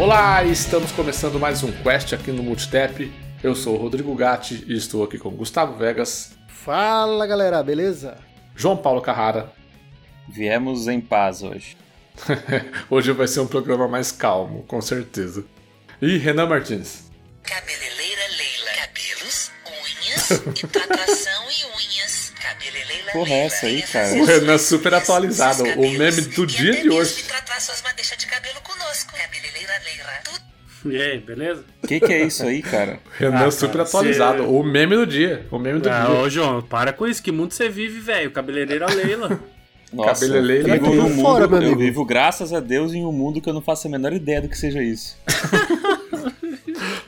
Olá, estamos começando mais um Quest aqui no Multitap. Eu sou o Rodrigo Gatti e estou aqui com Gustavo Vegas. Fala galera, beleza? João Paulo Carrara. Viemos em paz hoje. hoje vai ser um programa mais calmo, com certeza. E Renan Martins. Cabeleleira Leila. Cabelos, unhas, hidratação e unhas. Cabeleleira Porra, é essa aí, cara? O Renan é super atualizado. O meme do dia de hoje. tratar suas madeixas de cabelo Leila. E aí, beleza? O que, que é isso aí, cara? Renan ah, super atualizado. Cê... O meme do dia. O meme do ah, dia. Ô, João, para com isso. Que mundo você vive, velho? Cabeleireira Leila. Nossa, Cabeleireira eu vivo, um mundo, fora, eu vivo, graças a Deus, em um mundo que eu não faço a menor ideia do que seja isso.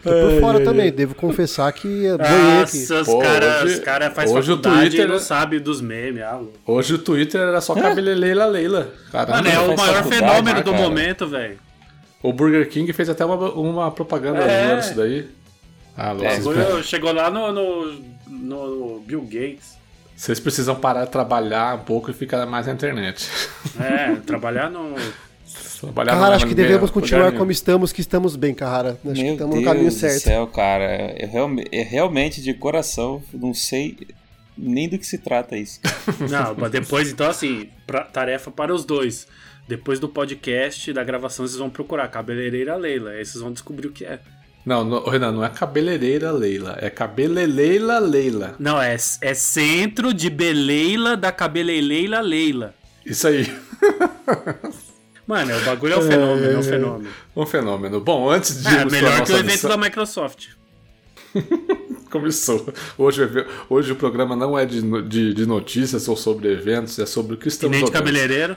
Tô por fora também, devo confessar que é aqui. Nossa, os caras cara faz hoje faculdade o Twitter, e não sabe dos memes. Ah, hoje o Twitter era só é. cabeleleira Leila. Caramba, Mano, é o maior fenômeno ah, do momento, velho. O Burger King fez até uma, uma propaganda é. isso daí. Ah, é, chegou lá no, no, no, Bill Gates. Vocês precisam parar de trabalhar um pouco e ficar mais na internet. É, trabalhar no. Trabalhar Carrara, acho que devemos continuar como estamos, que estamos bem, Carrara. Acho Meu que estamos Deus no caminho certo. Do céu, cara. Eu, real, eu realmente, de coração, não sei nem do que se trata isso. Não, mas depois, então, assim, pra, tarefa para os dois. Depois do podcast, da gravação, vocês vão procurar cabeleireira Leila. Aí vocês vão descobrir o que é. Não, não, Renan, não é cabeleireira Leila, é cabeleleila Leila. Não, é, é centro de beleila da cabeleleila Leila. Isso aí. Mano, o bagulho é um fenômeno, é, um fenômeno. Um fenômeno. Bom, antes de. É, melhor que o evento missão... da Microsoft. Começou. Hoje, hoje o programa não é de, de, de, notícias ou sobre eventos, é sobre o que estamos e nem de cabeleireiro.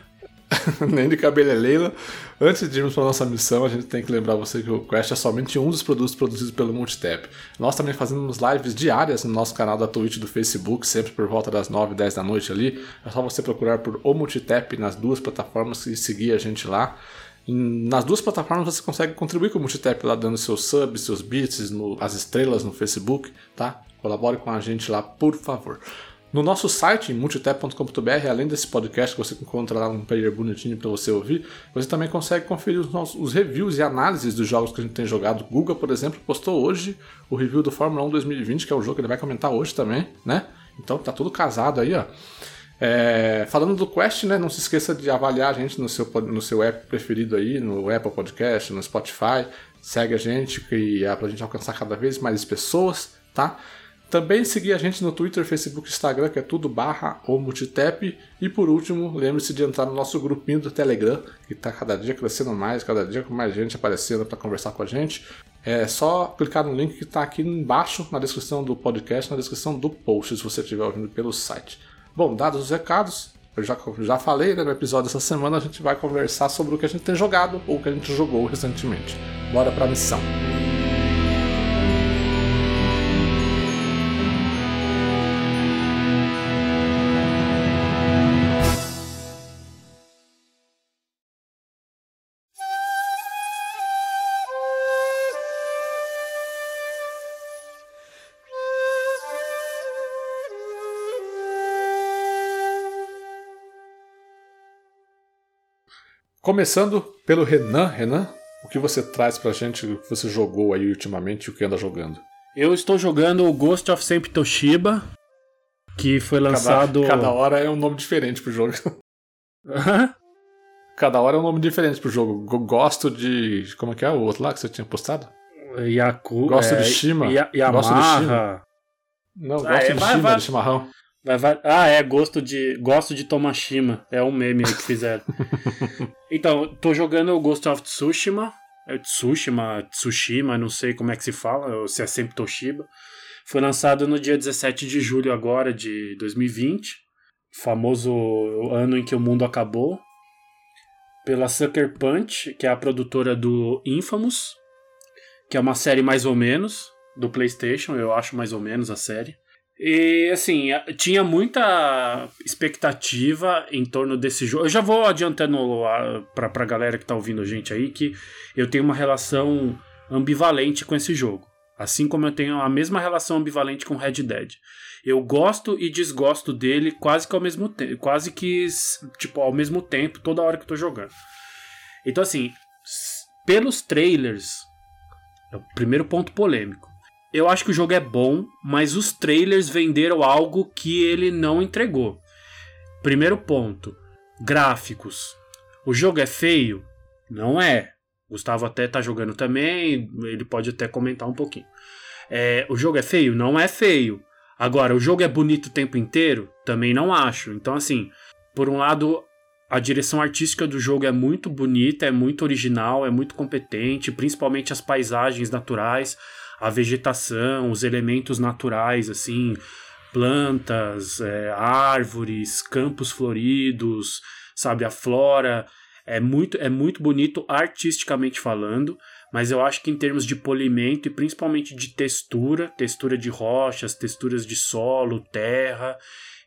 nem de cabeleleila. Antes de irmos para nossa missão, a gente tem que lembrar você que o Quest é somente um dos produtos produzidos pelo Multitap. Nós também fazemos lives diárias no nosso canal da Twitch do Facebook, sempre por volta das 9 e 10 da noite ali. É só você procurar por O Multitap nas duas plataformas e seguir a gente lá. Nas duas plataformas você consegue contribuir com o Multitap lá, dando seus subs, seus bits, as estrelas no Facebook, tá? Colabore com a gente lá, por favor. No nosso site, multitap.com.br, além desse podcast que você encontra lá um player bonitinho para você ouvir, você também consegue conferir os, nossos, os reviews e análises dos jogos que a gente tem jogado. Guga, por exemplo, postou hoje o review do Fórmula 1 2020, que é o jogo que ele vai comentar hoje também, né? Então tá tudo casado aí, ó. É, falando do Quest, né? Não se esqueça de avaliar a gente no seu, no seu app preferido aí, no Apple Podcast, no Spotify. Segue a gente, que é pra gente alcançar cada vez mais pessoas, tá? Também seguir a gente no Twitter, Facebook, Instagram, que é tudo barra ou multitap. E por último, lembre-se de entrar no nosso grupinho do Telegram, que está cada dia crescendo mais, cada dia com mais gente aparecendo para conversar com a gente. É só clicar no link que está aqui embaixo na descrição do podcast, na descrição do post, se você estiver ouvindo pelo site. Bom, dados os recados, eu já, já falei né, no episódio dessa semana, a gente vai conversar sobre o que a gente tem jogado ou o que a gente jogou recentemente. Bora para a missão. Começando pelo Renan. Renan, o que você traz pra gente, o que você jogou aí ultimamente e o que anda jogando? Eu estou jogando o Ghost of Sempre Toshiba, que foi lançado. Cada, cada hora é um nome diferente pro jogo. cada hora é um nome diferente pro jogo. Gosto de. Como é que é o outro lá que você tinha postado? Yaku, gosto é, de Shima. Ya, Yamaha. Gosto de Shima. Não, gosto ah, é, de vai, Shima, vai. de chimarrão. Vai, vai... Ah, é, gosto de gosto de Tomashima. É um meme aí que fizeram. então, tô jogando o Ghost of Tsushima. É Tsushima, Tsushima, não sei como é que se fala, ou se é sempre Toshiba. Foi lançado no dia 17 de julho agora de 2020. Famoso ano em que o mundo acabou. Pela Sucker Punch, que é a produtora do Infamous. Que é uma série mais ou menos do PlayStation, eu acho mais ou menos a série. E assim, tinha muita expectativa em torno desse jogo. Eu já vou adiantando para pra galera que tá ouvindo a gente aí que eu tenho uma relação ambivalente com esse jogo. Assim como eu tenho a mesma relação ambivalente com Red Dead. Eu gosto e desgosto dele quase que ao mesmo tempo, quase que tipo ao mesmo tempo, toda hora que eu tô jogando. Então assim, pelos trailers, é o primeiro ponto polêmico. Eu acho que o jogo é bom, mas os trailers venderam algo que ele não entregou. Primeiro ponto, gráficos. O jogo é feio? Não é. Gustavo até tá jogando também, ele pode até comentar um pouquinho. É, o jogo é feio? Não é feio. Agora, o jogo é bonito o tempo inteiro? Também não acho. Então, assim, por um lado, a direção artística do jogo é muito bonita, é muito original, é muito competente, principalmente as paisagens naturais, a vegetação, os elementos naturais, assim, plantas, é, árvores, campos floridos, sabe, a flora. É muito, é muito bonito artisticamente falando, mas eu acho que em termos de polimento e principalmente de textura, textura de rochas, texturas de solo, terra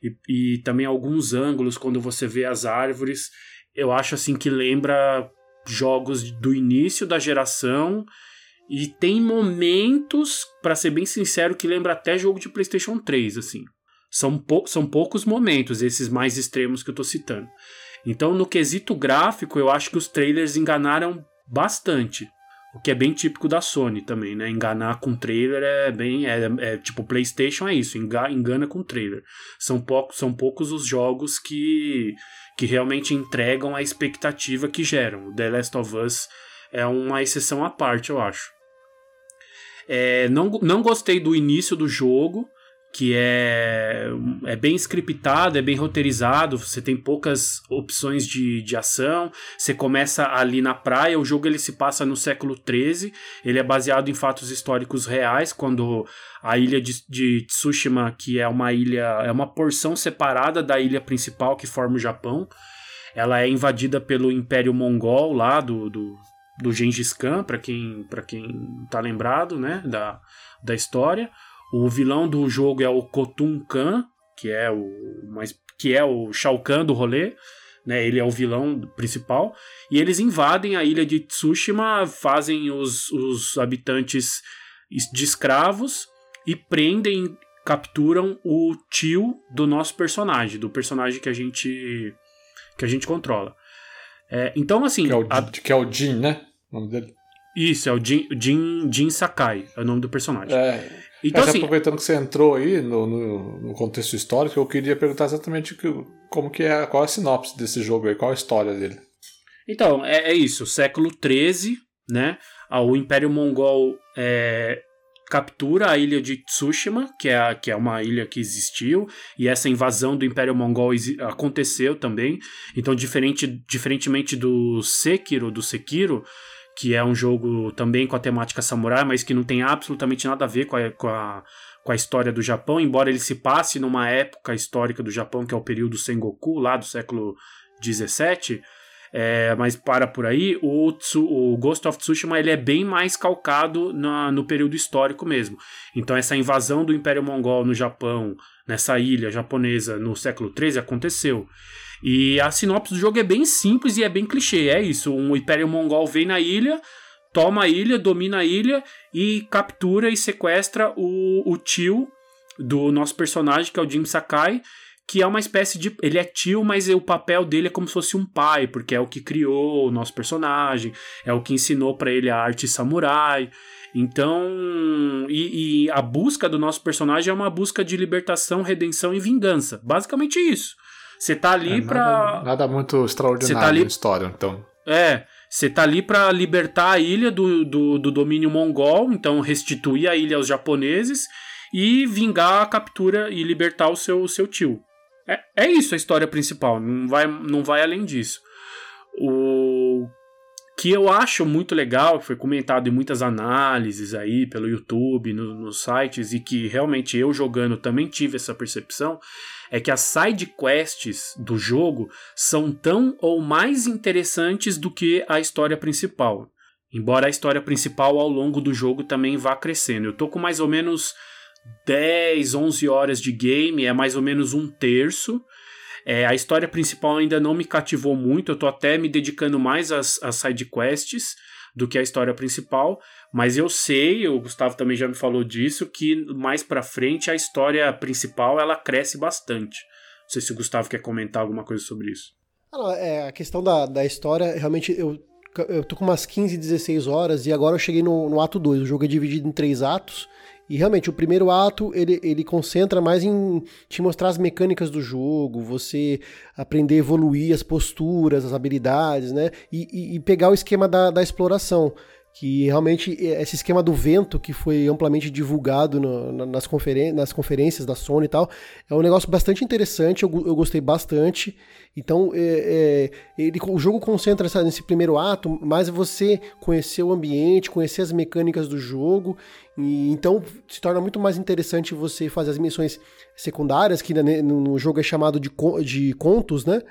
e, e também alguns ângulos quando você vê as árvores, eu acho assim que lembra jogos do início da geração e tem momentos, para ser bem sincero, que lembra até jogo de PlayStation 3, assim. São, pou são poucos momentos, esses mais extremos que eu tô citando. Então, no quesito gráfico, eu acho que os trailers enganaram bastante. O que é bem típico da Sony também, né? Enganar com trailer é bem. É, é tipo, PlayStation é isso, engana com trailer. São, poucos, são poucos os jogos que, que realmente entregam a expectativa que geram. The Last of Us é uma exceção à parte, eu acho. É, não, não gostei do início do jogo que é, é bem scriptado, é bem roteirizado, você tem poucas opções de, de ação, você começa ali na praia, o jogo ele se passa no século XIII, ele é baseado em fatos históricos reais, quando a ilha de, de Tsushima, que é uma ilha, é uma porção separada da ilha principal que forma o Japão, ela é invadida pelo Império Mongol lá do, do, do Gengis Khan, para quem, quem tá lembrado, né, da, da história. O vilão do jogo é o Khotun Khan, que é o mais que é o Shao Kahn do rolê, né? Ele é o vilão principal e eles invadem a ilha de Tsushima, fazem os, os habitantes de escravos e prendem, capturam o tio do nosso personagem, do personagem que a gente que a gente controla. É, então assim, que é, o, a... que é o Jin, né? O nome dele. Isso, é o Jin, Jin, Jin Sakai, é o nome do personagem. É, então, Mas assim, aproveitando que você entrou aí no, no, no, contexto histórico, eu queria perguntar exatamente que, como que é, qual é a sinopse desse jogo aí, qual a história dele. Então, é, é isso, século XIII, né? Ah, o Império Mongol é, captura a ilha de Tsushima, que é, a, que é uma ilha que existiu, e essa invasão do Império Mongol aconteceu também. Então, diferente, diferentemente do Sekiro, do Sekiro, que é um jogo também com a temática samurai, mas que não tem absolutamente nada a ver com a, com a, com a história do Japão, embora ele se passe numa época histórica do Japão, que é o período Sengoku, lá do século XVII. É, mas para por aí, o, Tsu, o, Ghost of Tsushima ele é bem mais calcado na, no período histórico mesmo. Então essa invasão do Império Mongol no Japão, nessa ilha japonesa no século XIII aconteceu. E a sinopse do jogo é bem simples e é bem clichê. É isso: um Império Mongol vem na ilha, toma a ilha, domina a ilha e captura e sequestra o, o tio do nosso personagem, que é o Jim Sakai, que é uma espécie de. Ele é tio, mas o papel dele é como se fosse um pai, porque é o que criou o nosso personagem, é o que ensinou para ele a arte samurai. Então, e, e, a busca do nosso personagem é uma busca de libertação, redenção e vingança. Basicamente isso. Você tá ali é, pra. Nada, nada muito extraordinário tá ali... na história, então. É. Você tá ali para libertar a ilha do, do, do, domínio mongol, então restituir a ilha aos japoneses e vingar a captura e libertar o seu, seu tio. É, é isso a história principal, não vai, não vai além disso. O que eu acho muito legal, foi comentado em muitas análises aí pelo YouTube, no, nos sites, e que realmente eu jogando também tive essa percepção, é que as side quests do jogo são tão ou mais interessantes do que a história principal. Embora a história principal ao longo do jogo também vá crescendo. Eu tô com mais ou menos 10, 11 horas de game, é mais ou menos um terço. É, a história principal ainda não me cativou muito, eu tô até me dedicando mais às, às side quests do que a história principal, mas eu sei, o Gustavo também já me falou disso, que mais para frente a história principal ela cresce bastante. Não sei se o Gustavo quer comentar alguma coisa sobre isso. Ah, é, a questão da, da história, realmente eu, eu tô com umas 15, 16 horas e agora eu cheguei no, no ato 2. O jogo é dividido em três atos e realmente, o primeiro ato, ele, ele concentra mais em te mostrar as mecânicas do jogo, você aprender a evoluir as posturas, as habilidades, né? E, e, e pegar o esquema da, da exploração que realmente esse esquema do vento que foi amplamente divulgado no, nas, conferen nas conferências da Sony e tal, é um negócio bastante interessante, eu, eu gostei bastante. Então, é, é, ele, o jogo concentra essa, nesse primeiro ato, mas você conhecer o ambiente, conhecer as mecânicas do jogo, e então se torna muito mais interessante você fazer as missões secundárias, que né, no jogo é chamado de, de contos, né?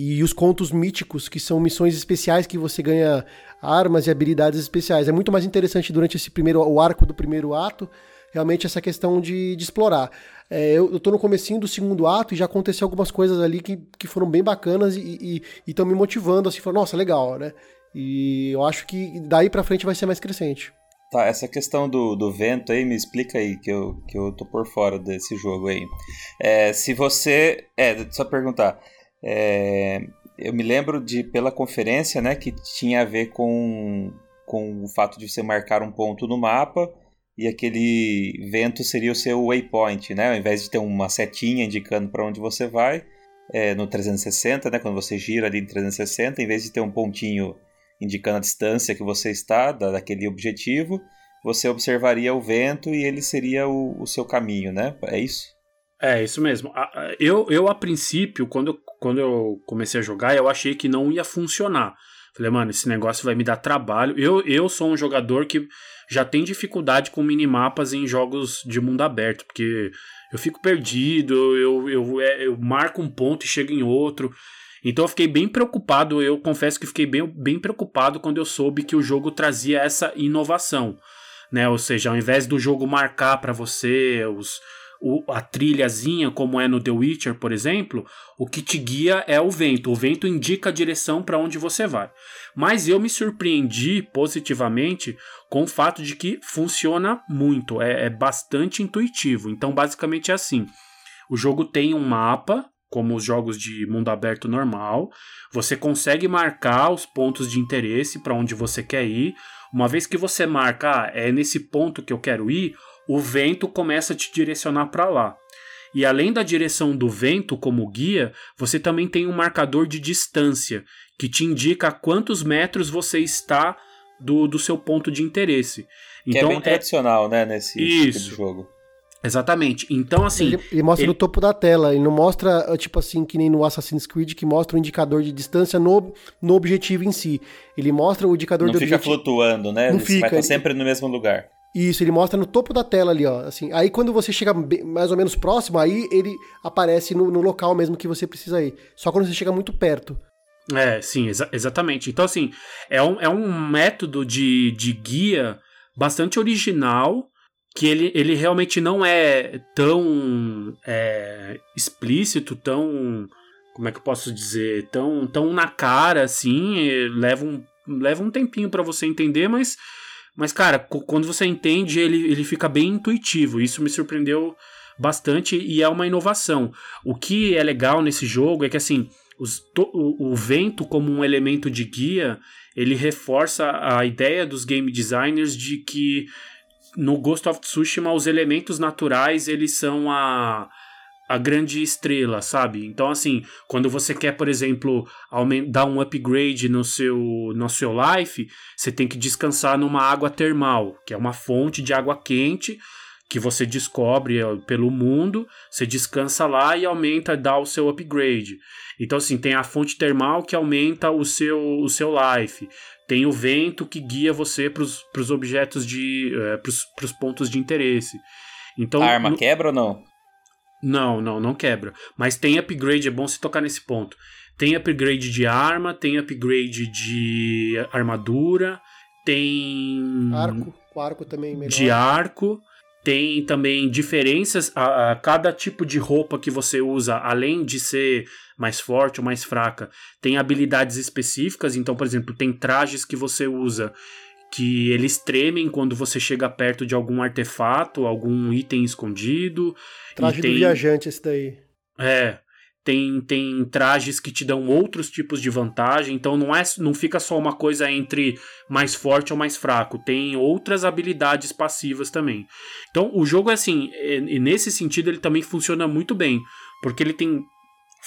E os contos míticos, que são missões especiais que você ganha armas e habilidades especiais. É muito mais interessante durante esse primeiro o arco do primeiro ato, realmente essa questão de, de explorar. É, eu, tô no comecinho do segundo ato e já aconteceu algumas coisas ali que, que foram bem bacanas e estão me motivando, assim, falando, nossa, legal, né? E eu acho que daí pra frente vai ser mais crescente. Tá, essa questão do, do vento aí, me explica aí, que eu, que eu tô por fora desse jogo aí. É, se você. É, só perguntar. É, eu me lembro de pela conferência, né, que tinha a ver com, com o fato de você marcar um ponto no mapa e aquele vento seria o seu waypoint, né? Ao invés de ter uma setinha indicando para onde você vai, é, no 360, né, quando você gira ali em 360, em vez de ter um pontinho indicando a distância que você está da, daquele objetivo, você observaria o vento e ele seria o, o seu caminho, né? É isso? É, isso mesmo. Eu, eu a princípio, quando eu, quando eu comecei a jogar, eu achei que não ia funcionar. Falei, mano, esse negócio vai me dar trabalho. Eu, eu sou um jogador que já tem dificuldade com minimapas em jogos de mundo aberto, porque eu fico perdido, eu, eu, é, eu marco um ponto e chego em outro. Então eu fiquei bem preocupado, eu confesso que fiquei bem, bem preocupado quando eu soube que o jogo trazia essa inovação. Né? Ou seja, ao invés do jogo marcar para você os, o, a trilhazinha, como é no The Witcher, por exemplo, o que te guia é o vento. O vento indica a direção para onde você vai. Mas eu me surpreendi positivamente com o fato de que funciona muito, é, é bastante intuitivo. Então, basicamente é assim: o jogo tem um mapa como os jogos de mundo aberto normal. Você consegue marcar os pontos de interesse para onde você quer ir. Uma vez que você marca, ah, é nesse ponto que eu quero ir, o vento começa a te direcionar para lá. E além da direção do vento como guia, você também tem um marcador de distância, que te indica a quantos metros você está do, do seu ponto de interesse. Que é então, é bem tradicional, né, nesse Isso. tipo de jogo. Exatamente. Então, assim. Ele, ele mostra ele... no topo da tela, ele não mostra, tipo assim, que nem no Assassin's Creed, que mostra o indicador de distância no, no objetivo em si. Ele mostra o indicador não do fica objetivo. flutuando, né? Não Você fica. Vai estar sempre no mesmo lugar. Isso, ele mostra no topo da tela ali, ó. Assim, aí quando você chega mais ou menos próximo, aí ele aparece no, no local mesmo que você precisa ir. Só quando você chega muito perto. É, sim, exa exatamente. Então, assim, é um, é um método de, de guia bastante original, que ele, ele realmente não é tão é, explícito, tão. Como é que eu posso dizer? Tão, tão na cara, assim. Leva um, leva um tempinho para você entender, mas mas, cara, quando você entende, ele, ele fica bem intuitivo. Isso me surpreendeu bastante e é uma inovação. O que é legal nesse jogo é que, assim, os, o, o, vento como um elemento de guia, ele reforça a ideia dos game designers de que no Ghost of Tsushima os elementos naturais eles são a a grande estrela, sabe? Então, assim, quando você quer, por exemplo, dar um upgrade no seu, no seu life, você tem que descansar numa água termal, que é uma fonte de água quente que você descobre é, pelo mundo, você descansa lá e aumenta, dá o seu upgrade. Então, assim, tem a fonte termal que aumenta o seu, o seu life. Tem o vento que guia você para os objetos de. É, para os pontos de interesse. Então, a arma no... quebra ou não? Não, não, não quebra. Mas tem upgrade, é bom se tocar nesse ponto. Tem upgrade de arma, tem upgrade de armadura, tem. Arco. O arco também melhor. De arco. Tem também diferenças a, a, cada tipo de roupa que você usa, além de ser mais forte ou mais fraca, tem habilidades específicas. Então, por exemplo, tem trajes que você usa que eles tremem quando você chega perto de algum artefato, algum item escondido. Traje tem, do viajante esse daí. É. Tem, tem trajes que te dão outros tipos de vantagem, então não é não fica só uma coisa entre mais forte ou mais fraco, tem outras habilidades passivas também. Então o jogo é assim, e nesse sentido ele também funciona muito bem, porque ele tem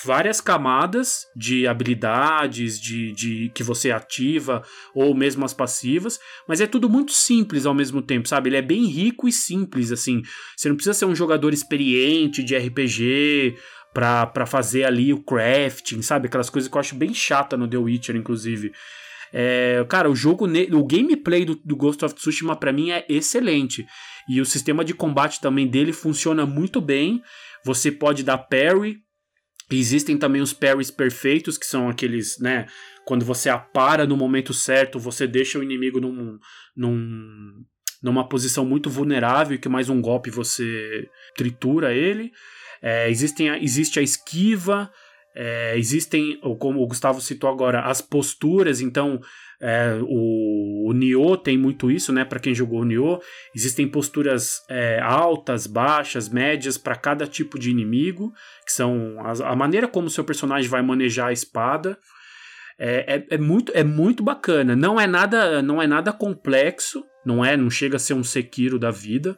várias camadas de habilidades de, de que você ativa ou mesmo as passivas, mas é tudo muito simples ao mesmo tempo, sabe? Ele é bem rico e simples assim. Você não precisa ser um jogador experiente de RPG para fazer ali o crafting, sabe? Aquelas coisas que eu acho bem chata no The Witcher, inclusive. É, cara, o jogo, o gameplay do, do Ghost of Tsushima para mim é excelente. E o sistema de combate também dele funciona muito bem. Você pode dar parry, Existem também os parries perfeitos, que são aqueles, né? Quando você apara no momento certo, você deixa o inimigo num, num, numa posição muito vulnerável, que mais um golpe você tritura ele. É, existem, existe a esquiva, é, existem, como o Gustavo citou agora, as posturas. Então, é, o, o Nioh tem muito isso, né? Para quem jogou o Nioh, existem posturas é, altas, baixas, médias para cada tipo de inimigo, que são a, a maneira como o seu personagem vai manejar a espada. É, é, é, muito, é muito bacana. Não é nada, não é nada complexo, não é, não chega a ser um Sekiro da vida.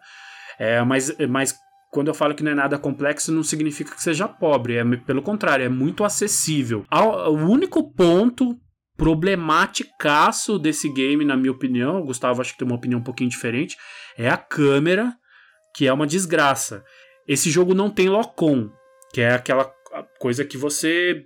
É, mas, mas quando eu falo que não é nada complexo, não significa que seja pobre. É, pelo contrário, é muito acessível. O único ponto problematicaço desse game, na minha opinião, o Gustavo acho que tem uma opinião um pouquinho diferente, é a câmera, que é uma desgraça. Esse jogo não tem lock-on, que é aquela coisa que você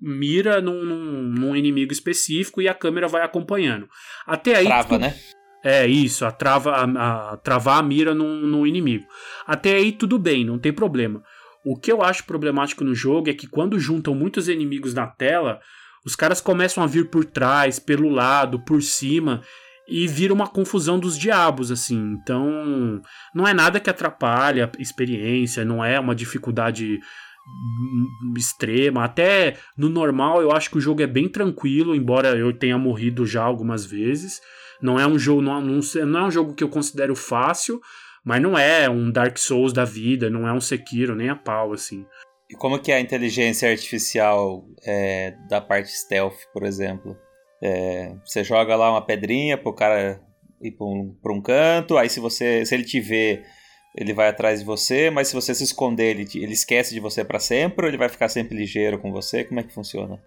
mira num, num, inimigo específico e a câmera vai acompanhando. Até aí. Trava, né? É isso, a trava, a, a, travar a mira num, num inimigo. Até aí tudo bem, não tem problema. O que eu acho problemático no jogo é que quando juntam muitos inimigos na tela, os caras começam a vir por trás, pelo lado, por cima e vira uma confusão dos diabos, assim. Então, não é nada que atrapalhe a experiência, não é uma dificuldade extrema. Até no normal, eu acho que o jogo é bem tranquilo, embora eu tenha morrido já algumas vezes. Não é um jogo, não, não, não é um jogo que eu considero fácil, mas não é um Dark Souls da vida, não é um Sekiro nem a pau, assim. E como que é a inteligência artificial é, da parte stealth, por exemplo? É, você joga lá uma pedrinha pro cara ir pra um, pra um canto, aí se você se ele te vê, ele vai atrás de você, mas se você se esconder, ele, ele esquece de você para sempre ou ele vai ficar sempre ligeiro com você? Como é que funciona?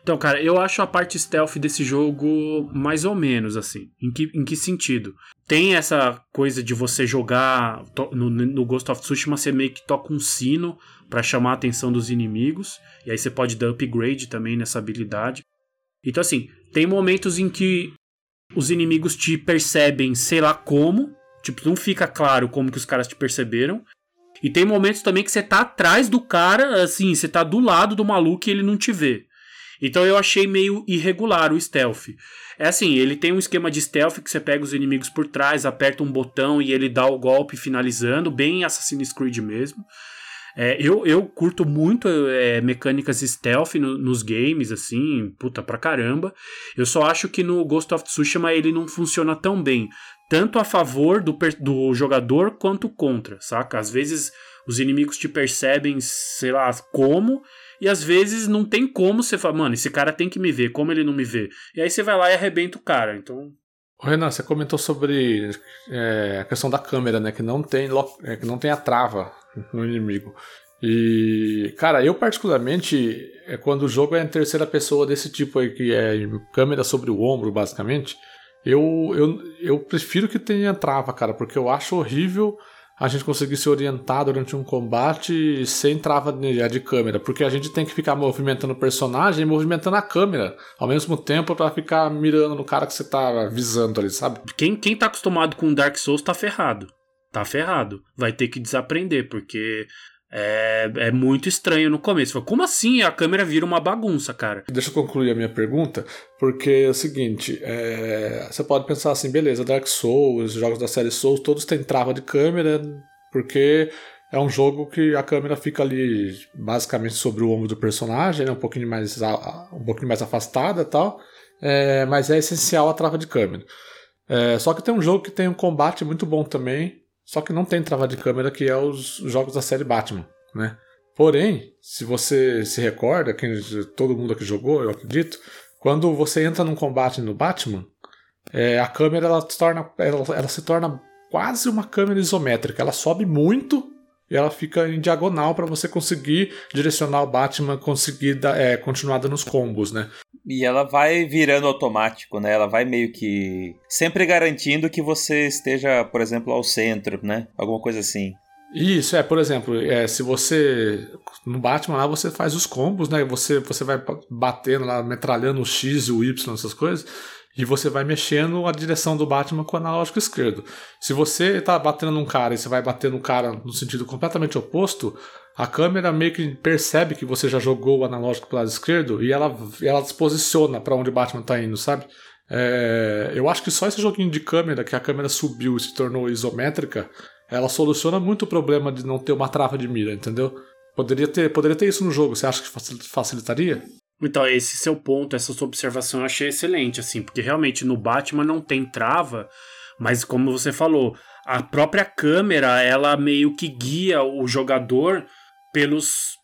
Então, cara, eu acho a parte stealth desse jogo mais ou menos assim. Em que, em que sentido? Tem essa coisa de você jogar no, no Ghost of Tsushima, você meio que toca um sino para chamar a atenção dos inimigos, e aí você pode dar upgrade também nessa habilidade. Então, assim, tem momentos em que os inimigos te percebem, sei lá como, tipo, não fica claro como que os caras te perceberam. E tem momentos também que você tá atrás do cara, assim, você tá do lado do maluco e ele não te vê. Então eu achei meio irregular o stealth. É assim, ele tem um esquema de stealth que você pega os inimigos por trás, aperta um botão e ele dá o golpe finalizando, bem Assassin's Creed mesmo. É, eu, eu curto muito é, mecânicas stealth no, nos games, assim, puta pra caramba. Eu só acho que no Ghost of Tsushima ele não funciona tão bem. Tanto a favor do, do jogador quanto contra, saca? Às vezes os inimigos te percebem, sei lá, como, e às vezes não tem como você falar, mano, esse cara tem que me ver, como ele não me vê? E aí você vai lá e arrebenta o cara, então... Renan, você comentou sobre é, a questão da câmera, né? Que não tem, é, que não tem a trava no inimigo. E, cara, eu particularmente, é quando o jogo é em terceira pessoa desse tipo aí, que é câmera sobre o ombro, basicamente, eu, eu, eu prefiro que tenha trava, cara, porque eu acho horrível a gente conseguir se orientar durante um combate sem trava de, câmera, porque a gente tem que ficar movimentando o personagem e movimentando a câmera ao mesmo tempo para ficar mirando no cara que você tá visando ali, sabe? Quem, quem tá acostumado com Dark Souls tá ferrado. Tá ferrado. Vai ter que desaprender, porque É, é muito estranho no começo. Como assim a câmera vira uma bagunça, cara? Deixa eu concluir a minha pergunta, porque é o seguinte: é, você pode pensar assim, beleza, Dark Souls, jogos da série Souls, todos têm trava de câmera, porque é um jogo que a câmera fica ali basicamente sobre o ombro do personagem, né, um pouquinho mais um pouquinho mais afastada e tal, é, mas é essencial a trava de câmera. É, só que tem um jogo que tem um combate muito bom também, só que não tem trava de câmera, que é os jogos da série Batman, né? Porém, se você se recorda, quem, todo mundo aqui jogou, eu acredito, quando você entra num combate no Batman, é, a câmera ela se, torna, ela, ela se torna quase uma câmera isométrica. Ela sobe muito e ela fica em diagonal para você conseguir direcionar o Batman, conseguir dar- é, continuar dando os combos, né? E ela vai virando automático, né? Ela vai meio que. Sempre garantindo que você esteja, por exemplo, ao centro, né? Alguma coisa assim. Isso, é, por exemplo, é, se você. No Batman lá você faz os combos, né? Você, você vai batendo lá, metralhando o X e o Y, essas coisas, e você vai mexendo a direção do Batman com o analógico esquerdo. Se você tá batendo num cara e você vai bater no cara no sentido completamente oposto, a câmera meio que percebe que você já jogou o analógico pro lado esquerdo e ela, ela se posiciona para onde o Batman tá indo, sabe? É, eu acho que só esse joguinho de câmera, que a câmera subiu e se tornou isométrica, ela soluciona muito o problema de não ter uma trava de mira, entendeu? Poderia ter, poderia ter isso no jogo, você acha que facil- facilitaria? Então, esse seu ponto, essa sua observação eu achei excelente, assim, porque realmente no Batman não tem trava, mas como você falou, a própria câmera, ela meio que guia o jogador pelos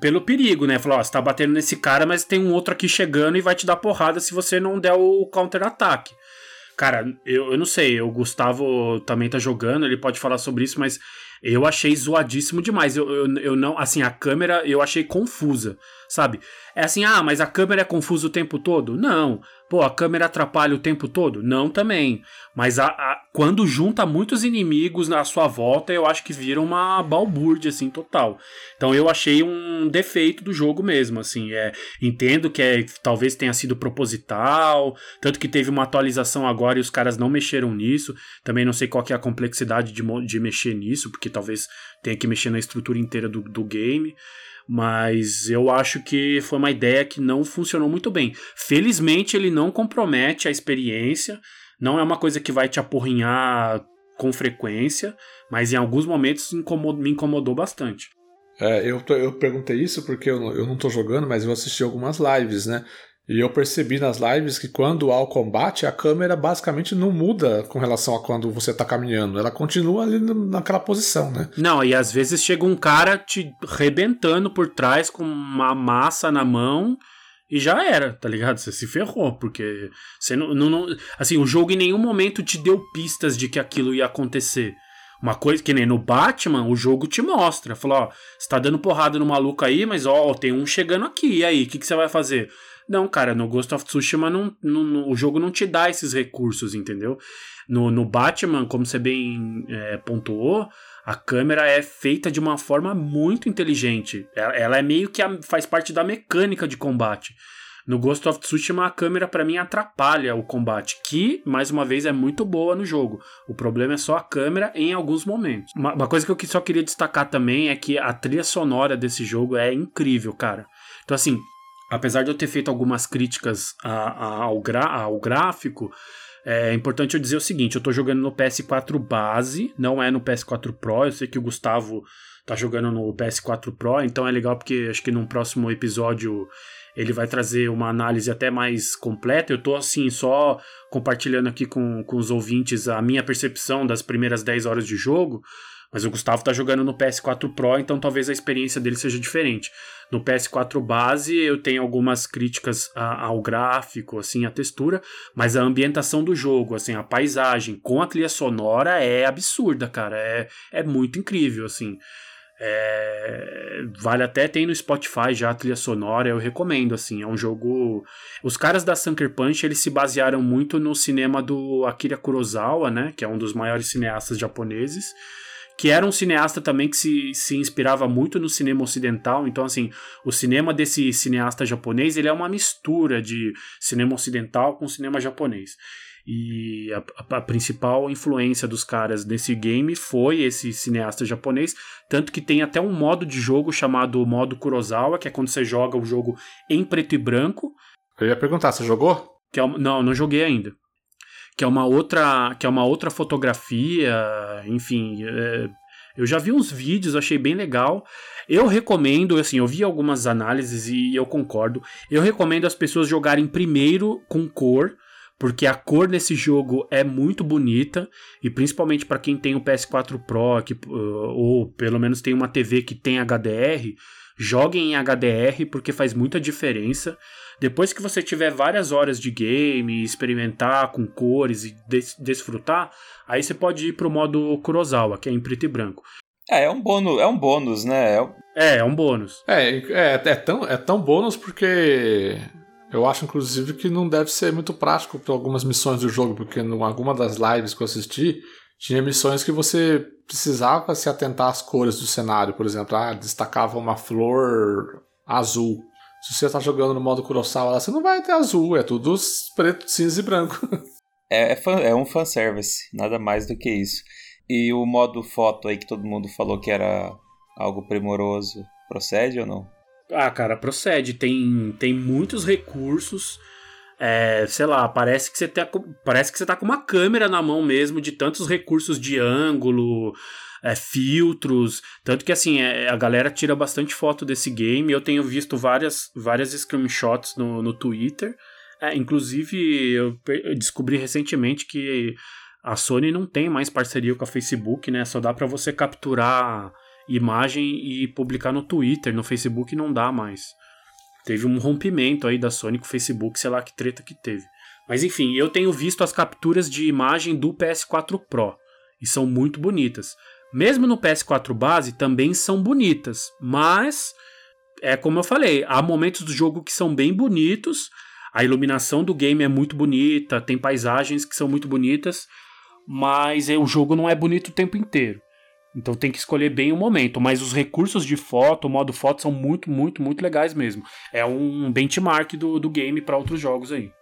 pelo perigo, né? Falou, ó, você tá batendo nesse cara, mas tem um outro aqui chegando e vai te dar porrada se você não der o counter-ataque. Cara, eu, eu não sei, o Gustavo também tá jogando, ele pode falar sobre isso, mas eu achei zoadíssimo demais. Eu, eu, eu não, assim, a câmera eu achei confusa, sabe? É assim, ah, mas a câmera é confusa o tempo todo? Não. Pô, a câmera atrapalha o tempo todo? Não também. Mas a, a- quando junta muitos inimigos na sua volta, eu acho que vira uma balbúrdia, assim, total. Então eu achei um defeito do jogo mesmo, assim. É, entendo que é, talvez tenha sido proposital, tanto que teve uma atualização agora e os caras não mexeram nisso. Também não sei qual que é a complexidade de, de mexer nisso, porque talvez tenha que mexer na estrutura inteira do, do game. Mas eu acho que foi uma ideia que não funcionou muito bem. Felizmente, ele não compromete a experiência. Não é uma coisa que vai te apurrinhar com frequência, mas em alguns momentos incomo- me incomodou bastante. É, eu, eu perguntei isso porque eu, eu não tô jogando, mas eu assisti algumas lives, né? E eu percebi nas lives que quando há o combate, a câmera basicamente não muda com relação a quando você tá caminhando. Ela continua ali naquela posição, né? Não, e às vezes chega um cara te rebentando por trás com uma massa na mão e já era, tá ligado? Você se ferrou, porque você não, não- não- Assim, o jogo em nenhum momento te deu pistas de que aquilo ia acontecer. Uma coisa que nem no Batman, o jogo te mostra. Falou, ó, você tá dando porrada no maluco aí, mas ó, tem um chegando aqui. E aí, o que, que você vai fazer? Não, cara, no Ghost of Tsushima não, o jogo não te dá esses recursos, entendeu? No, no Batman, como você bem é, pontuou, a câmera é feita de uma forma muito inteligente. Ela, ela é meio que a- faz parte da mecânica de combate. No Ghost of Tsushima, a câmera para mim atrapalha o combate, que, mais uma vez, é muito boa no jogo. O problema é só a câmera em alguns momentos. Uma, uma coisa que eu só queria destacar também é que a trilha sonora desse jogo é incrível, cara. Então, assim, apesar de eu ter feito algumas críticas a- a- ao, gra- ao gráfico, é importante eu dizer o seguinte: eu tô jogando no PS4 base, não é no PS4 Pro. Eu sei que o Gustavo tá jogando no PS4 Pro, então é legal porque acho que num próximo episódio ele vai trazer uma análise até mais completa. Eu tô assim, só compartilhando aqui com, com os ouvintes a minha percepção das primeiras 10 horas de jogo. Mas o Gustavo tá jogando no PS4 Pro, então talvez a experiência dele seja diferente. No PS4 base eu tenho algumas críticas a- ao gráfico, assim, a textura, mas a ambientação do jogo, assim, a paisagem com a trilha sonora é absurda, cara. É, é muito incrível, assim. É, vale até tem no Spotify já a trilha sonora, eu recomendo, assim, é um jogo... Os caras da Sucker Punch, eles se basearam muito no cinema do Akira Kurosawa, né, que é um dos maiores cineastas japoneses, que era um cineasta também que se, se inspirava muito no cinema ocidental, então assim, o cinema desse cineasta japonês, ele é uma mistura de cinema ocidental com cinema japonês. E a, a, principal influência dos caras nesse game foi esse cineasta japonês. Tanto que tem até um modo de jogo chamado modo Kurosawa, que é quando você joga o jogo em preto e branco. Eu ia perguntar, você jogou? Que é, não, não joguei ainda. Que é uma outra, que é uma outra fotografia, enfim. É, eu já vi uns vídeos, achei bem legal. Eu recomendo, assim, eu vi algumas análises e eu concordo. Eu recomendo as pessoas jogarem primeiro com cor, porque a cor nesse jogo é muito bonita e principalmente para quem tem o PS4 Pro que, uh, ou pelo menos tem uma TV que tem HDR, joguem em HDR porque faz muita diferença. Depois que você tiver várias horas de game, experimentar com cores e des desfrutar, aí você pode ir pro modo Kurosawa, que é em preto e branco. É, é um bônus, é um bônus, né? É, é um bônus. É, é, é, tão, é tão bônus porque eu acho, inclusive, que não deve ser muito prático para algumas missões do jogo, porque em alguma das lives que eu assisti, tinha missões que você precisava se atentar às cores do cenário. Por exemplo, ah, destacava uma flor azul. Se você está jogando no modo Kurosawa, você não vai ter azul, é tudo preto, cinza e branco. É, é, fan, é um fanservice, nada mais do que isso. E o modo foto aí que todo mundo falou que era algo primoroso, procede ou não? Ah, cara, procede. Tem, tem muitos recursos. É, sei lá, parece que você tá, parece que você tá com uma câmera na mão mesmo, de tantos recursos de ângulo, é, filtros. Tanto que assim, é, a galera tira bastante foto desse game. Eu tenho visto várias, várias screenshots no, no Twitter. É, inclusive, eu descobri recentemente que a Sony não tem mais parceria com a Facebook, né? Só dá para você capturar imagem e publicar no Twitter, no Facebook não dá mais. Teve um rompimento aí da Sony com o Facebook, sei lá que treta que teve. Mas enfim, eu tenho visto as capturas de imagem do PS4 Pro e são muito bonitas. Mesmo no PS4 base também são bonitas, mas é como eu falei, há momentos do jogo que são bem bonitos, a iluminação do game é muito bonita, tem paisagens que são muito bonitas, mas o jogo não é bonito o tempo inteiro. Então tem que escolher bem o momento. Mas os recursos de foto, o modo foto, são muito, muito, muito legais mesmo. É um benchmark do, do game para outros jogos aí.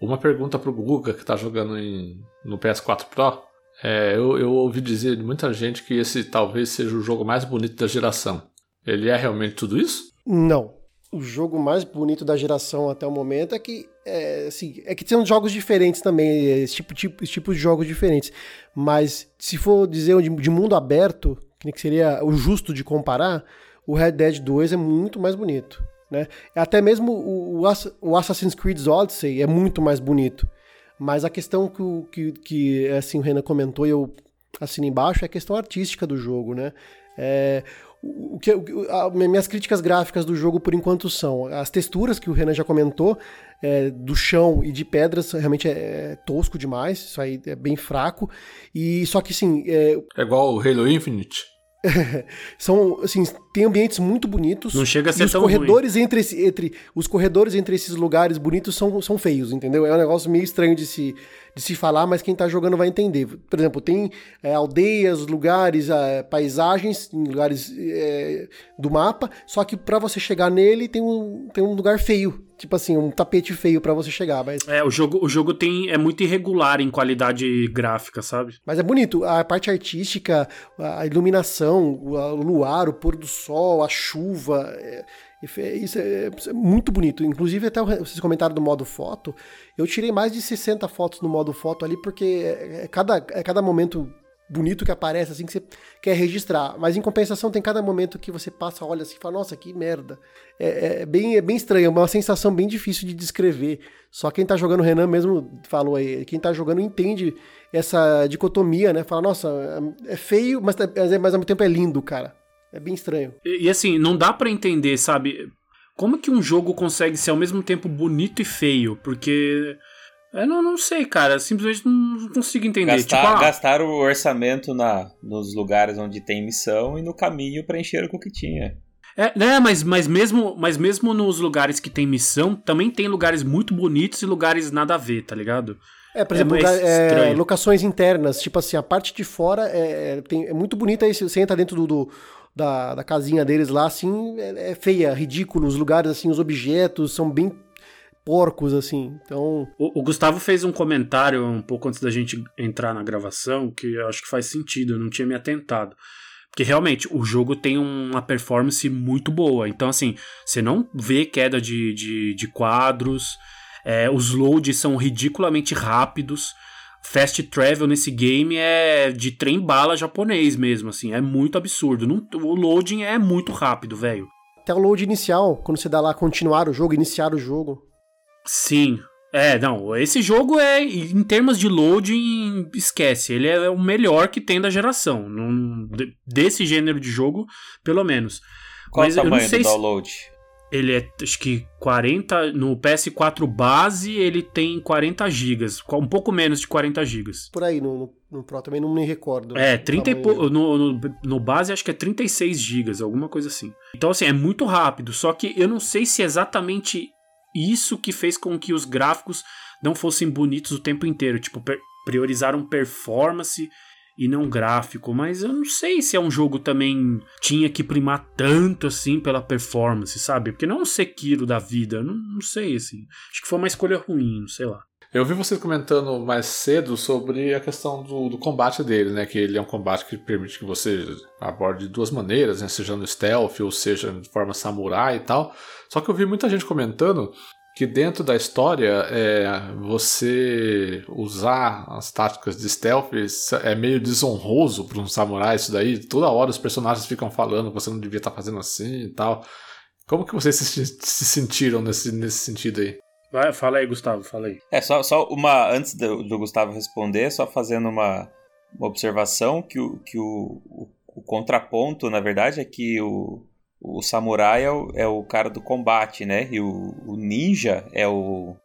Uma pergunta pro Guga, que tá jogando em, no PS4 Pro. É, eu, eu ouvi dizer de muita gente que esse talvez seja o jogo mais bonito da geração. Ele é realmente tudo isso? Não. O jogo mais bonito da geração até o momento é que é, assim, é que são jogos diferentes também, esse tipo, tipo, esse tipo de jogos diferentes. Mas se for dizer de, de mundo aberto, que seria o justo de comparar, o Red Dead 2 é muito mais bonito. Né? Até mesmo o, o Assassin's Creed Odyssey é muito mais bonito. Mas a questão que, que, que assim, o Renan comentou e eu assino embaixo é a questão artística do jogo, né? É, o que, a, minhas críticas gráficas do jogo por enquanto são as texturas que o Renan já comentou é, do chão e de pedras realmente é, é, tosco demais isso aí é bem fraco e só que sim é, é igual o Halo Infinite são assim tem ambientes muito bonitos não chega a ser e os tão corredores ruim. entre, entre os corredores entre esses lugares bonitos são, são feios entendeu é um negócio meio estranho de se de se falar, mas quem está jogando vai entender. Por exemplo, tem é, aldeias, lugares, é, paisagens em lugares é, do mapa, só que para você chegar nele tem um, tem um lugar feio. Tipo assim, um tapete feio para você chegar, mas... É, o jogo, o jogo tem, é muito irregular em qualidade gráfica, sabe? Mas é bonito. A parte artística, a iluminação, o luar, o pôr do sol, a chuva... É isso é, é, muito bonito. Inclusive, até vocês comentaram do modo foto. Eu tirei mais de 60 fotos no modo foto ali, porque é, é cada, é cada momento bonito que aparece, assim, que você quer registrar. Mas em compensação, tem cada momento que você passa, olha assim e fala, nossa, que merda. É, é, bem, é bem estranho, é uma sensação bem difícil de descrever. Só quem tá jogando, Renan mesmo falou aí, quem tá jogando entende essa dicotomia, né? Fala, nossa, é feio, mas, mas ao mesmo tempo é lindo, cara. É bem estranho. E, e assim, não dá para entender, sabe? Como que um jogo consegue ser ao mesmo tempo bonito e feio? Porque. Eu não, não sei, cara. Simplesmente não consigo entender. Gastar, tipo, ah, gastar o orçamento na, nos lugares onde tem missão e no caminho preencher o que tinha. É, né, mas, mas, mesmo, mas mesmo nos lugares que tem missão, também tem lugares muito bonitos e lugares nada a ver, tá ligado? É, por exemplo, é, é, locações internas, tipo assim, a parte de fora é, é tem, é muito bonita aí, você entra dentro do, do da, da casinha deles lá, assim, é, é feia, ridículo. Os lugares, assim, os objetos são bem porcos, assim. Então. O, o, Gustavo fez um comentário um pouco antes da gente entrar na gravação que eu acho que faz sentido, eu não tinha me atentado. Porque realmente o jogo tem uma performance muito boa. Então, assim, você não vê queda de, de, de quadros, é, os loads são ridiculamente rápidos. Fast travel nesse game é de trem bala japonês mesmo, assim, é muito absurdo. Não, o loading é muito rápido, velho. Até o load inicial, quando você dá lá continuar o jogo, iniciar o jogo. Sim. É, não, esse jogo é, em termos de loading, esquece. Ele é o melhor que tem da geração. Num, desse gênero de jogo, pelo menos. Qual Mas o tamanho do download? Se... Ele é, acho que 40. No PS4 base, ele tem 40 GB. Um pouco menos de 40 GB. Por aí, no, no, no, Pro também não me recordo. É, 30 po, no, no, no, base acho que é 36 GB, alguma coisa assim. Então, assim, é muito rápido. Só que eu não sei se é exatamente isso que fez com que os gráficos não fossem bonitos o tempo inteiro. Tipo, priorizaram performance e não gráfico, mas eu não sei se é um jogo também tinha que primar tanto assim pela performance, sabe? Porque não é um Sekiro da vida, não, não sei assim. Acho que foi uma escolha ruim, não sei lá. Eu vi você comentando mais cedo sobre a questão do, do, combate dele, né? Que ele é um combate que permite que você aborde de duas maneiras, né? Seja no stealth ou seja de forma samurai e tal. Só que eu vi muita gente comentando que dentro da história é, você usar as táticas de stealth é meio desonroso para um samurai isso daí. Toda hora os personagens ficam falando que você não devia estar tá fazendo assim e tal. Como que vocês se, se sentiram nesse, nesse sentido aí? Vai, fala aí, Gustavo, fala aí. É, só, só uma. Antes do, do Gustavo responder, só fazendo uma, uma observação que, o, que o, o, o contraponto, na verdade, é que o, o samurai é o, é o cara do combate, né? E o, o, ninja é o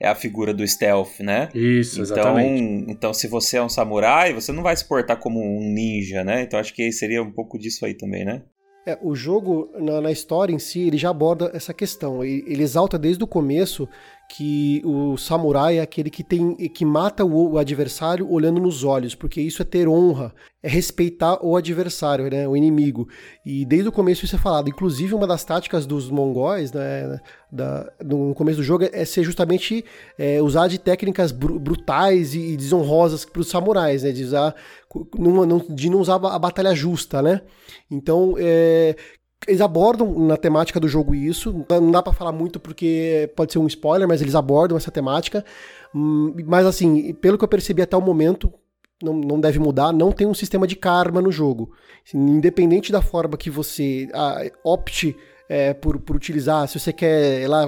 é a figura do stealth, né? Isso, então, exatamente. Então, se você é um samurai, você não vai se portar como um ninja, né? Então, acho que seria um pouco disso aí também, né? É, o jogo, na, na, história em si, ele já aborda essa questão. Ele, ele exalta desde o começo que o samurai é aquele que tem que mata o, o, adversário olhando nos olhos, porque isso é ter honra, é respeitar o adversário, né, o inimigo. E desde o começo isso é falado. Inclusive uma das táticas dos mongóis, né, da, no começo do jogo é ser justamente é, usar de técnicas br brutais e desonrosas para os samurais, né, de usar de não usar a batalha justa, né? Então, é, eles abordam na temática do jogo isso. Não dá para falar muito porque pode ser um spoiler, mas eles abordam essa temática. Hum, mas assim, pelo que eu percebi até o momento, não, não deve mudar, não tem um sistema de karma no jogo. Independente da forma que você ah, opte é, por, por utilizar, se você quer lá,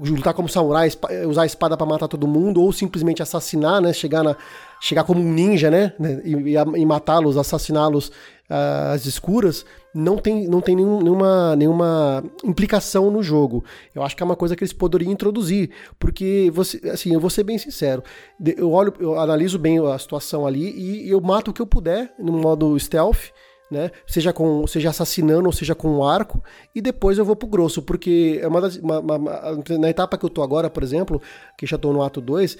lutar como samurai, usar a espada para matar todo mundo, ou simplesmente assassinar, né? Chegar, na, chegar como um ninja, né? E, e matá-los, assassiná-los uh, às escuras, não tem, não tem nenhum, nenhuma, nenhuma implicação no jogo. Eu acho que é uma coisa que eles poderiam introduzir, porque você, assim, eu vou ser bem sincero, eu olho, eu analiso bem a situação ali e eu mato o que eu puder no modo stealth, né? Seja com, seja assassinando ou seja com um arco, e depois eu vou pro grosso, porque é uma, das, uma, uma, na etapa que eu tô agora, por exemplo, que já tô no ato 2,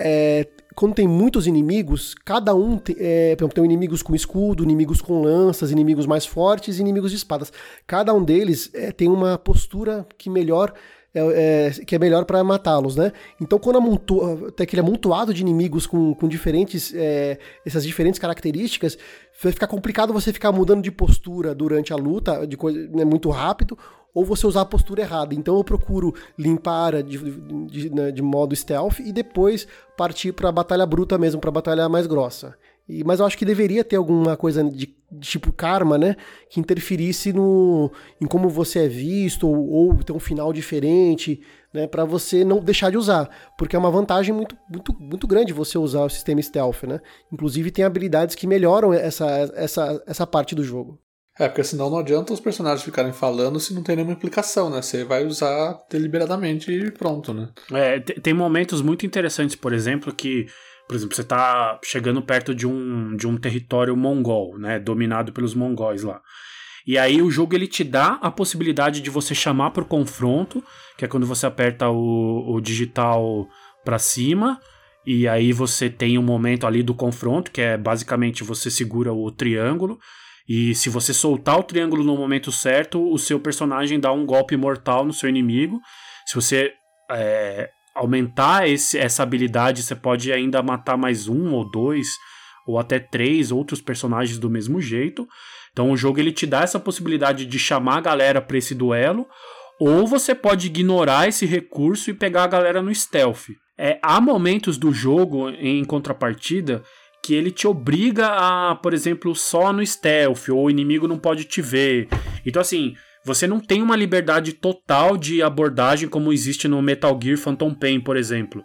é, quando tem muitos inimigos, cada um tem, é, por exemplo, tem inimigos com escudo, inimigos com lanças, inimigos mais fortes inimigos de espadas. Cada um deles é, tem uma postura que melhor é, é, que é melhor para matá-los, né? Então, quando amontoa, tem aquele amontoado de inimigos com, com diferentes, é, essas diferentes características, vai ficar complicado você ficar mudando de postura durante a luta, de coisa, né, muito rápido, ou você usar a postura errada. Então eu procuro limpar de, de, né, de modo stealth e depois partir para a batalha bruta mesmo, para a batalha mais grossa. E, mas eu acho que deveria ter alguma coisa de, de, tipo karma, né? Que interferisse no, em como você é visto, ou, ou ter um final diferente, né? Para você não deixar de usar. Porque é uma vantagem muito, muito, muito grande você usar o sistema stealth, né? Inclusive tem habilidades que melhoram essa, essa, essa parte do jogo. É, porque senão não adianta os personagens ficarem falando se não tem nenhuma implicação, né? Você vai usar deliberadamente e pronto, né? É, tem momentos muito interessantes, por exemplo, que, por exemplo, você tá chegando perto de um, de um território mongol, né? Dominado pelos mongóis lá. E aí o jogo ele te dá a possibilidade de você chamar pro confronto, que é quando você aperta o, o digital para cima, e aí você tem um momento ali do confronto, que é basicamente você segura o triângulo, e se você soltar o triângulo no momento certo, o seu personagem dá um golpe mortal no seu inimigo. Se você é, aumentar esse, essa habilidade, você pode ainda matar mais um ou dois ou até três outros personagens do mesmo jeito. Então o jogo ele te dá essa possibilidade de chamar a galera para esse duelo, ou você pode ignorar esse recurso e pegar a galera no stealth. É, há momentos do jogo, em contrapartida, que ele te obriga a, por exemplo, só no stealth, ou o inimigo não pode te ver. Então, assim, você não tem uma liberdade total de abordagem como existe no Metal Gear Phantom Pain, por exemplo.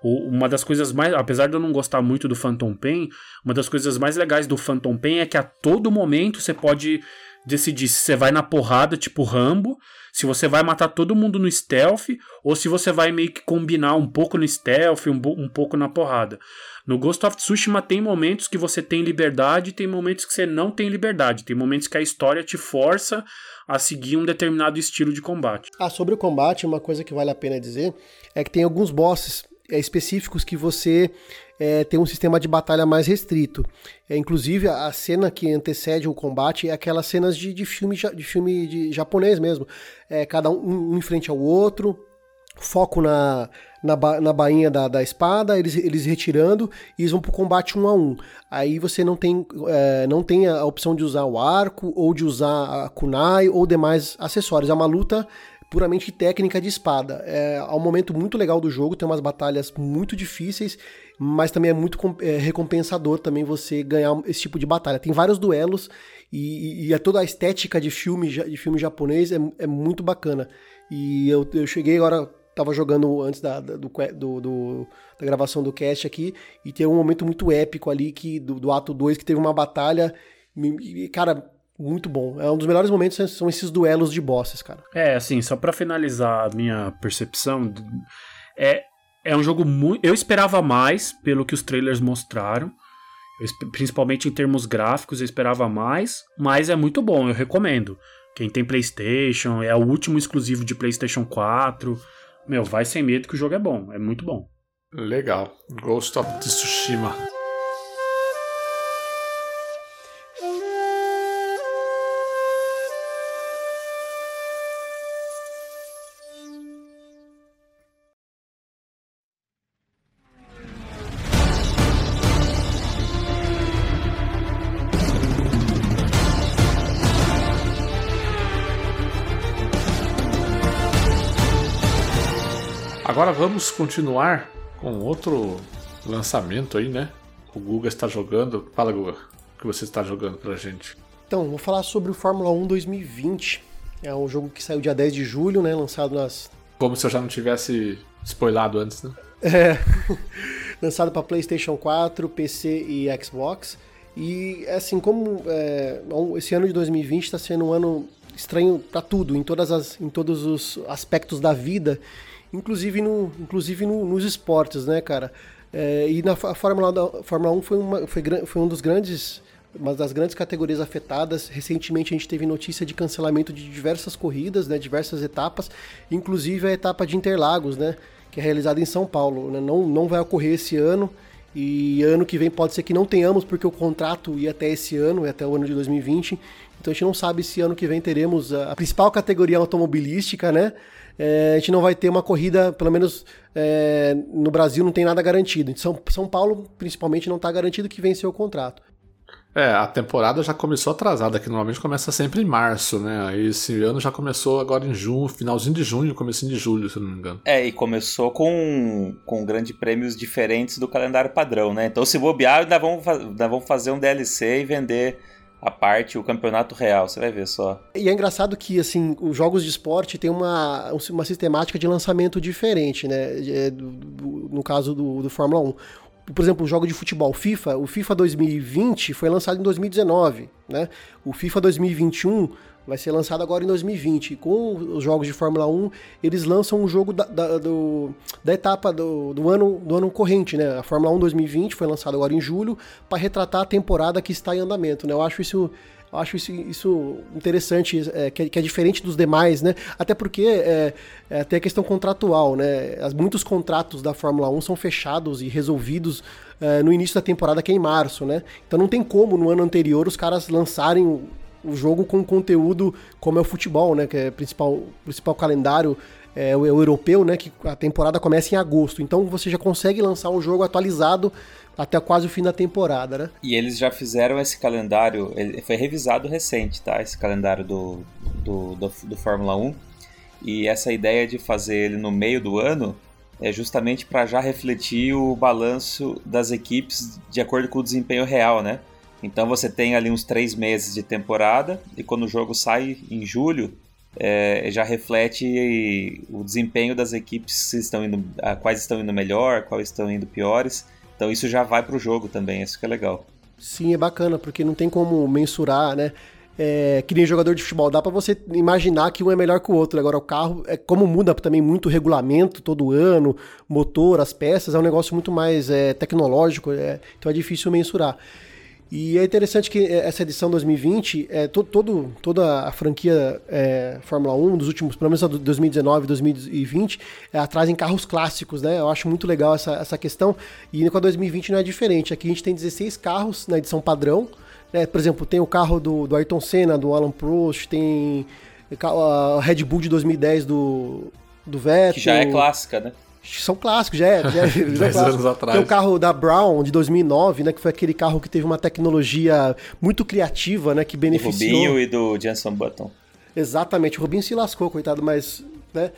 Uma das coisas mais. Apesar de eu não gostar muito do Phantom Pain, uma das coisas mais legais do Phantom Pain é que a todo momento você pode decidir se você vai na porrada, tipo Rambo, se você vai matar todo mundo no stealth, ou se você vai meio que combinar um pouco no stealth, um, um pouco na porrada. No Ghost of Tsushima tem momentos que você tem liberdade, tem momentos que você não tem liberdade, tem momentos que a história te força a seguir um determinado estilo de combate. Ah, sobre o combate, uma coisa que vale a pena dizer é que tem alguns bosses é, específicos que você é, tem um sistema de batalha mais restrito. É, inclusive, a cena que antecede o combate é aquelas cenas de, de filme, de filme de japonês mesmo. É, cada um, um em frente ao outro, foco na, na, ba, na bainha da, da espada, eles, eles retirando e eles vão pro combate um a um. Aí você não tem, é, não tem a opção de usar o arco, ou de usar a kunai, ou demais acessórios. É uma luta puramente técnica de espada. É, é um momento muito legal do jogo, tem umas batalhas muito difíceis, mas também é muito é, recompensador também você ganhar esse tipo de batalha. Tem vários duelos e, e, toda a estética de filme, de filme japonês é, é muito bacana. E eu, eu cheguei agora, tava jogando antes da, do, do, do, da gravação do cast aqui, e tem um momento muito épico ali que do, do ato 2 que teve uma batalha. Cara, muito bom. É um dos melhores momentos são esses duelos de bosses, cara. É, assim, só para finalizar a minha percepção, é é um jogo muito, eu esperava mais pelo que os trailers mostraram. Principalmente em termos gráficos, eu esperava mais, mas é muito bom, eu recomendo. Quem tem PlayStation, é o último exclusivo de PlayStation 4. Meu, vai sem medo que o jogo é bom, é muito bom. Legal. Ghost of Tsushima. Vamos continuar com outro lançamento aí, né? O Guga está jogando. Fala, Guga, o que você está jogando pra gente? Então, vou falar sobre o Fórmula 1 2020. É um jogo que saiu dia 10 de julho, né? Lançado nas. Como se eu já não tivesse spoilado antes, né? É. lançado para PlayStation 4, PC e Xbox. E assim, como é, esse ano de 2020 está sendo um ano estranho para tudo, em, todas as, em todos os aspectos da vida inclusive, no, inclusive no, nos esportes, né, cara? É, e na Fórmula, Fórmula 1 foi, uma, foi, foi um dos grandes uma das grandes categorias afetadas. Recentemente a gente teve notícia de cancelamento de diversas corridas, né, diversas etapas, inclusive a etapa de Interlagos, né, que é realizada em São Paulo. Né, não, não vai ocorrer esse ano e ano que vem pode ser que não tenhamos, porque o contrato ia até esse ano, até o ano de 2020. Então a gente não sabe se ano que vem teremos a principal categoria automobilística, né? É, a gente não vai ter uma corrida, pelo menos é, no Brasil não tem nada garantido. Em São, São Paulo, principalmente, não está garantido que venceu o contrato. É, a temporada já começou atrasada, que normalmente começa sempre em março, né? Aí esse ano já começou agora em junho, finalzinho de junho, comecinho de julho, se não me engano. É, e começou com, com grandes prêmios diferentes do calendário padrão, né? Então se bobear, ainda vamos, ainda vamos fazer um DLC e vender a parte o campeonato real, você vai ver só. E é engraçado que, assim, os jogos de esporte têm uma, uma sistemática de lançamento diferente, né? É, no caso do, do Fórmula 1 por exemplo, o jogo de futebol FIFA, o FIFA 2020 foi lançado em 2019, né? O FIFA 2021 vai ser lançado agora em 2020. Com os jogos de Fórmula 1, eles lançam um jogo da, da, do, da etapa do, do, ano, do ano corrente, né? A Fórmula 1 2020 foi lançado agora em julho para retratar a temporada que está em andamento, né? Eu acho isso acho isso, isso interessante, é, que, é, que, é, diferente dos demais, né? Até porque é, é, tem a questão contratual, né? As, muitos contratos da Fórmula 1 são fechados e resolvidos é, no início da temporada, que é em março, né? Então não tem como no ano anterior os caras lançarem o jogo com conteúdo como é o futebol, né? Que é o principal, principal calendário é, o, é o europeu, né? Que a temporada começa em agosto. Então você já consegue lançar um jogo atualizado até quase o fim da temporada, né? E eles já fizeram esse calendário, ele foi revisado recente, tá? Esse calendário do, do, do, do Fórmula 1. E essa ideia de fazer ele no meio do ano é justamente para já refletir o balanço das equipes de acordo com o desempenho real, né? Então você tem ali uns três meses de temporada e quando o jogo sai em julho, é, já reflete o desempenho das equipes se estão indo, quais estão indo melhor, quais estão indo piores. Então isso já vai para o jogo também, isso que é legal. Sim, é bacana, porque não tem como mensurar, né? É, que nem jogador de futebol, dá para você imaginar que um é melhor que o outro. Agora, o carro, é como muda também muito o regulamento todo ano, motor, as peças, é um negócio muito mais é, tecnológico, é, então é difícil mensurar. E é interessante que essa edição 2020, é, todo, todo toda a franquia é, Fórmula 1, dos últimos, pelo menos a 2019 e 2020, é, trazem carros clássicos, né? Eu acho muito legal essa, essa questão. E com a 2020 não é diferente. Aqui a gente tem 16 carros na edição padrão. Né? Por exemplo, tem o carro do, do Ayrton Senna, do Alan Prost, tem a Red Bull de 2010 do, do Vettel. Que já é clássica, né? São clássicos, já é. Já é, já é anos atrás. Tem o carro da Brown de 2009, né, que foi aquele carro que teve uma tecnologia muito criativa, né, que beneficiou. Do Rubinho e do Jenson Button. Exatamente, o Rubinho se lascou, coitado, mas né,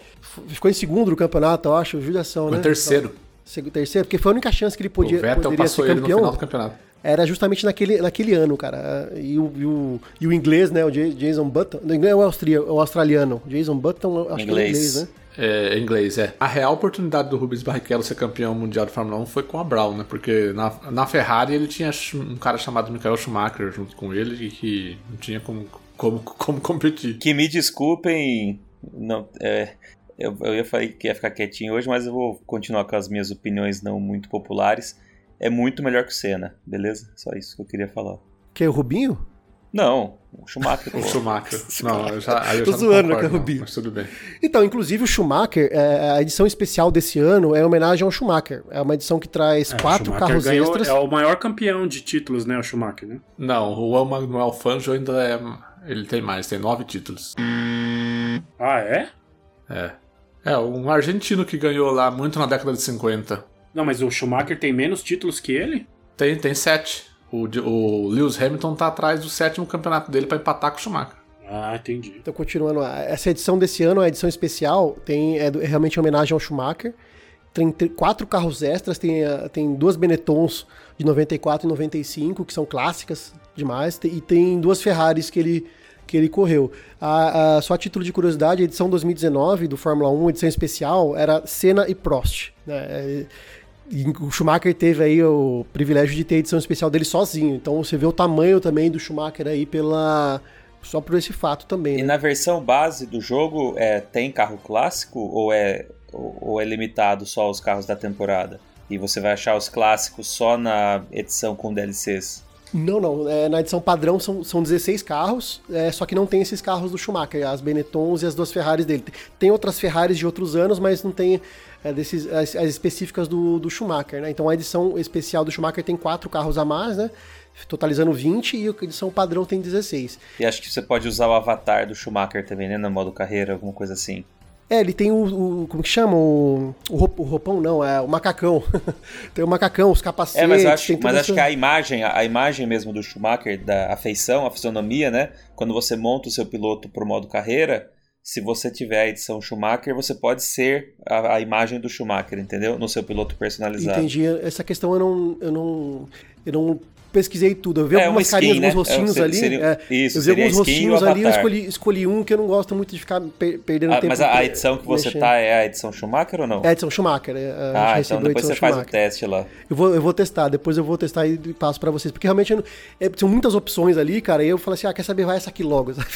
ficou em segundo no campeonato, eu acho, judiação, né? Foi terceiro. Então, terceiro, porque foi a única chance que ele podia, o Vettel poderia passou ser campeão. Ele no final do campeonato. Era justamente naquele, naquele ano, cara. E o, e o, e o inglês, né? O Jason Button. O inglês é o, austria, o australiano. Jason Button, acho inglês. que é inglês, né? É, em inglês, é. A real oportunidade do Rubens Barrichello ser campeão mundial de Fórmula 1 foi com a Brown, né? Porque na, na Ferrari ele tinha um cara chamado Michael Schumacher junto com ele e que não tinha como, como, como competir. Que me desculpem, não, é, eu, eu ia falar que ia ficar quietinho hoje, mas eu vou continuar com as minhas opiniões não muito populares. É muito melhor que o Senna, beleza? Só isso que eu queria falar. Que é o Rubinho? Não, o Schumacher. o Schumacher. Não, eu já, aí eu Tô já zoando, não concordo, Rubinho. mas tudo bem. Então, inclusive o Schumacher, é, a edição especial desse ano é homenagem ao Schumacher. É uma edição que traz É, quatro Schumacher carros ganhou- extras. É o maior campeão de títulos, né? O Schumacher, né? Não, o Juan Manuel Fangio ainda é... Ele tem mais, tem nove títulos. Ah, é? É. É, um argentino que ganhou lá muito na década de 50. Não, mas o Schumacher tem menos títulos que ele? Tem, tem sete. O, o Lewis Hamilton tá atrás do sétimo campeonato dele pra empatar com o Schumacher. Ah, entendi. Então, continuando, essa edição desse ano, a edição especial, tem, é, é realmente homenagem ao Schumacher. Tem tr- quatro carros extras, tem, ah, tem duas Benettons de 94 e 95, que são clássicas demais, e tem duas Ferraris que ele, que ele correu. A, a- só a título de curiosidade, a edição 2019 do Fórmula 1, edição especial, era Senna e Prost. Né? E o Schumacher teve aí o privilégio de ter a edição especial dele sozinho. Então você vê o tamanho também do Schumacher aí pela só por esse fato também. E Né? na versão base do jogo, é, tem carro clássico ou é, ou ou é limitado só aos carros da temporada? E você vai achar os clássicos só na edição com DLCs? Não, não. É, na edição padrão são, são 16 carros, é, só que não tem esses carros do Schumacher, as Benettons e as duas Ferraris dele. Tem outras Ferraris de outros anos, mas não tem é, desses, as, as específicas do, do Schumacher, né? Então a edição especial do Schumacher tem quatro carros a mais, né? Totalizando 20 e a edição padrão tem 16. E acho que você pode usar o avatar do Schumacher também, né? No modo carreira, alguma coisa assim. É, ele tem o, o- como que chama? O, o, roup- o roupão, não, é o macacão. tem o macacão, os capacetes. É, mas acho, mas acho que a imagem, a, a imagem mesmo do Schumacher, da a feição, a fisionomia, né? Quando você monta o seu piloto pro modo carreira, se você tiver a edição Schumacher, você pode ser a, a imagem do Schumacher, entendeu? No seu piloto personalizado. Entendi. Essa questão eu não, eu não, eu não pesquisei tudo. Eu vi É, uma algumas skin, carinhas, né? alguns rostinhos É, ali. seria- é, isso, eu vi alguns rostinhos ali, eu escolhi, escolhi um que eu não gosto muito de ficar per- perdendo Ah, tempo. mas a, a edição que você mexendo. tá é a edição Schumacher ou não? É a edição Schumacher. é, ah, então depois você faz o Schumacher. teste lá. Eu vou, eu vou testar, depois eu vou testar e passo pra vocês. Porque realmente não- é, são muitas opções ali, cara. E eu falei assim: ah, quer saber? Vai essa aqui logo, sabe?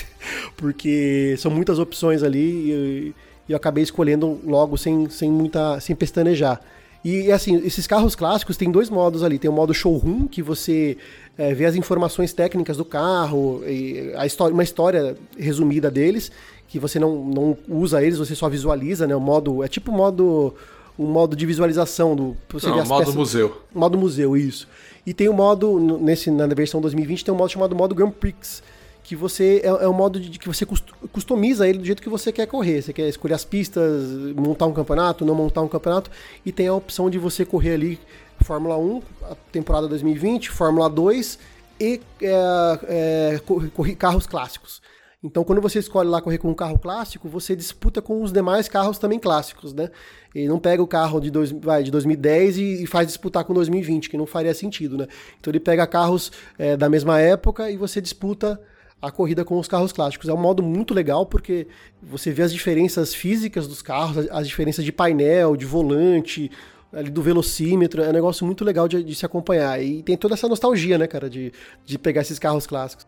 Porque são muitas opções ali e eu, acabei escolhendo logo sem, sem muita. sem pestanejar. E assim, esses carros clássicos tem dois modos ali. Tem o modo showroom, que você é, vê as informações técnicas do carro, e a história, uma história resumida deles, que você não, não usa eles, você só visualiza, né? O modo. É tipo o modo. Um modo de visualização do. Você Não, modo peças- museu. Modo museu, isso. E tem o modo, nesse, na versão 2020, tem um modo chamado modo Grand Prix, que você é, é um modo de que você cust- customiza ele do jeito que você quer correr. Você quer escolher as pistas, montar um campeonato, não montar um campeonato, e tem a opção de você correr ali Fórmula 1, a temporada 2020, Fórmula 2 e é, é, cor- corri- carros clássicos. Então, quando você escolhe lá correr com um carro clássico, você disputa com os demais carros também clássicos, né? E não pega o carro de, dois, vai, de 2010 e, e faz disputar com 2020, que não faria sentido, né? Então, ele pega carros é, da mesma época e você disputa a corrida com os carros clássicos. É um modo muito legal porque você vê as diferenças físicas dos carros, as- as diferenças de painel, de volante, ali do velocímetro. É um negócio muito legal de, de se acompanhar. E tem toda essa nostalgia, né, cara, de, de pegar esses carros clássicos.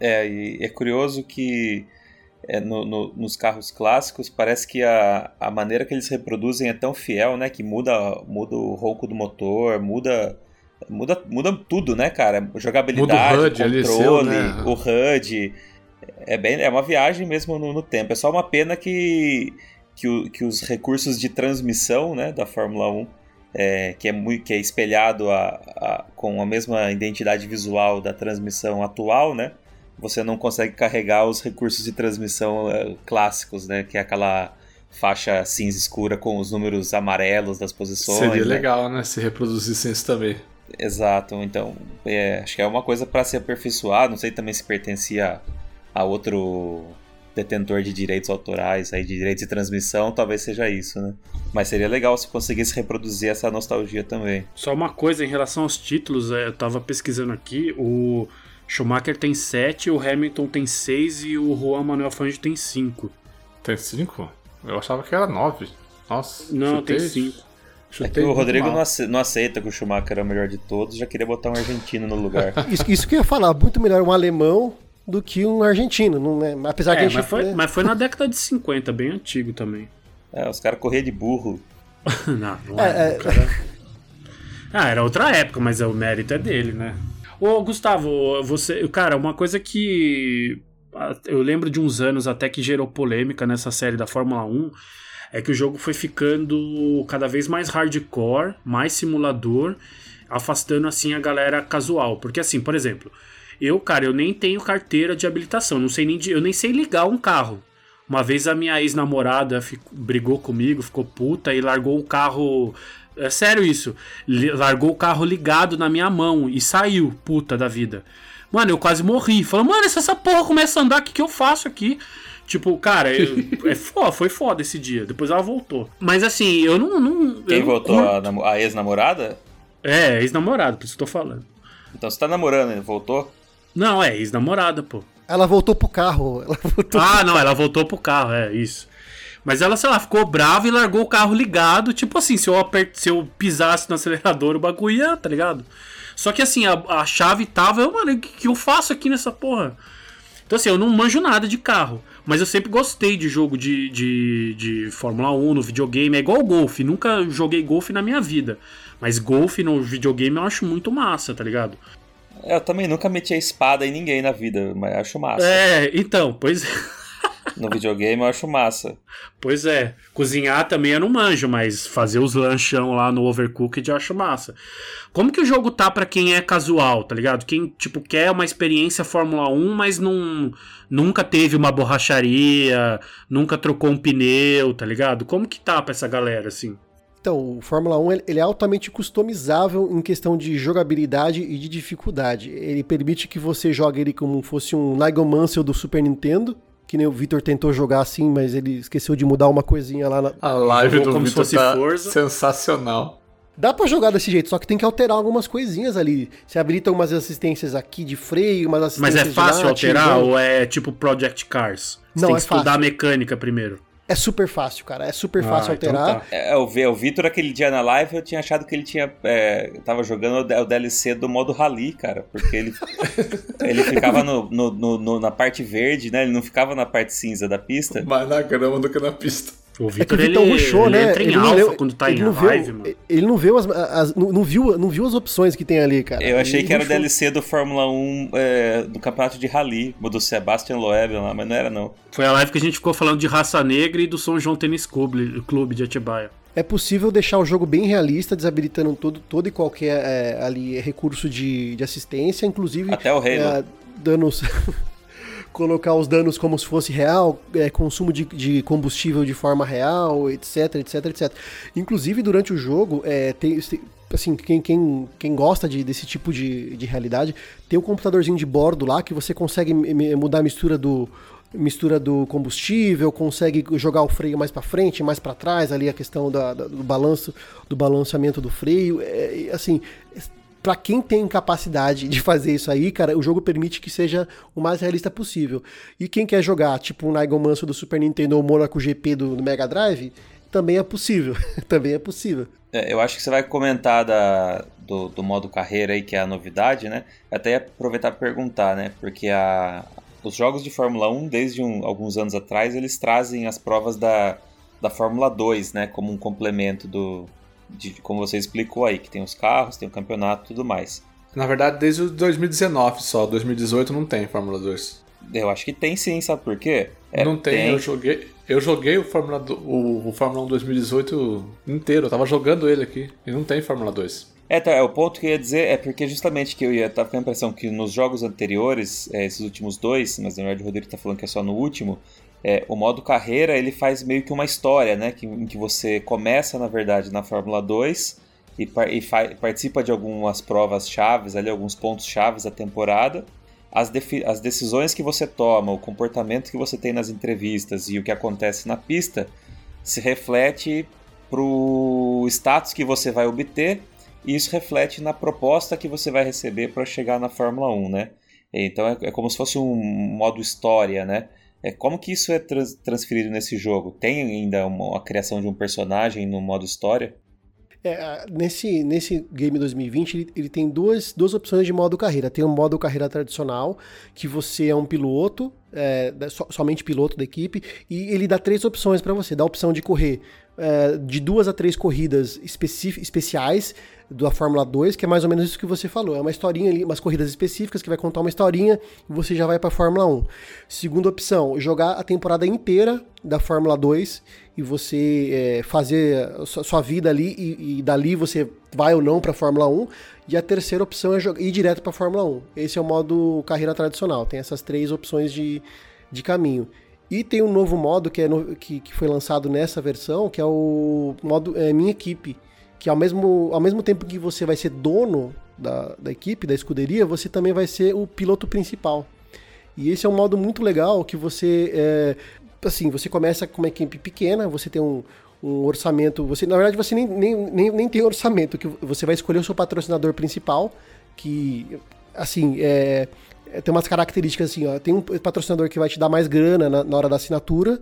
É, e é curioso que é, no- no- nos carros clássicos parece que a, a maneira que eles reproduzem é tão fiel, né? Que muda, muda o ronco do motor, muda. Muda, muda tudo, né, cara? Jogabilidade, Muda o HUD controle, né? o HUD. É, bem, é uma viagem mesmo no, no tempo. É só uma pena que, que, o- que os recursos de transmissão né, da Fórmula 1, é, que, é muito, que é espelhado a, a- com a mesma identidade visual da transmissão atual, né? Você não consegue carregar os recursos de transmissão é, clássicos, né? Que é aquela faixa cinza escura com os números amarelos das posições. Seria né? legal, né? Se reproduzissem isso também. Exato, então é, acho que é uma coisa para se aperfeiçoar. Não sei também se pertencia a outro detentor de direitos autorais, aí de direitos de transmissão, talvez seja isso, né? Mas seria legal se conseguisse reproduzir essa nostalgia também. Só uma coisa em relação aos títulos, é, eu tava pesquisando aqui, o Schumacher tem 7, o Hamilton tem 6 e o Juan Manuel Fangio tem 5. Tem cinco? Eu achava que era nove. Nossa. Não, chutei- tem 5. É que chutei o muito Rodrigo mal. não ace- não aceita que o Schumacher é o melhor de todos, já queria botar um argentino no lugar. Isso, isso que eu ia falar, muito melhor um alemão do que um argentino, não é? Apesar que a É, gente. mas foi, né, mas foi na década de 50, bem antigo também. É, os caras corriam de burro. não, não É, é, é. o cara- Ah, era outra época, mas o mérito é dele, né? Ô, Gustavo, você. Cara, uma coisa que. ah, Eu lembro de uns anos até que gerou polêmica nessa série da Fórmula 1. É que o jogo foi ficando cada vez mais hardcore, mais simulador, afastando assim a galera casual. Porque assim, por exemplo, eu, cara, eu nem tenho carteira de habilitação, não sei nem eu nem sei ligar um carro. Uma vez a minha ex-namorada brigou comigo, ficou puta e largou o carro. É sério isso. Largou o carro ligado na minha mão e saiu, puta da vida. Mano, eu quase morri. Falou, mano, se essa porra começa a andar, o que, que eu faço aqui? Tipo, cara, eu- é foda, foi foda esse dia. Depois ela voltou. Mas assim, eu não. não Quem eu voltou? curto. A, a ex-namorada? É, ex-namorado, por isso que eu tô falando. Então você tá namorando, ele voltou? Não, é, ex-namorada, pô. Ela voltou pro carro. Ela voltou. Ah, não, ela voltou pro carro, é isso. Mas ela, sei lá, ficou brava e largou o carro ligado. Tipo assim, se eu, apert... se eu pisasse no acelerador, o bagulho ia, tá ligado? Só que assim, a, a chave tava, eu, mano, o que, que eu faço aqui nessa porra? Então assim, eu não manjo nada de carro. Mas eu sempre gostei de jogo de, de, de Fórmula 1 no videogame. É igual golfe. Nunca joguei golfe na minha vida. Mas golfe no videogame eu acho muito massa, tá ligado? Eu também nunca meti a espada em ninguém na vida, mas acho massa. É, então, pois No videogame eu acho massa. Pois é. Cozinhar também eu não manjo, mas fazer os lanchão lá no Overcooked eu acho massa. Como que o jogo tá pra quem é casual, tá ligado? Quem, tipo, quer uma experiência Fórmula 1, mas não nunca teve uma borracharia, nunca trocou um pneu, tá ligado? Como que tá pra essa galera, assim? Então, o Fórmula 1 ele- ele é altamente customizável em questão de jogabilidade e de dificuldade. Ele permite que você jogue ele como fosse um Nigel Mansell do Super Nintendo, que nem o Victor tentou jogar assim, mas ele esqueceu de mudar uma coisinha lá. Na... A live do como se Vitor fosse tá Forza. sensacional. Dá pra jogar desse jeito, só que tem que alterar algumas coisinhas ali. Você habilita umas assistências aqui de freio, umas Mas assistências é de fácil lá, alterar tirando. ou é tipo Project Cars? Você Não, tem é que estudar fácil. a mecânica primeiro. É super fácil, cara. É super Ah, fácil então alterar. tá. É, o, Vi- o Vitor, aquele dia na live, eu tinha achado que ele tinha. É, tava jogando o DLC do modo rally, cara. Porque ele, ele ficava no, no- no- no- na parte verde, né? Ele não ficava na parte cinza da pista. Mais na grama do que na pista. O É que o ele, rushou, ele né? entra em Ele não alfa leu- quando tá ele em não viu- live, mano. Ele não viu as, as- não, não viu, não viu as opções que tem ali, cara. Eu achei Ele que era o. DLC do Fórmula 1 é, do campeonato de rally, do Sebastian Loeb lá, mas não era não. Foi a live que a gente ficou falando de raça negra e do São João Tênis Clube, Clube de Atibaia. É possível deixar o jogo bem realista, desabilitando todo, todo e qualquer é, ali recurso de, de assistência, inclusive Até o Halo. é, dando colocar os danos como se fosse real, é, consumo de, de, combustível de forma real, etc, etc, etc. Inclusive, durante o jogo, é, tem, assim, quem, quem, quem gosta de, desse tipo de, de realidade, tem um computadorzinho de bordo lá que você consegue mudar a mistura do, mistura do combustível, consegue jogar o freio mais para frente, mais para trás, ali a questão da, da, do balanço, do balanceamento do freio, é, assim, para quem tem capacidade de fazer isso aí, cara, o jogo permite que seja o mais realista possível. E quem quer jogar, tipo o Nigel Manso do Super Nintendo ou Monaco GP do, do Mega Drive, também é possível. também é possível. É, eu acho que você vai comentar da, do, do, modo carreira aí, que é a novidade, né? Até aproveitar para perguntar, né? Porque a, os jogos de Fórmula 1, desde um, alguns anos atrás, eles trazem as provas da, da Fórmula 2, né? Como um complemento do, de, como você explicou aí, que tem os carros, tem o campeonato e tudo mais. Na verdade, desde o 2019 só, 2018 não tem Fórmula 2. Eu acho que tem sim, sabe por quê? É, não tem, tem, eu joguei, eu joguei o Fórmula, o, o Fórmula 1 2018 inteiro, eu tava jogando ele aqui, e não tem Fórmula 2. É, tá, é, o ponto que eu ia dizer é porque justamente que eu ia tava com a impressão que nos jogos anteriores, é, esses últimos dois, mas na verdade o Rodrigo tá falando que é só no último, é, o modo carreira ele faz meio que uma história, né? Que, em que você começa, na verdade, na Fórmula 2 e, e participa de algumas provas chaves, ali, alguns pontos chaves da temporada. As, as decisões que você toma, o comportamento que você tem nas entrevistas e o que acontece na pista se reflete para o status que você vai obter e isso reflete na proposta que você vai receber para chegar na Fórmula 1, né? Então é, é como se fosse um modo história, né? É, como que isso é trans transferido nesse jogo? Tem ainda uma, a criação de um personagem no modo história? É, nesse, nesse game 2020, ele, ele, tem duas, duas opções de modo carreira. Tem um modo carreira tradicional, que você é um piloto, é, so, somente piloto da equipe, e ele dá três opções para você. Dá a opção de correr é, de duas a três corridas especiais da Fórmula 2, que é mais ou menos isso que você falou. É uma historinha ali, umas corridas específicas que vai contar uma historinha e você já vai para a Fórmula 1. Segunda opção, jogar a temporada inteira da Fórmula 2 e você é, fazer sua vida ali e, e, dali você vai ou não para Fórmula 1. E a terceira opção é ir direto para Fórmula 1. Esse é o modo carreira tradicional. Tem essas três opções de, de caminho. E tem um novo modo que, é no, que, que foi lançado nessa versão, que é o modo é, Minha Equipe que ao mesmo, ao mesmo tempo que você vai ser dono da, da equipe, da escuderia, você também vai ser o piloto principal. E esse é um modo muito legal que você, é, assim, você começa com uma equipe pequena, você tem um, um orçamento, você na verdade você nem, nem, nem, nem tem orçamento, que você vai escolher o seu patrocinador principal, que, assim, é, é tem umas características assim, ó, tem um patrocinador que vai te dar mais grana na, na hora da assinatura,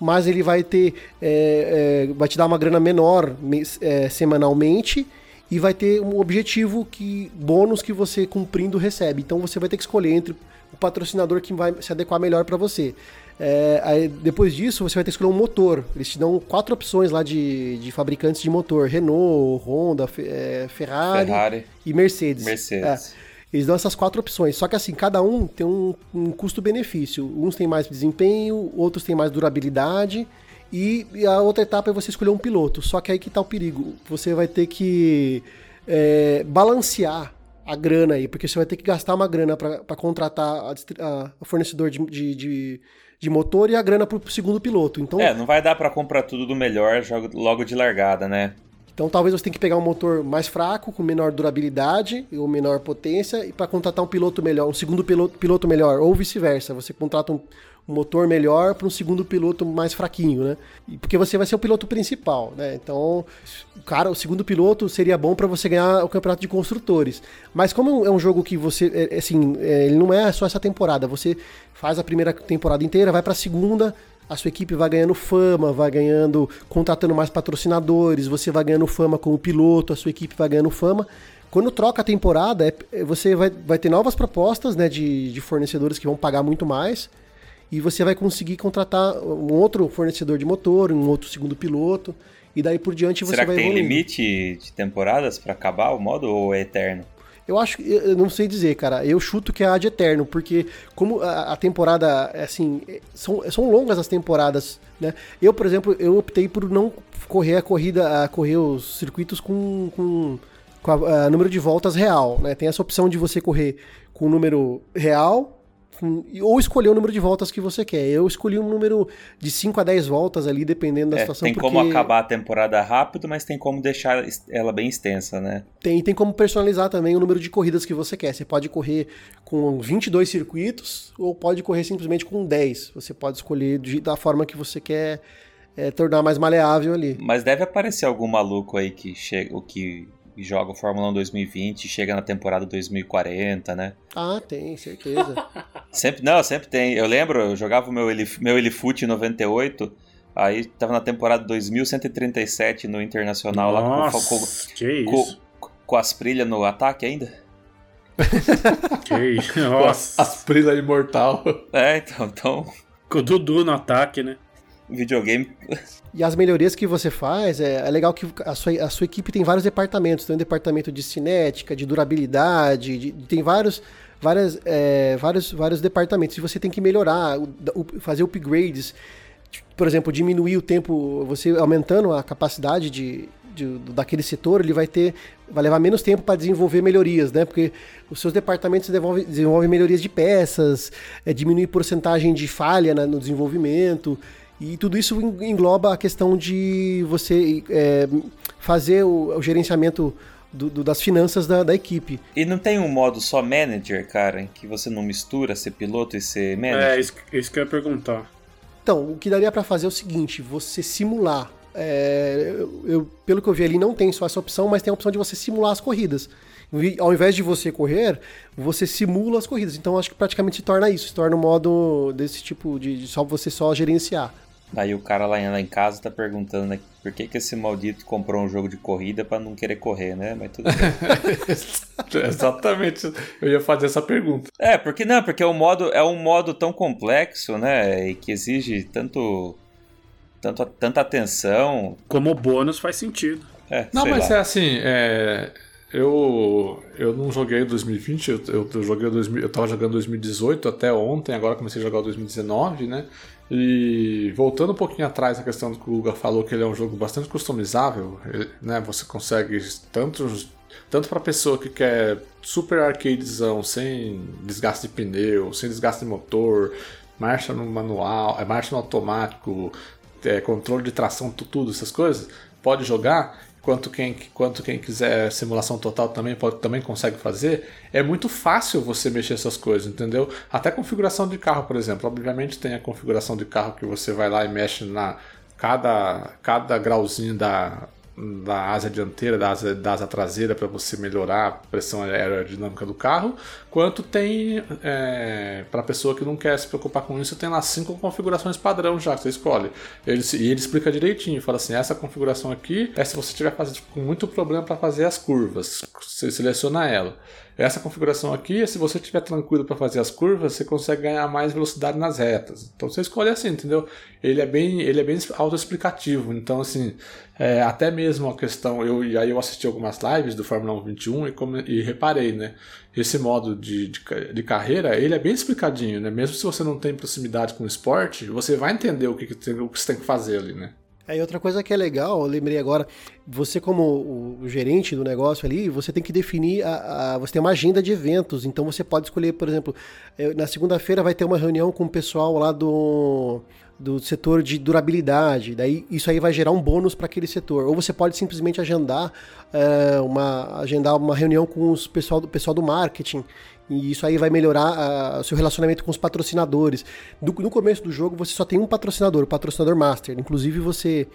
mas ele vai ter. É, é, vai te dar uma grana menor é, semanalmente e vai ter um objetivo que. bônus que você cumprindo recebe. Então você vai ter que escolher entre o patrocinador que vai se adequar melhor para você. É, aí, depois disso, você vai ter que escolher um motor. Eles te dão quatro opções lá de, de fabricantes de motor: Renault, Honda, é, Ferrari, Ferrari, e Mercedes. Mercedes. É. Eles dão essas quatro opções. Só que assim, cada um tem um, um custo-benefício. Uns têm mais desempenho, outros têm mais durabilidade. E, e, a outra etapa é você escolher um piloto. Só que aí que tá o perigo. Você vai ter que é, balancear a grana aí, porque você vai ter que gastar uma grana para contratar a, a fornecedor de, de, de, de, motor e a grana pro segundo piloto. Então, é, não vai dar para comprar tudo do melhor logo de largada, né? Então talvez você tenha que pegar um motor mais fraco, com menor durabilidade ou menor potência, e para contratar um piloto melhor, um segundo piloto, piloto melhor, ou vice-versa. Você contrata um, motor melhor para um segundo piloto mais fraquinho, né? Porque você vai ser o piloto principal, né? Então, o cara, o segundo piloto seria bom para você ganhar o campeonato de construtores. Mas como é um jogo que você, é, é assim, é, ele não é só essa temporada. Você faz a primeira temporada inteira, vai para a segunda, a sua equipe vai ganhando fama, vai ganhando, contratando mais patrocinadores, você vai ganhando fama como piloto, a sua equipe vai ganhando fama. Quando troca a temporada, você vai, vai ter novas propostas né, de, de fornecedores que vão pagar muito mais e você vai conseguir contratar um outro fornecedor de motor, um outro segundo piloto, e daí por diante você Será vai que tem evoluindo. limite de temporadas para acabar o modo ou é eterno? Eu acho, eu não sei dizer, cara. Eu chuto que é a de eterno, porque como a, a temporada, assim, são, são longas as temporadas, né? Eu, por exemplo, eu optei por não correr a corrida, a correr os circuitos com, com, com a, a número de voltas real, né? Tem essa opção de você correr com o número real ou escolher o número de voltas que você quer. Eu escolhi um número de 5 a 10 voltas ali, dependendo da É, situação. tem porque como acabar a temporada rápido, mas tem como deixar ela bem extensa, né? Tem, tem como personalizar também o número de corridas que você quer. Você pode correr com 22 circuitos ou pode correr simplesmente com 10. Você pode escolher de- da forma que você quer é, tornar mais maleável ali. Mas deve aparecer algum maluco aí que chega, o que joga o Fórmula 1 2020 e chega na temporada 2040, né? Ah, tem, certeza. Sempre, não, sempre tem. Eu lembro, eu jogava o meu, Elif, meu Elifute em 98, aí tava na temporada 2137 no Internacional lá com, Nossa, com, que com, isso. com as trilhas no ataque ainda. Que isso. Nossa. Asprila imortal. É, então, então Com o Dudu no ataque, né? Videogame. E as melhorias que você faz, é, é legal que a sua, a sua equipe tem vários departamentos. Tem um departamento de cinética, de durabilidade, de- tem vários, várias, é, vários, vários departamentos. E você tem que melhorar, fazer upgrades. Por exemplo, diminuir o tempo, você aumentando a capacidade de, de- daquele setor, ele vai ter. Vai levar menos tempo para desenvolver melhorias, né? Porque os seus departamentos desenvolvem, desenvolvem melhorias de peças, é, porcentagem de falha na- no desenvolvimento. E tudo isso en- engloba a questão de você é, fazer o, o gerenciamento do- do- das finanças da, da equipe. E não tem um modo só manager, cara, em que você não mistura ser piloto e ser manager? É, isso, isso que eu ia perguntar. Então, o que daria para fazer é o seguinte: você simular. é, eu, eu- pelo que eu vi ali, não tem só essa opção, mas tem a opção de você simular as corridas. Ao invés de você correr, você simula as corridas. Então, acho que praticamente se torna isso, se torna um modo desse tipo de, de só você só gerenciar. Aí o cara lá em, lá em casa tá perguntando, né, por que, que esse maldito comprou um jogo de corrida pra não querer correr, né? Mas tudo bem. Exatamente. Eu ia fazer essa pergunta. é, porque não, porque o modo é um modo tão complexo, né? E que exige tanto, tanto tanta atenção. Como bônus faz sentido. É, Não, sei mas lá. é assim, é, eu, eu não joguei 2020, eu, eu, joguei 2000, eu tava jogando 2018 até ontem, agora comecei a jogar o 2019, né? E voltando um pouquinho atrás na questão do que o Guga falou, que ele é um jogo bastante customizável, ele- né? Você consegue tanto, tanto para pessoa que quer super arcadezão, sem desgaste de pneu, sem desgaste de motor, marcha no manual, é marcha no automático, é, controle de tração, tu- tudo, essas coisas, pode jogar. Quanto quem, quanto quem quiser simulação total também pode, também consegue fazer. É muito fácil você mexer essas coisas, entendeu? Até configuração de carro, por exemplo. Obviamente tem a configuração de carro que você vai lá e mexe na cada, cada grauzinho da, da asa dianteira, da asa, da asa traseira para você melhorar a pressão aerodinâmica do carro, quanto tem é, para pessoa que não quer se preocupar com isso, tem lá cinco configurações padrão já que você escolhe. Ele, e ele explica direitinho, fala assim, essa configuração aqui é se você tiver fazendo, com muito problema para fazer as curvas, você seleciona ela. Essa configuração aqui se você estiver tranquilo para fazer as curvas, você consegue ganhar mais velocidade nas retas. Então você escolhe assim, entendeu? Ele é bem, ele é bem autoexplicativo. Então assim, é, até mesmo a questão, eu e aí eu assisti algumas lives do Fórmula 1 21 e, come- e reparei, né? Esse modo de, de, de carreira, ele é bem explicadinho, né? Mesmo se você não tem proximidade com o esporte, você vai entender o que, que tem- o que você tem que fazer ali, né? Aí outra coisa que é legal, eu lembrei agora, você como o, o gerente do negócio ali, você tem que definir, a, a- você tem uma agenda de eventos, então você pode escolher, por exemplo, eh, na segunda-feira vai ter uma reunião com o pessoal lá do, do setor de durabilidade, daí isso aí vai gerar um bônus para aquele setor, ou você pode simplesmente agendar eh, uma, agendar uma reunião com os pessoal, do pessoal do marketing, e isso aí vai melhorar o seu relacionamento com os patrocinadores. No, começo do jogo você só tem um patrocinador, o patrocinador master. Inclusive você,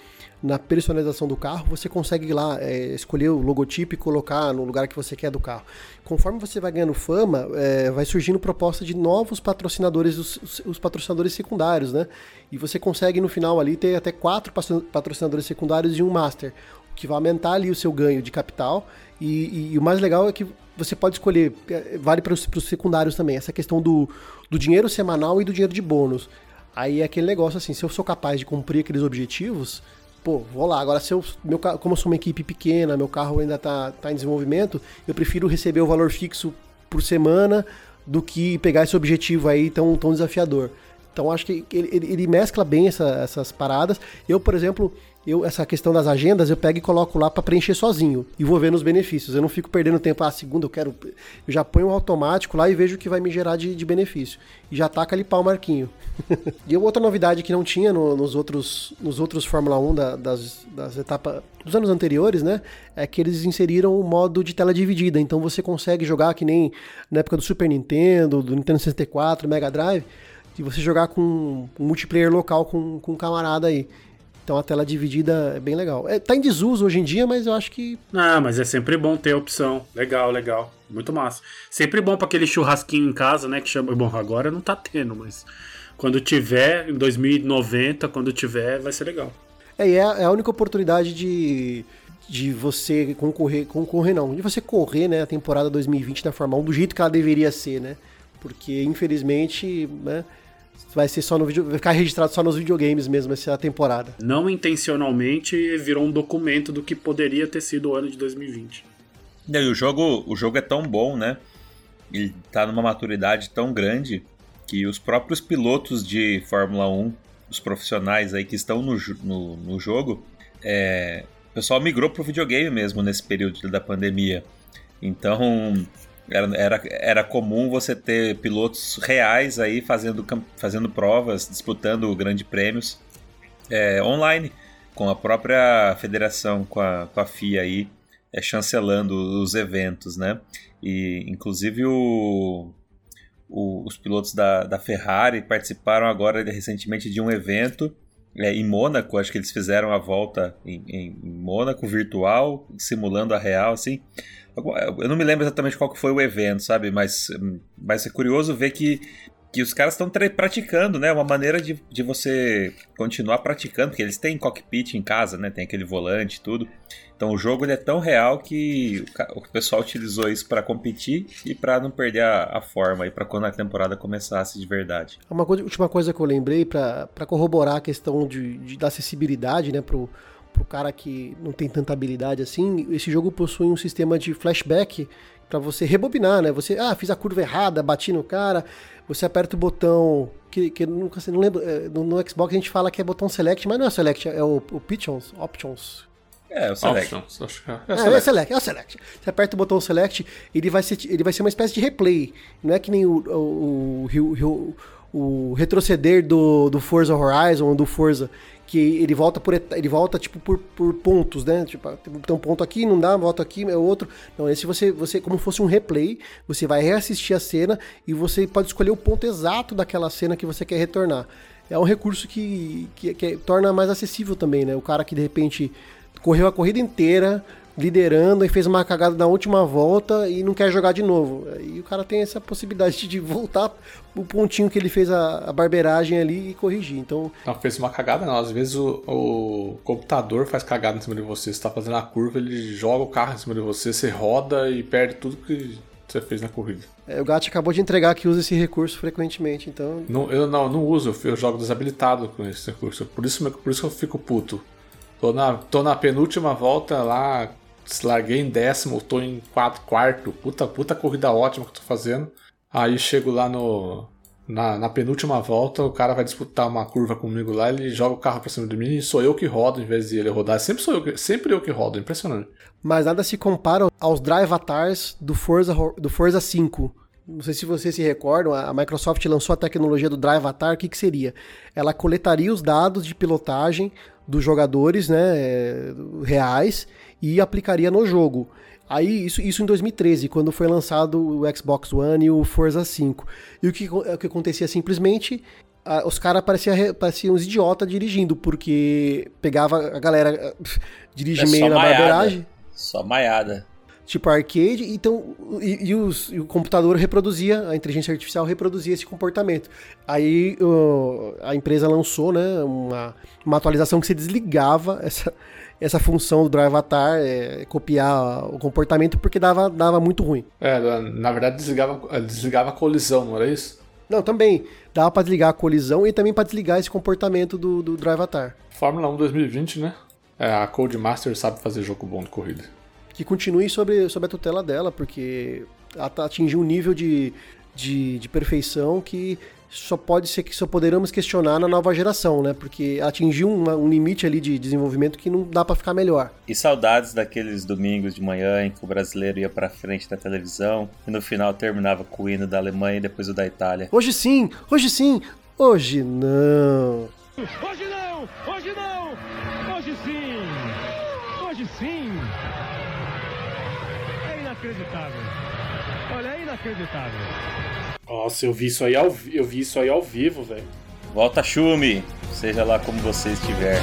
na personalização do carro, você consegue lá é, escolher o logotipo e colocar no lugar que você quer do carro. Conforme você vai ganhando fama, é, vai surgindo proposta de novos patrocinadores, os, os- patrocinadores secundários, né? E você consegue no final ali ter até quatro patro- patrocinadores secundários e um master, que vai aumentar ali o seu ganho de capital. E, e- e o mais legal é que você pode escolher, é, vale para os secundários também, essa questão do, do dinheiro semanal e do dinheiro de bônus. Aí é aquele negócio assim, se eu sou capaz de cumprir aqueles objetivos, pô, vou lá. Agora, se eu, meu, como eu sou uma equipe pequena, meu carro ainda tá, tá em desenvolvimento, eu prefiro receber o valor fixo por semana do que pegar esse objetivo aí tão, tão desafiador. Então acho que ele, ele, ele mescla bem essa, essas paradas. Eu, por exemplo, eu essa questão das agendas eu pego e coloco lá para preencher sozinho e vou vendo os benefícios. Eu não fico perdendo tempo. Ah, segunda eu quero. Eu já ponho um automático lá e vejo o que vai me gerar de, de benefício. E já taca ali pau o marquinho. e outra novidade que não tinha no, nos outros nos outros Fórmula 1 da, das, das etapas dos anos anteriores, né? É que eles inseriram o modo de tela dividida. Então você consegue jogar que nem na época do Super Nintendo, do Nintendo 64, Mega Drive, de você jogar com um multiplayer local com, com um camarada aí. Então a tela dividida é bem legal. É, tá em desuso hoje em dia, mas eu acho que. Ah, mas é sempre bom ter a opção. Legal, legal. Muito massa. Sempre bom para aquele churrasquinho em casa, né? Que chama. Bom, agora não tá tendo, mas quando tiver, em 2090, quando tiver, vai ser legal. É, e é, é a única oportunidade de, de você concorrer, concorrer não, de você correr, né, a temporada 2020 da Fórmula 1 do jeito que ela deveria ser, né? Porque infelizmente, né, vai ser só no vídeo, vai ficar registrado só nos videogames mesmo essa temporada. Não intencionalmente virou um documento do que poderia ter sido o ano de 2020. E o jogo, o jogo é tão bom, né? Ele tá numa maturidade tão grande que os próprios pilotos de Fórmula 1, os profissionais aí que estão no, no, no jogo, é, o pessoal migrou pro videogame mesmo nesse período da pandemia. Então, era, era, era comum você ter pilotos reais aí fazendo, fazendo provas, disputando grandes prêmios é, online, com a própria federação, com a, com a FIA aí, é, chancelando os eventos, né? E inclusive o, o, os pilotos da, da Ferrari participaram agora recentemente de um evento é, em Mônaco, acho que eles fizeram a volta em, em, em Mônaco virtual, simulando a real, assim. Eu não me lembro exatamente qual foi o evento, sabe? Mas, mas é curioso ver que, que os caras estão praticando, né? Uma maneira de, de você continuar praticando, porque eles têm cockpit em casa, né? Tem aquele volante e tudo. Então o jogo ele é tão real que o, o pessoal utilizou isso para competir e para não perder a, a forma aí para quando a temporada começasse de verdade. Uma coisa, última coisa que eu lembrei para corroborar a questão de, de, da acessibilidade, né? Pro, pro cara que não tem tanta habilidade assim, esse jogo possui um sistema de flashback para você rebobinar, né? Você, ah, fiz a curva errada, bati no cara, você aperta o botão que, que nunca não lembro, é, no, no, Xbox a gente fala que é botão select, mas não é select, é o, o options, options. É, o select. Options, acho que é. É, select. é, select. é o select. Você aperta o botão select, ele vai ser, ele vai ser uma espécie de replay. Não é que nem o, o, o, o, o retroceder do, do Forza Horizon ou do Forza, que ele volta por ele volta tipo por, por pontos, né? Tipo, tem um ponto aqui, não dá, volta aqui, é outro. Não, esse você você como fosse um replay, você vai reassistir a cena e você pode escolher o ponto exato daquela cena que você quer retornar. É um recurso que, que, que torna mais acessível também, né? O cara que de repente correu a corrida inteira, liderando e fez uma cagada na última volta e não quer jogar de novo. E o cara tem essa possibilidade de voltar o pontinho que ele fez a, a barbeiragem ali e corrigir. Então. Não fez uma cagada, não. Às vezes o, o computador faz cagada em cima de você. Você está fazendo a curva, ele joga o carro em cima de você, você roda e perde tudo que você fez na corrida. É, o Gato acabou de entregar que usa esse recurso frequentemente, então. Não, eu não, não uso, eu jogo desabilitado com esse recurso. Por isso, por isso que eu fico puto. Tô na, tô na penúltima volta lá, larguei em décimo, tô em quatro, quarto. Puta, puta corrida ótima que eu tô fazendo. Aí chego lá no. Na, na, penúltima volta, o cara vai disputar uma curva comigo lá, ele joga o carro pra cima de mim e sou eu que rodo em vez de ele rodar. Sempre sou eu que, sempre eu que rodo, impressionante. Mas nada se compara aos Drive Avatars do Forza, do Forza 5. Não sei se vocês se recordam, a Microsoft lançou a tecnologia do Drive Avatar, o que, que seria? Ela coletaria os dados de pilotagem dos jogadores né, reais e aplicaria no jogo. Aí, isso, isso em 2013, quando foi lançado o Xbox One e o Forza 5. E o que, o que acontecia simplesmente, a, os caras pareciam, pareciam uns idiotas dirigindo, porque pegava a galera dirige é meio na maiada. barbeiragem. Só maiada. Tipo arcade, então, e, e, os, e, o computador reproduzia, a inteligência artificial reproduzia esse comportamento. Aí a empresa lançou né, uma, uma atualização que se desligava essa, essa função do Drive Avatar, é, copiar o comportamento, porque dava, dava muito ruim. É, na verdade desligava, desligava a colisão, não era isso? Não, também. Dava para desligar a colisão e também para desligar esse comportamento do, do Drive Avatar. Fórmula 1 2020, né? É, a Codemaster sabe fazer jogo bom de corrida. Que continue sobre, sobre a tutela dela, porque ela tá, atingiu um nível de, de, de perfeição que só pode ser que só poderemos questionar na nova geração, né? Porque atingiu um, um limite ali de desenvolvimento que não dá para ficar melhor. E saudades daqueles domingos de manhã em que o brasileiro ia pra frente da televisão e no final terminava com o hino da Alemanha e depois o da Itália. Hoje sim, hoje sim, hoje não. Hoje não! Hoje não! Hoje sim! Hoje sim! É inacreditável. Olha, é inacreditável. Nossa, eu vi isso aí ao, eu vi isso aí ao vivo, velho. Volta Chume, seja lá como você estiver.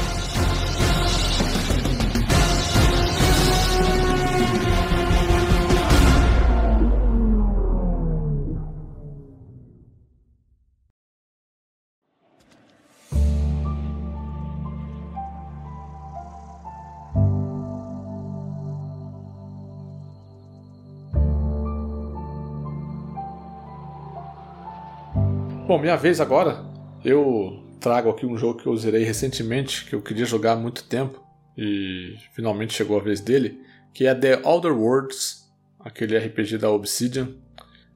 Bom, minha vez agora. Eu trago aqui um jogo que eu zerei recentemente, que eu queria jogar há muito tempo e finalmente chegou a vez dele, que é The Outer Worlds, aquele RPG da Obsidian.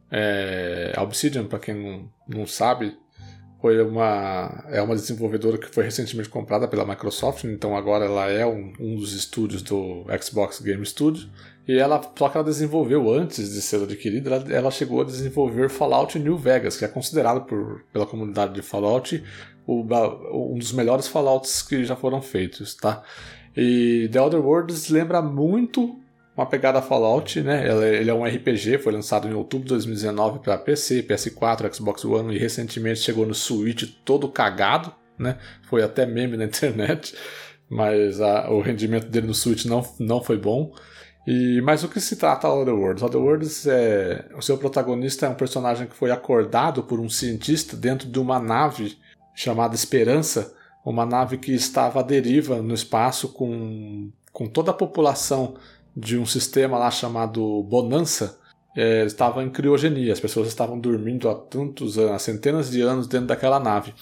É, a Obsidian, para quem não, não sabe, foi uma é uma desenvolvedora que foi recentemente comprada pela Microsoft, então agora ela é um, um dos estúdios do Xbox Game Studio. E ela, só que ela desenvolveu antes de ser adquirida, ela, ela chegou a desenvolver Fallout New Vegas, que é considerado por, pela comunidade de Fallout o, um dos melhores Fallouts que já foram feitos, tá? E The Outer Worlds lembra muito uma pegada Fallout, né? Ela- Ele é um RPG, foi lançado em outubro de 2019 para PC, PS4, Xbox One e recentemente chegou no Switch todo cagado, né? Foi até meme na internet, mas a- o rendimento dele no Switch não, não foi bom. E, mas o que se trata Outer Worlds? Outer Worlds é. O seu protagonista é um personagem que foi acordado por um cientista dentro de uma nave chamada Esperança, uma nave que estava à deriva no espaço com, com toda a população de um sistema lá chamado Bonança. é, estava em criogenia, as pessoas estavam dormindo há tantos anos, há centenas de anos dentro daquela nave.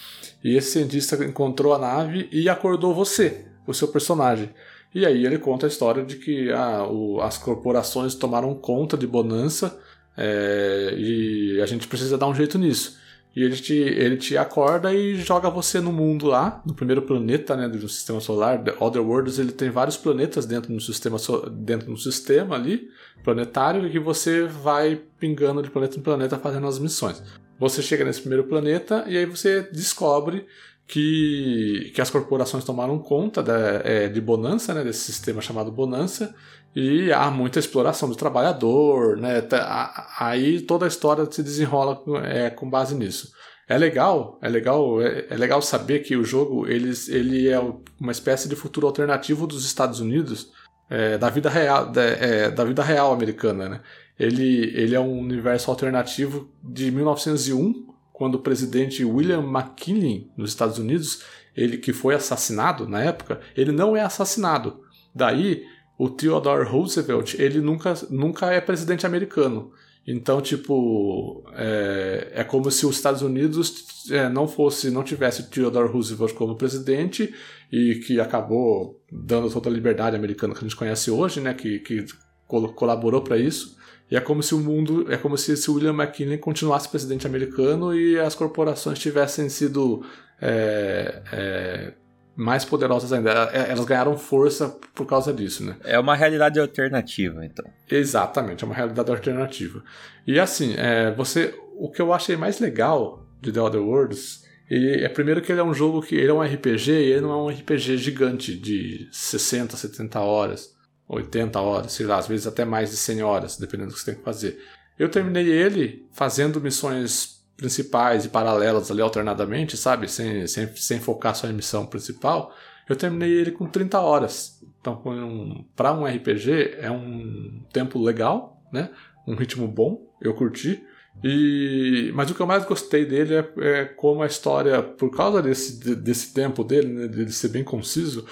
E esse cientista encontrou a nave e acordou você, o seu personagem. E aí ele conta a história de que ah, o- as corporações tomaram conta de Bonança é, e a gente precisa dar um jeito nisso. E ele te, ele te acorda e joga você no mundo lá, no primeiro planeta né, do sistema solar. The Other Worlds ele tem vários planetas dentro do sistema, dentro do sistema ali, planetário, que você vai pingando de planeta em planeta fazendo as missões. Você chega nesse primeiro planeta e aí você descobre que, que as corporações tomaram conta da, é, de Bonança, né, desse sistema chamado Bonança, e há muita exploração do trabalhador, né, tá- aí toda a história se desenrola é, com base nisso. É legal, é legal, é, é legal saber que o jogo eles, ele é uma espécie de futuro alternativo dos Estados Unidos, é, da vida real, da, é, da vida real americana, né? Ele, ele é um universo alternativo de 1901, quando o presidente William McKinley nos Estados Unidos, ele que foi assassinado na época, ele não é assassinado. Daí o Theodore Roosevelt ele nunca, nunca é presidente americano. Então, tipo, é, é como se os Estados Unidos é, não fosse, não tivesse Theodore Roosevelt como presidente e que acabou dando toda a liberdade americana que a gente conhece hoje, né, que, que col- colaborou para isso. E é como se o mundo, é como se, se William McKinley continuasse presidente americano e as corporações tivessem sido é, é, mais poderosas ainda. É, Elas ganharam força por causa disso, né? É uma realidade alternativa, então. Exatamente, é uma realidade alternativa. E assim, é, você, o que eu achei mais legal de The Other Worlds ele, é primeiro que ele é um jogo que ele é um RPG e ele não é um RPG gigante de 60, 70 horas, 80 horas, sei lá, às vezes até mais de 100 horas, dependendo do que você tem que fazer. Eu terminei ele fazendo missões principais e paralelas ali alternadamente, sabe? Sem, sem, sem focar só em missão principal. Eu terminei ele com 30 horas. Então, um, para um RPG, é um tempo legal, né? Um ritmo bom, eu curti. E, mas o que eu mais gostei dele é, é como a história, por causa desse, de- desse tempo dele, né, dele ser bem conciso,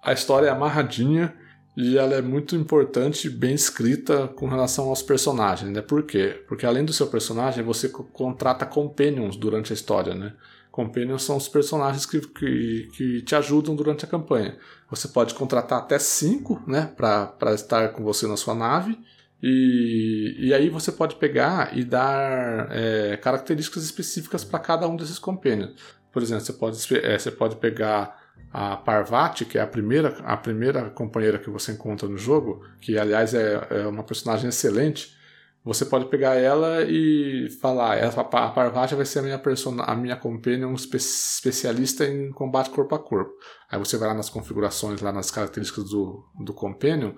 a história é amarradinha e ela é muito importante, bem escrita com relação aos personagens, né? Por quê? Porque além do seu personagem, você co- contrata companions durante a história, né? Companions são os personagens que, que, que te ajudam durante a campanha. Você pode contratar até cinco, né? Para estar com você na sua nave. E, e aí você pode pegar e dar é, características específicas para cada um desses companions. Por exemplo, você pode, é, você pode pegar a Parvati, que é a primeira, a primeira companheira que você encontra no jogo, que aliás é, é uma personagem excelente. Você pode pegar ela e falar, essa, a Parvati vai ser a minha, persona, a minha companion espe especialista em combate corpo a corpo. Aí você vai lá nas configurações, lá nas características do, do companion,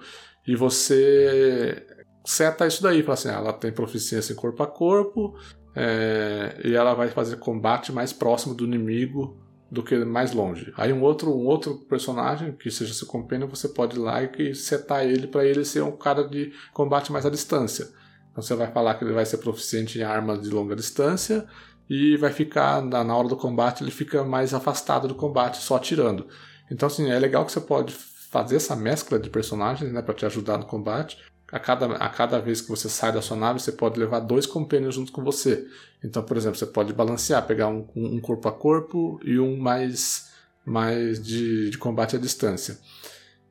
e você seta isso daí, fala assim, ah, ela tem proficiência em corpo a corpo, é, e ela vai fazer combate mais próximo do inimigo do que mais longe. Aí um outro, um outro personagem que seja seu companheiro, você pode ir lá e setar ele para ele ser um cara de combate mais à distância. Então você vai falar que ele vai ser proficiente em armas de longa distância e vai ficar na, na hora do combate ele fica mais afastado do combate, só atirando. Então assim, é legal que você pode fazer essa mescla de personagens, né, para te ajudar no combate a cada, a cada vez que você sai da sua nave, você pode levar dois companions junto com você. Então, por exemplo, você pode balancear, pegar um, um corpo a corpo e um mais, mais de, de combate à distância.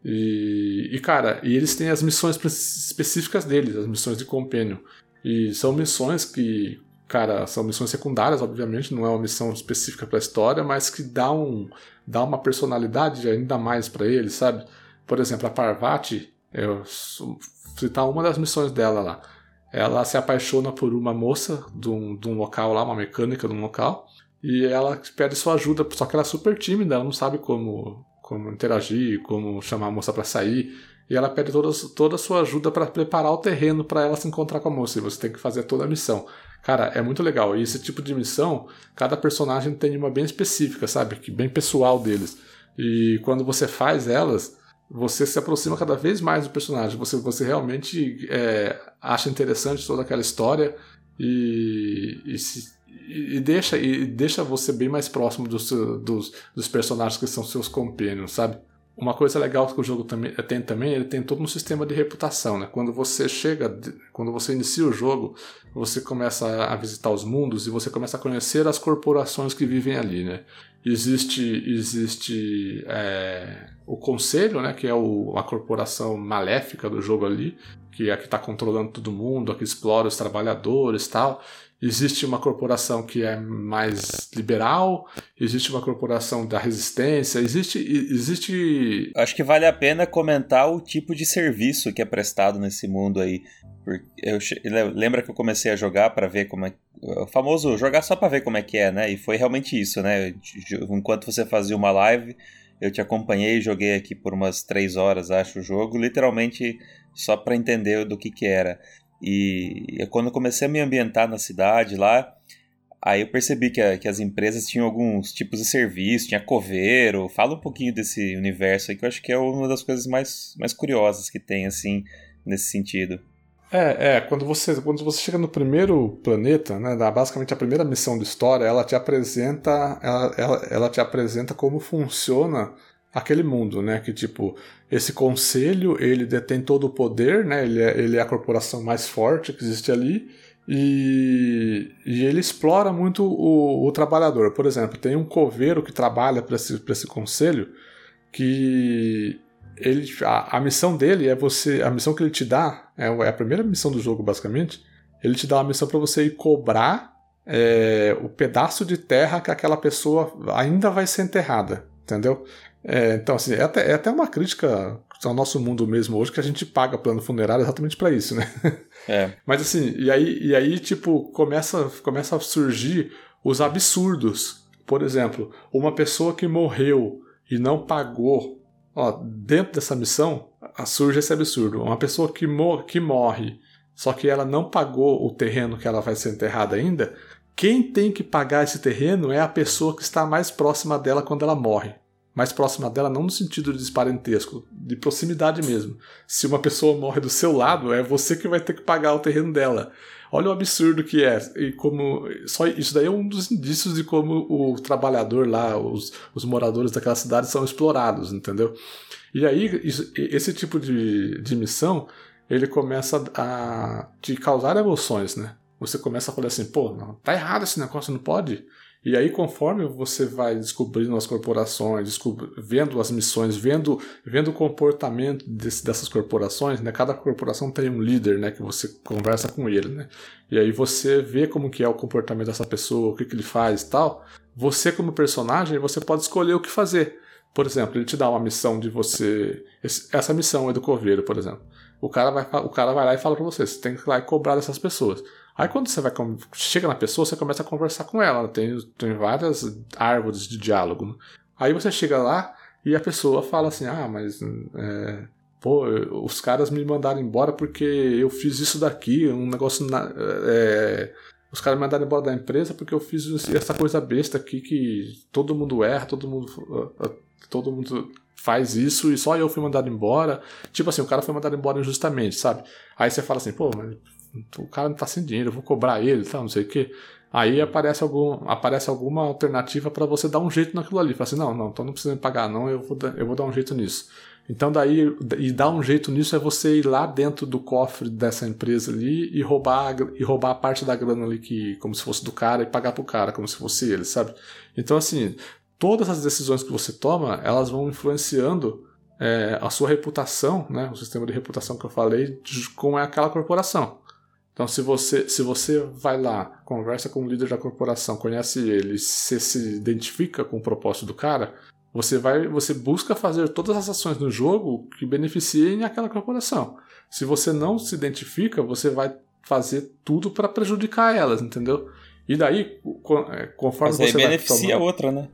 E, e, cara, e eles têm as missões específicas deles, as missões de companion. E são missões que, cara, são missões secundárias, obviamente, não é uma missão específica para a história, mas que dá, um, dá uma personalidade ainda mais para eles, sabe? Por exemplo, a Parvati, eu citar uma das missões dela lá. Ela se apaixona por uma moça de um, de um local lá, uma mecânica de um local, e ela pede sua ajuda, só que ela é super tímida, ela não sabe como, como interagir, como chamar a moça para sair, e ela pede toda, toda a sua ajuda para preparar o terreno para ela se encontrar com a moça, e você tem que fazer toda a missão. Cara, é muito legal. E esse tipo de missão, cada personagem tem uma bem específica, sabe? Que bem pessoal deles. E quando você faz elas, você se aproxima cada vez mais do personagem. Você, você realmente é, acha interessante toda aquela história e, e, se, e, deixa, e deixa você bem mais próximo dos, dos, dos personagens que são seus companions, sabe? Uma coisa legal que o jogo também, tem também, ele tem todo um sistema de reputação, né? Quando você chega, quando você inicia o jogo, você começa a visitar os mundos e você começa a conhecer as corporações que vivem ali, né? Existe, existe é, o conselho, né? Que é o, a corporação maléfica do jogo ali, que é a que está controlando todo mundo, a que explora os trabalhadores, tal. Existe uma corporação que é mais liberal, existe uma corporação da resistência, existe, existe. Acho que vale a pena comentar o tipo de serviço que é prestado nesse mundo aí. Eu, lembra que eu comecei a jogar para ver como é. O famoso jogar só para ver como é que é, né? E foi realmente isso, né? Enquanto você fazia uma live, eu te acompanhei e joguei aqui por umas três horas, acho, o jogo, literalmente só para entender do que que era. E quando eu comecei a me ambientar na cidade lá, aí eu percebi que, a, que as empresas tinham alguns tipos de serviço, tinha coveiro. Fala um pouquinho desse universo aí, que eu acho que é uma das coisas mais, mais curiosas que tem, assim, nesse sentido. É, é, quando você, quando você chega no primeiro planeta, né, basicamente a primeira missão da história, ela te apresenta, ela, ela, ela te apresenta como funciona aquele mundo, né? Que tipo, esse conselho, ele detém todo o poder, né? Ele é, ele é a corporação mais forte que existe ali. E, e ele explora muito o, o, trabalhador. Por exemplo, tem um coveiro que trabalha para esse, esse conselho que ele, a, a, missão dele é você. A missão que ele te dá, é, é a primeira missão do jogo, basicamente. Ele te dá uma missão para você ir cobrar é, o pedaço de terra que aquela pessoa ainda vai ser enterrada. Entendeu? É, então, assim, é até, é até uma crítica ao nosso mundo mesmo hoje que a gente paga plano funerário exatamente para isso, né? É. Mas assim, e aí, e aí tipo, começa, começa a surgir os absurdos. Por exemplo, uma pessoa que morreu e não pagou, ó, dentro dessa missão, surge esse absurdo. Uma pessoa que, mor que morre, só que ela não pagou o terreno que ela vai ser enterrada ainda, quem tem que pagar esse terreno é a pessoa que está mais próxima dela quando ela morre mais próxima dela, não no sentido de parentesco, de proximidade mesmo. Se uma pessoa morre do seu lado, é você que vai ter que pagar o terreno dela. Olha o absurdo que é. E como. Só isso daí é um dos indícios de como o trabalhador lá, os, os moradores daquela cidade são explorados, entendeu? E aí, isso, esse tipo de, de missão, ele começa a te causar emoções, né? Você começa a falar assim, pô, tá errado esse negócio, não pode. E aí, conforme você vai descobrindo as corporações, vendo as missões, vendo, vendo o comportamento desse- dessas corporações, né? Cada corporação tem um líder, né? Que você conversa com ele, né? E aí você vê como que é o comportamento dessa pessoa, o que, que ele faz e tal. Você, como personagem, você pode escolher o que fazer. Por exemplo, ele te dá uma missão de você... Essa missão é do coveiro, por exemplo. O cara, vai, o cara vai lá e fala pra você, você tem que ir lá e cobrar dessas pessoas. Aí quando você vai chega na pessoa, você começa a conversar com ela. Tem, tem várias árvores de diálogo. né? Aí você chega lá e a pessoa fala assim: Ah, mas é, pô, os caras me mandaram embora porque eu fiz isso daqui, um negócio. na- é, os caras me mandaram embora da empresa porque eu fiz essa coisa besta aqui que todo mundo erra, todo mundo, ah, ah, todo mundo faz isso e só eu fui mandado embora. Tipo assim, o cara foi mandado embora injustamente, sabe? Aí você fala assim, pô, mas o cara não tá sem dinheiro, eu vou cobrar ele, tal, não sei o quê. Aí aparece, algum, aparece alguma alternativa para você dar um jeito naquilo ali. Fala assim, não, não, então não precisa me pagar, não, eu vou, dar- eu vou dar um jeito nisso. Então daí, e dar um jeito nisso é você ir lá dentro do cofre dessa empresa ali e roubar, e roubar a parte da grana ali que, como se fosse do cara, e pagar pro cara, como se fosse ele, sabe? Então assim, todas as decisões que você toma, elas vão influenciando é, a sua reputação, né, o sistema de reputação que eu falei, de como é aquela corporação. Então, se você, se você vai lá, conversa com o líder da corporação, conhece ele, você se identifica com o propósito do cara, você vai, você busca fazer todas as ações no jogo que beneficiem aquela corporação. Se você não se identifica, você vai fazer tudo para prejudicar elas, entendeu? E daí, é, conforme Mas aí você vai beneficia a outra, né?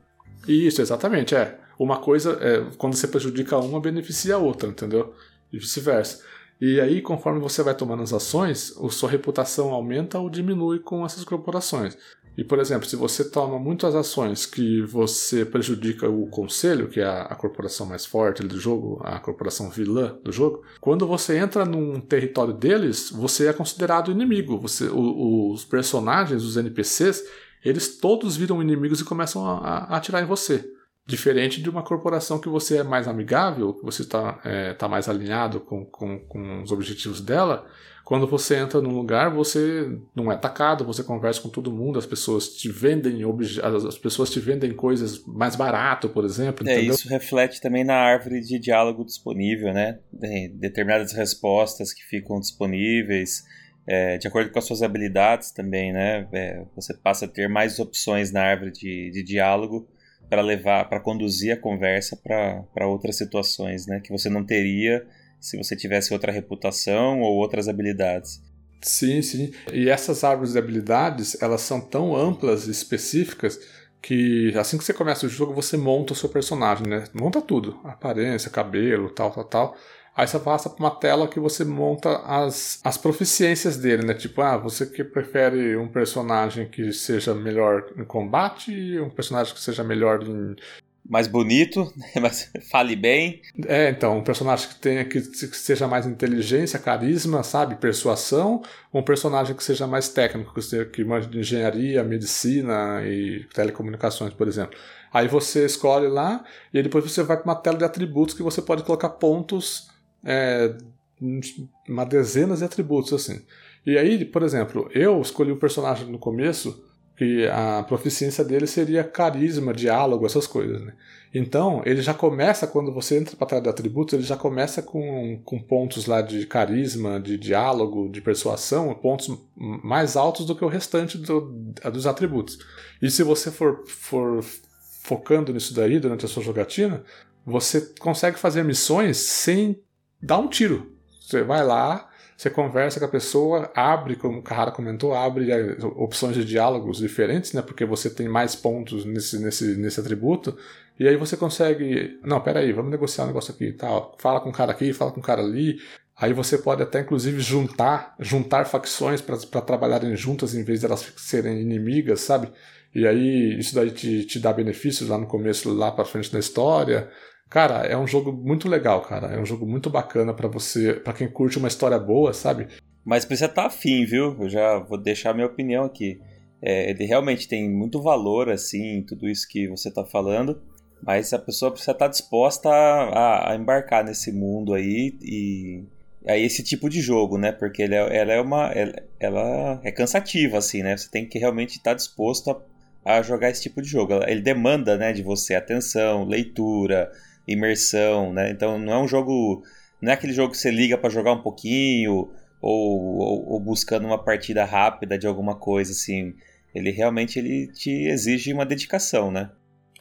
isso, exatamente, é. Uma coisa, é, quando você prejudica uma, beneficia a outra, entendeu? E vice-versa. E aí, conforme você vai tomando as ações, a sua reputação aumenta ou diminui com essas corporações. E, por exemplo, se você toma muitas ações que você prejudica o conselho, que é a, corporação mais forte do jogo, a corporação vilã do jogo, quando você entra num território deles, você é considerado inimigo. Você, o- os personagens, os NPCs, eles todos viram inimigos e começam a, a atirar em você. Diferente de uma corporação que você é mais amigável, que você está tá mais alinhado com, com, com os objetivos dela, quando você entra num lugar, você não é atacado, você conversa com todo mundo, as pessoas te vendem as as pessoas te vendem coisas mais barato, por exemplo, É, entendeu? isso reflete também na árvore de diálogo disponível, né? Tem determinadas respostas que ficam disponíveis, é, de acordo com as suas habilidades também, né? É, você passa a ter mais opções na árvore de, de diálogo para levar, para conduzir a conversa para outras situações, né? Que você não teria se você tivesse outra reputação ou outras habilidades. Sim, sim. E essas árvores de habilidades, elas são tão amplas e específicas que assim que você começa o jogo, você monta o seu personagem, né? Monta tudo. Aparência, cabelo, tal, tal, tal. Aí você passa para uma tela que você monta as, as proficiências dele, né? Tipo, ah, você que prefere um personagem que seja melhor em combate, um personagem que seja melhor em Mais bonito, mas fale bem. é, então, um personagem que tenha que, que seja mais inteligência, carisma, sabe, persuasão, um personagem que seja mais técnico, que, seja, que manje de engenharia, medicina e telecomunicações, por exemplo. Aí você escolhe lá e depois você vai para uma tela de atributos que você pode colocar pontos, é, uma dezena de atributos assim. E aí, por exemplo, eu escolhi um personagem no começo que a proficiência dele seria carisma, diálogo, essas coisas, né? Então, ele já começa, quando você entra para tela de atributos, ele já começa com, com pontos lá de carisma, de diálogo, de persuasão, pontos mais altos do que o restante do, dos atributos. E se você for, for focando nisso daí durante a sua jogatina, você consegue fazer missões sem dar um tiro. Você vai lá, você conversa com a pessoa, abre, como o Carrara comentou, abre eh, opções de diálogos diferentes, né? Porque você tem mais pontos nesse, nesse, nesse atributo. E aí você consegue. Não, peraí, vamos negociar um negócio aqui e tal. Fala com o cara aqui, fala com o cara ali. Aí você pode até, inclusive, juntar, juntar facções para trabalharem juntas em vez de elas serem inimigas, sabe? E aí isso daí te, te dá benefícios lá no começo, lá para frente da história. Cara, é um jogo muito legal, cara. É um jogo muito bacana para você, para quem curte uma história boa, sabe? Mas precisa estar afim, viu? Eu já vou deixar minha opinião aqui. É, ele realmente tem muito valor, assim, tudo isso que você está falando, mas a pessoa precisa estar disposta a, a, embarcar nesse mundo aí e a esse tipo de jogo, né? Porque ele é, ela é uma. Ela, ela, é cansativa, assim, né? Você tem que realmente estar disposto a, a jogar esse tipo de jogo. Ele demanda, né, de você atenção, leitura, imersão, né? Então não é um jogo, não é aquele jogo que você liga para jogar um pouquinho ou, ou, ou, buscando uma partida rápida de alguma coisa assim. Ele realmente ele te exige uma dedicação, né?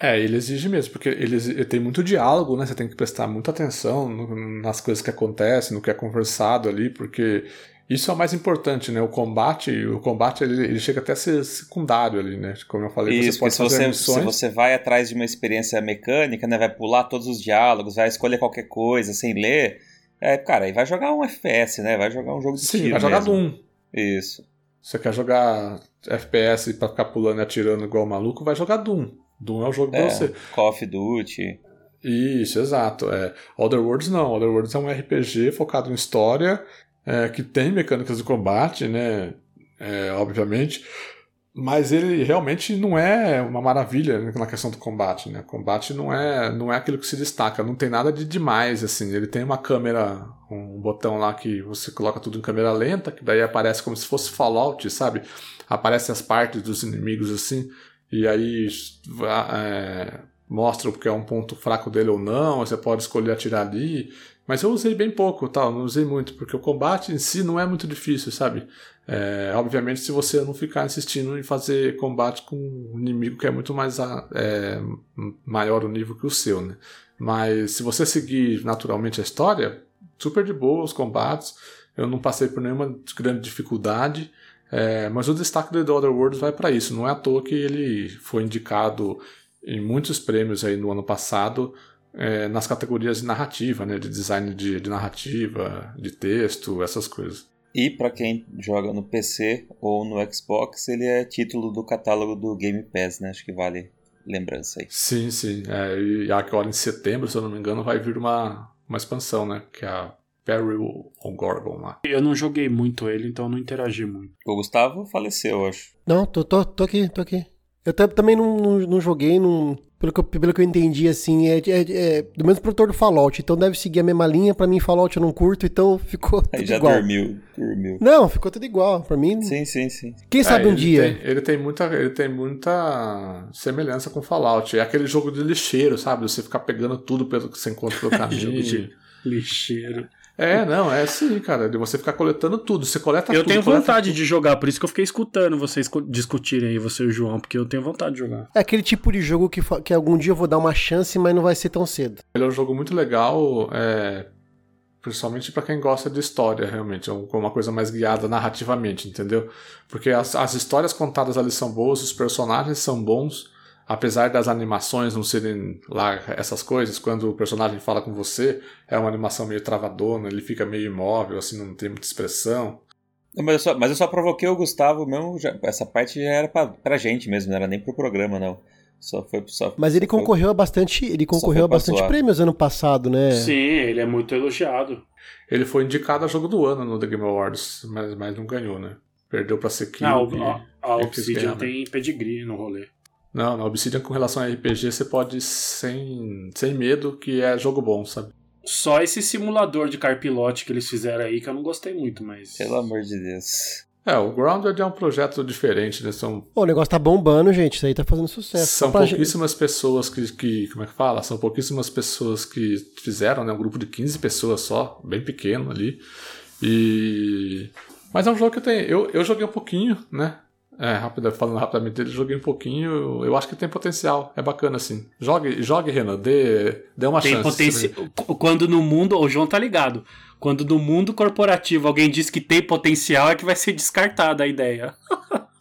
É, ele exige mesmo, porque ele, tem muito diálogo, né? Você tem que prestar muita atenção no, nas coisas que acontecem, no que é conversado ali, porque isso é o mais importante, né? O combate, o combate ele, ele chega até a ser secundário ali, né? Como eu falei, Isso, você pode se fazer você, missões. se você vai atrás de uma experiência mecânica, né? Vai pular todos os diálogos, vai escolher qualquer coisa sem ler. É, cara, aí vai jogar um FPS, né? Vai jogar um jogo de Sim, tiro vai jogar mesmo. Doom. Isso. Você quer jogar FPS pra ficar pulando e atirando igual maluco, vai jogar Doom. Doom é o jogo pra É, você. Call of Duty. Isso, exato. É. Other Worlds não. Other Worlds é um RPG focado em história, é, que tem mecânicas de combate, né? É, obviamente. Mas ele realmente não é uma maravilha na questão do combate, né? O combate não é, não é aquilo que se destaca, não tem nada de demais, assim. Ele tem uma câmera, um botão lá que você coloca tudo em câmera lenta, que daí aparece como se fosse Fallout, sabe? Aparecem as partes dos inimigos, assim, e aí é, mostra o que é um ponto fraco dele ou não, você pode escolher atirar ali. Mas eu usei bem pouco, tal, não usei muito, porque o combate em si não é muito difícil, sabe? É, obviamente, se você não ficar insistindo em fazer combate com um inimigo que é muito mais é, maior o nível que o seu, né? Mas se você seguir naturalmente a história, super de boa os combates. Eu não passei por nenhuma grande dificuldade. É, mas o destaque do The Other Worlds vai para isso. Não é à toa que ele foi indicado em muitos prêmios aí no ano passado é, nas categorias de narrativa, né? De design de, de narrativa, de texto, essas coisas. E para quem joga no PC ou no Xbox, ele é título do catálogo do Game Pass, né? Acho que vale lembrança aí. Sim, sim. É, e agora em setembro, se eu não me engano, vai vir uma, uma expansão, né? Que é a Peril on Gorgon lá. Eu não joguei muito ele, então eu não interagi muito. O Gustavo faleceu, eu acho. Não, tô, tô, tô aqui, tô aqui. Eu também não, não, não joguei, não, pelo, que eu, pelo que eu entendi, assim, é, é, é do mesmo produtor do Fallout, então deve seguir a mesma linha. Pra mim, Fallout eu não curto, então ficou Aí tudo já igual. dormiu, dormiu. Não, ficou tudo igual. Pra mim, Sim, sim, sim. quem sabe É, um ele dia. Tem, ele, tem muita, ele tem muita semelhança com Fallout. É aquele jogo de lixeiro, sabe? Você ficar pegando tudo pelo que você encontra pelo Jogo caminho. de lixeiro. É, não, é assim, cara. De você ficar coletando tudo. Você coleta Eu tudo. tenho coleta vontade de jogar, por isso que eu fiquei escutando vocês discutirem aí, você e o João, porque eu tenho vontade de jogar. É aquele tipo de jogo que, que algum dia eu vou dar uma chance, mas não vai ser tão cedo. Ele é um jogo muito legal, é, principalmente pra quem gosta de história, realmente. É um- uma coisa mais guiada narrativamente, entendeu? Porque as, as histórias contadas ali são boas, os personagens são bons, apesar das animações não serem lá essas coisas. Quando o personagem fala com você, é uma animação meio travadona, ele fica meio imóvel, assim, não tem muita expressão. Não, mas, eu só, mas eu só provoquei o Gustavo mesmo. já- essa parte já era pra, pra gente mesmo, não era nem pro programa, não. Só foi só. Mas ele só foi- concorreu a bastante, ele concorreu foi a bastante zoar. prêmios ano passado, né? Sim, ele é muito elogiado. Ele foi indicado a jogo do ano no The Game Awards, mas, mas não ganhou, né? Perdeu pra Sekiro. Ah, que- o- a, Obsidian né? tem pedigree no rolê. Não, na Obsidian com relação a RPG você pode ir sem, sem medo que é jogo bom, sabe? Só esse simulador de carpilote que eles fizeram aí que eu não gostei muito, mas. Pelo amor de Deus. É, o Grounded é um projeto diferente, né? São, Pô, o negócio tá bombando, gente. Isso aí tá fazendo sucesso. são pra pouquíssimas pessoas que, que. Como é que fala? São pouquíssimas pessoas que fizeram, né? Um grupo de 15 pessoas só, bem pequeno ali. E. Mas é um jogo que eu tenho. Eu, eu joguei um pouquinho, né? É, rápido, falando rapidamente dele, joguei um pouquinho. Eu, acho que tem potencial. É bacana, assim. Jogue, jogue Renan. Dê, dê uma Tem chance. potencial. Quando no mundo. O João tá ligado. Quando no mundo corporativo alguém diz que tem potencial, é que vai ser descartada a ideia.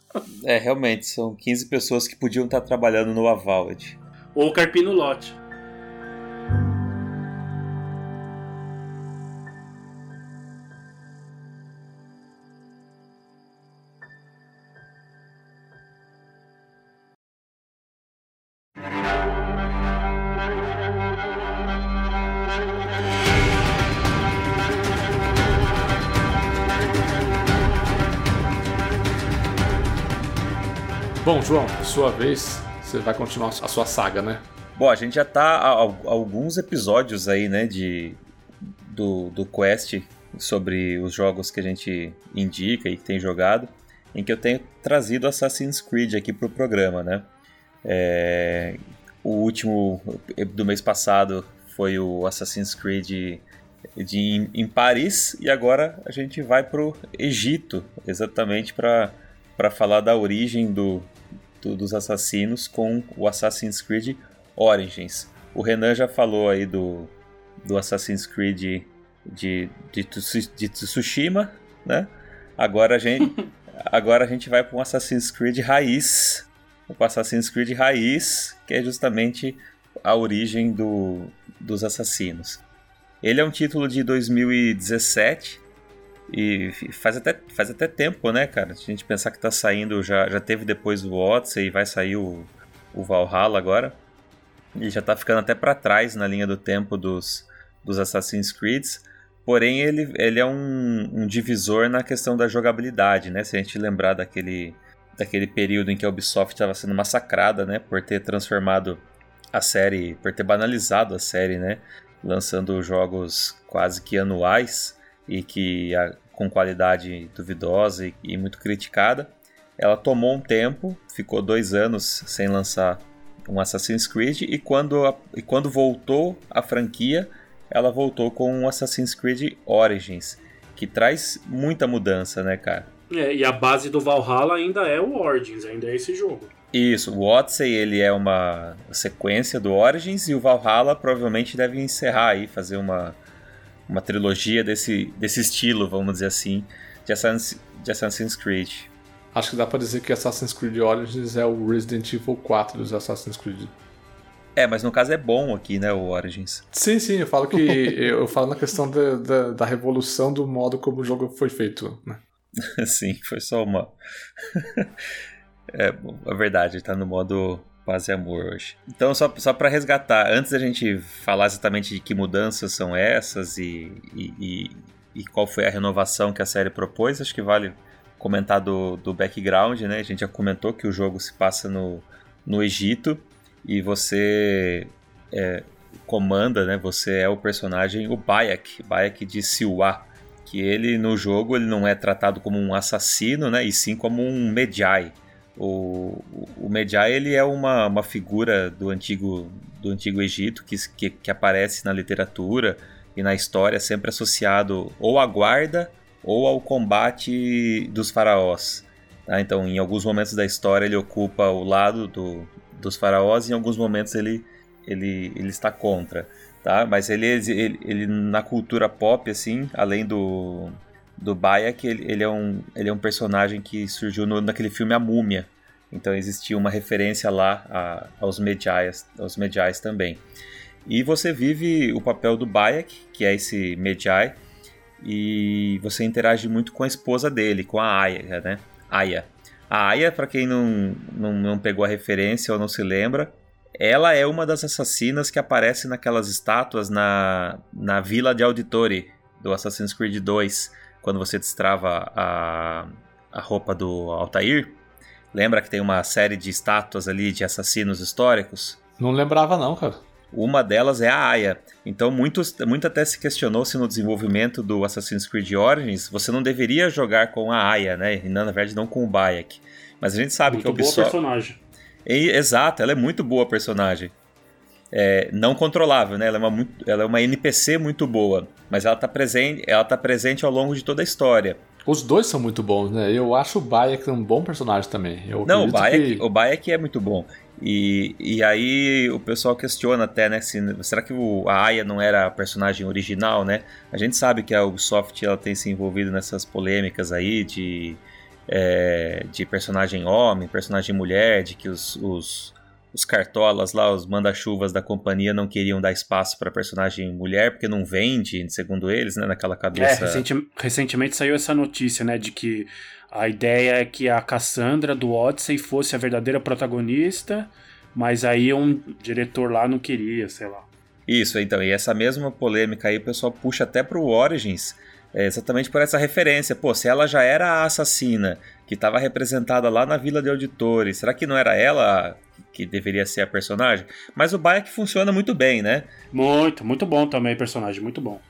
É, realmente, são 15 pessoas que podiam estar trabalhando no Avowed. Ou carpino lote. João, sua vez, você vai continuar a sua saga, né? Bom, a gente já tá há há alguns episódios aí, né, de, do, do Quest sobre os jogos que a gente indica e que tem jogado. em que eu tenho trazido Assassin's Creed aqui pro programa, né? É, o último do mês passado foi o Assassin's Creed de, em, em Paris e agora a gente vai pro Egito, exatamente para falar da origem do, do, dos assassinos com o Assassin's Creed Origins. O Renan já falou aí do, do Assassin's Creed de, de, de Tsushima, né? Agora a gente, agora a gente vai para um Assassin's Creed raiz, o Assassin's Creed raiz, que é justamente a origem do, dos assassinos. Ele é um título de 2017 e faz até, faz até tempo, né, cara? Se a gente pensar que tá saindo, já, já teve depois o Odyssey e vai sair o, o Valhalla agora. Ele já tá ficando até para trás na linha do tempo dos, dos Assassin's Creed. Porém, ele, ele é um, um divisor na questão da jogabilidade, né? Se a gente lembrar daquele, daquele período em que a Ubisoft estava sendo massacrada, né? Por ter transformado a série, por ter banalizado a série, né? Lançando jogos quase que anuais e que a, com qualidade duvidosa e, e muito criticada. Ela tomou um tempo, ficou dois anos sem lançar um Assassin's Creed e quando, a, e quando voltou a franquia, ela voltou com um Assassin's Creed Origins, que traz muita mudança, né, cara? É, e a base do Valhalla ainda é o Origins, ainda é esse jogo. Isso, o Odyssey ele é uma sequência do Origins e o Valhalla provavelmente deve encerrar aí, fazer uma, uma trilogia desse, desse estilo, vamos dizer assim, de Assassin's, de Assassin's Creed. Acho que dá pra dizer que Assassin's Creed Origins é o Resident Evil 4 dos Assassin's Creed. É, mas no caso é bom aqui, né, o Origins. Sim, sim, eu falo que eu falo na questão da, da, da revolução do modo como o jogo foi feito, né? sim, foi só uma. é, a verdade, tá no modo paz e amor hoje. Então, só, só para resgatar, antes da gente falar exatamente de que mudanças são essas e, e, e, qual foi a renovação que a série propôs, acho que vale comentar do, do background, né? A gente já comentou que o jogo se passa no, no Egito e você é, comanda, né? Você é o personagem, o Bayak, Bayak de Siwa, que ele no jogo ele não é tratado como um assassino, né? E sim como um Medjai. O, o Medjai ele é uma, uma figura do antigo, do antigo Egito que, que, que aparece na literatura e na história sempre associado ou à guarda ou ao combate dos faraós. Tá? Então, em alguns momentos da história ele ocupa o lado do, dos faraós e em alguns momentos ele, ele, ele está contra. Tá? Mas ele, ele, ele na cultura pop, assim, além do, do Bayak, ele, ele, é um, ele é um personagem que surgiu no, naquele filme A Múmia. Então existia uma referência lá a, aos Medjais, aos Medjais também. E você vive o papel do Bayak, que é esse Medjai, e você interage muito com a esposa dele, com a Aya, né? Aya. A Aya, para quem não, não, não pegou a referência ou não se lembra, ela é uma das assassinas que aparece naquelas estátuas na, na Vila de Auditori do Assassin's Creed 2 quando você destrava a, a roupa do Altair. Lembra que tem uma série de estátuas ali de assassinos históricos? Não lembrava não, cara. Uma delas é a Aya. Então, muitos, muito até se questionou se no desenvolvimento do Assassin's Creed Origins você não deveria jogar com a Aya, né? E na verdade não com o Bayek. Mas a gente sabe muito que a Ubisoft... boa personagem. E, exato, ela é muito boa personagem. É, não controlável, né? Ela é, uma, muito, ela é uma NPC muito boa, mas ela está presente, ela tá presente ao longo de toda a história. Os dois são muito bons, né? Eu acho o Bayek um bom personagem também. Eu não, o Bayek, que... o Bayek é muito bom. E, e aí o pessoal questiona até, né? Se, será que o, a Aya não era a personagem original, né? A gente sabe que a Ubisoft ela tem se envolvido nessas polêmicas aí de, é, de personagem homem, personagem mulher, de que os, os os cartolas lá, os manda-chuvas da companhia não queriam dar espaço para personagem mulher porque não vende, segundo eles, né, naquela cabeça. É, recenti recentemente saiu essa notícia, né, de que a ideia é que a Cassandra do Odyssey fosse a verdadeira protagonista, mas aí um diretor lá não queria, sei lá. Isso, então, e essa mesma polêmica aí o pessoal puxa até pro Origins, é exatamente por essa referência. Pô, se ela já era a assassina que estava representada lá na Vila de Auditores, será que não era ela que deveria ser a personagem? Mas o Bayek funciona muito bem, né? Muito, muito bom também, personagem, muito bom.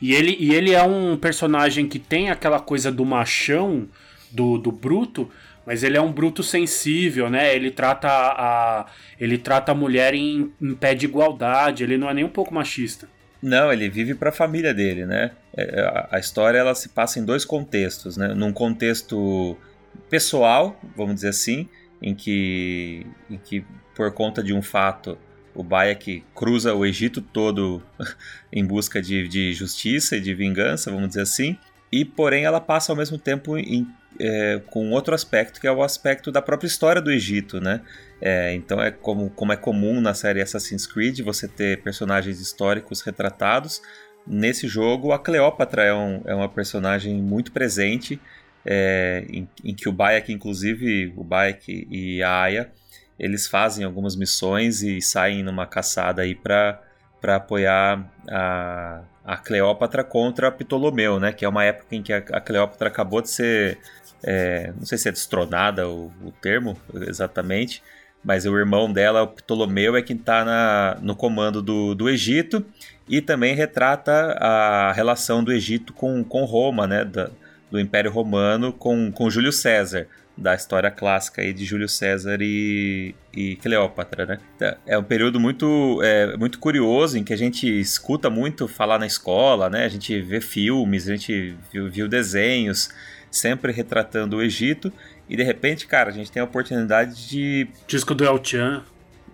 E ele, e ele é um personagem que tem aquela coisa do machão, do, do bruto, mas ele é um bruto sensível, né? Ele trata a, ele trata a mulher em, em pé de igualdade, ele não é nem um pouco machista. Não, ele vive para a família dele, né? É, a, a história ela se passa em dois contextos, né? Num contexto pessoal, vamos dizer assim, em que, em que por conta de um fato o Bayek cruza o Egito todo em busca de, de justiça e de vingança, vamos dizer assim, e porém ela passa ao mesmo tempo em, é, com outro aspecto que é o aspecto da própria história do Egito, né? É, então é como, como é comum na série Assassin's Creed você ter personagens históricos retratados. Nesse jogo a Cleópatra é, um, é uma personagem muito presente, é, em, em, que o Bayek, inclusive o Bayek e a Aya, eles fazem algumas missões e saem numa caçada aí para para apoiar a, a Cleópatra contra Ptolomeu, né? Que é uma época em que a, a Cleópatra acabou de ser, é, não sei se é destronada o, o, termo exatamente, mas o irmão dela, o Ptolomeu, é quem está no comando do, do Egito e também retrata a relação do Egito com, com Roma, né? Da, do Império Romano com, com Júlio César da história clássica aí de Júlio César e, e Cleópatra, né? É um período muito, é, muito curioso em que a gente escuta muito falar na escola, né? A gente vê filmes, a gente viu, viu desenhos, sempre retratando o Egito e de repente, cara, a gente tem a oportunidade de... Disco do El Chan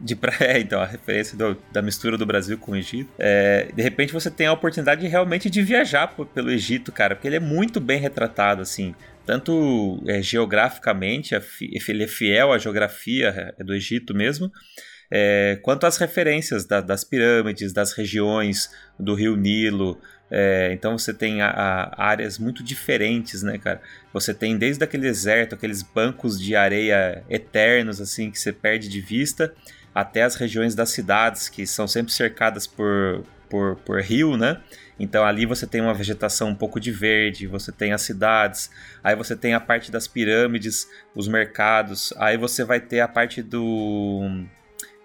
de praia, então, a referência do, da mistura do Brasil com o Egito. É, de repente você tem a oportunidade de, realmente de viajar pelo Egito, cara, porque ele é muito bem retratado, assim tanto é, geograficamente, ele é fiel à geografia é, do Egito mesmo, é, quanto às referências da, das pirâmides, das regiões do rio Nilo. É, então você tem a, a áreas muito diferentes, né, cara? Você tem desde aquele deserto, aqueles bancos de areia eternos, assim, que você perde de vista, até as regiões das cidades, que são sempre cercadas por, por, por rio, né? Então ali você tem uma vegetação um pouco de verde, você tem as cidades, aí você tem a parte das pirâmides, os mercados, aí você vai ter a parte do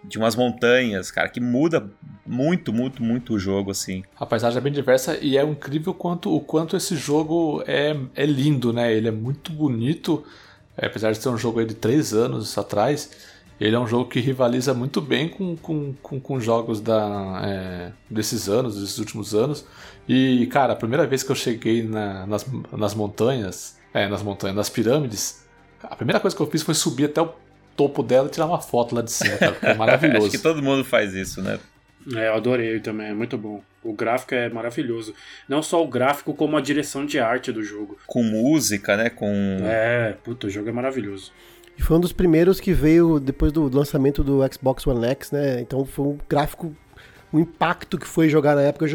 de umas montanhas, cara, que muda muito, muito, muito o jogo, assim. A paisagem é bem diversa e é incrível quanto, o quanto esse jogo é, é lindo, né? Ele é muito bonito, é, apesar de ser um jogo de três anos atrás, ele é um jogo que rivaliza muito bem com, com, com, com jogos da, é, desses anos, desses últimos anos. E, cara, a primeira vez que eu cheguei na, nas, nas montanhas, é, nas montanhas, nas pirâmides, a primeira coisa que eu fiz foi subir até o topo dela e tirar uma foto lá de cima, cara, é maravilhoso. Acho que todo mundo faz isso, né? É, eu adorei também, é muito bom. O gráfico é maravilhoso. Não só o gráfico, como a direção de arte do jogo. Com música, né? Com. É, puta, o jogo é maravilhoso. E foi um dos primeiros que veio depois do lançamento do Xbox One X, né? Então foi um gráfico, um impacto que foi jogar na época. Eu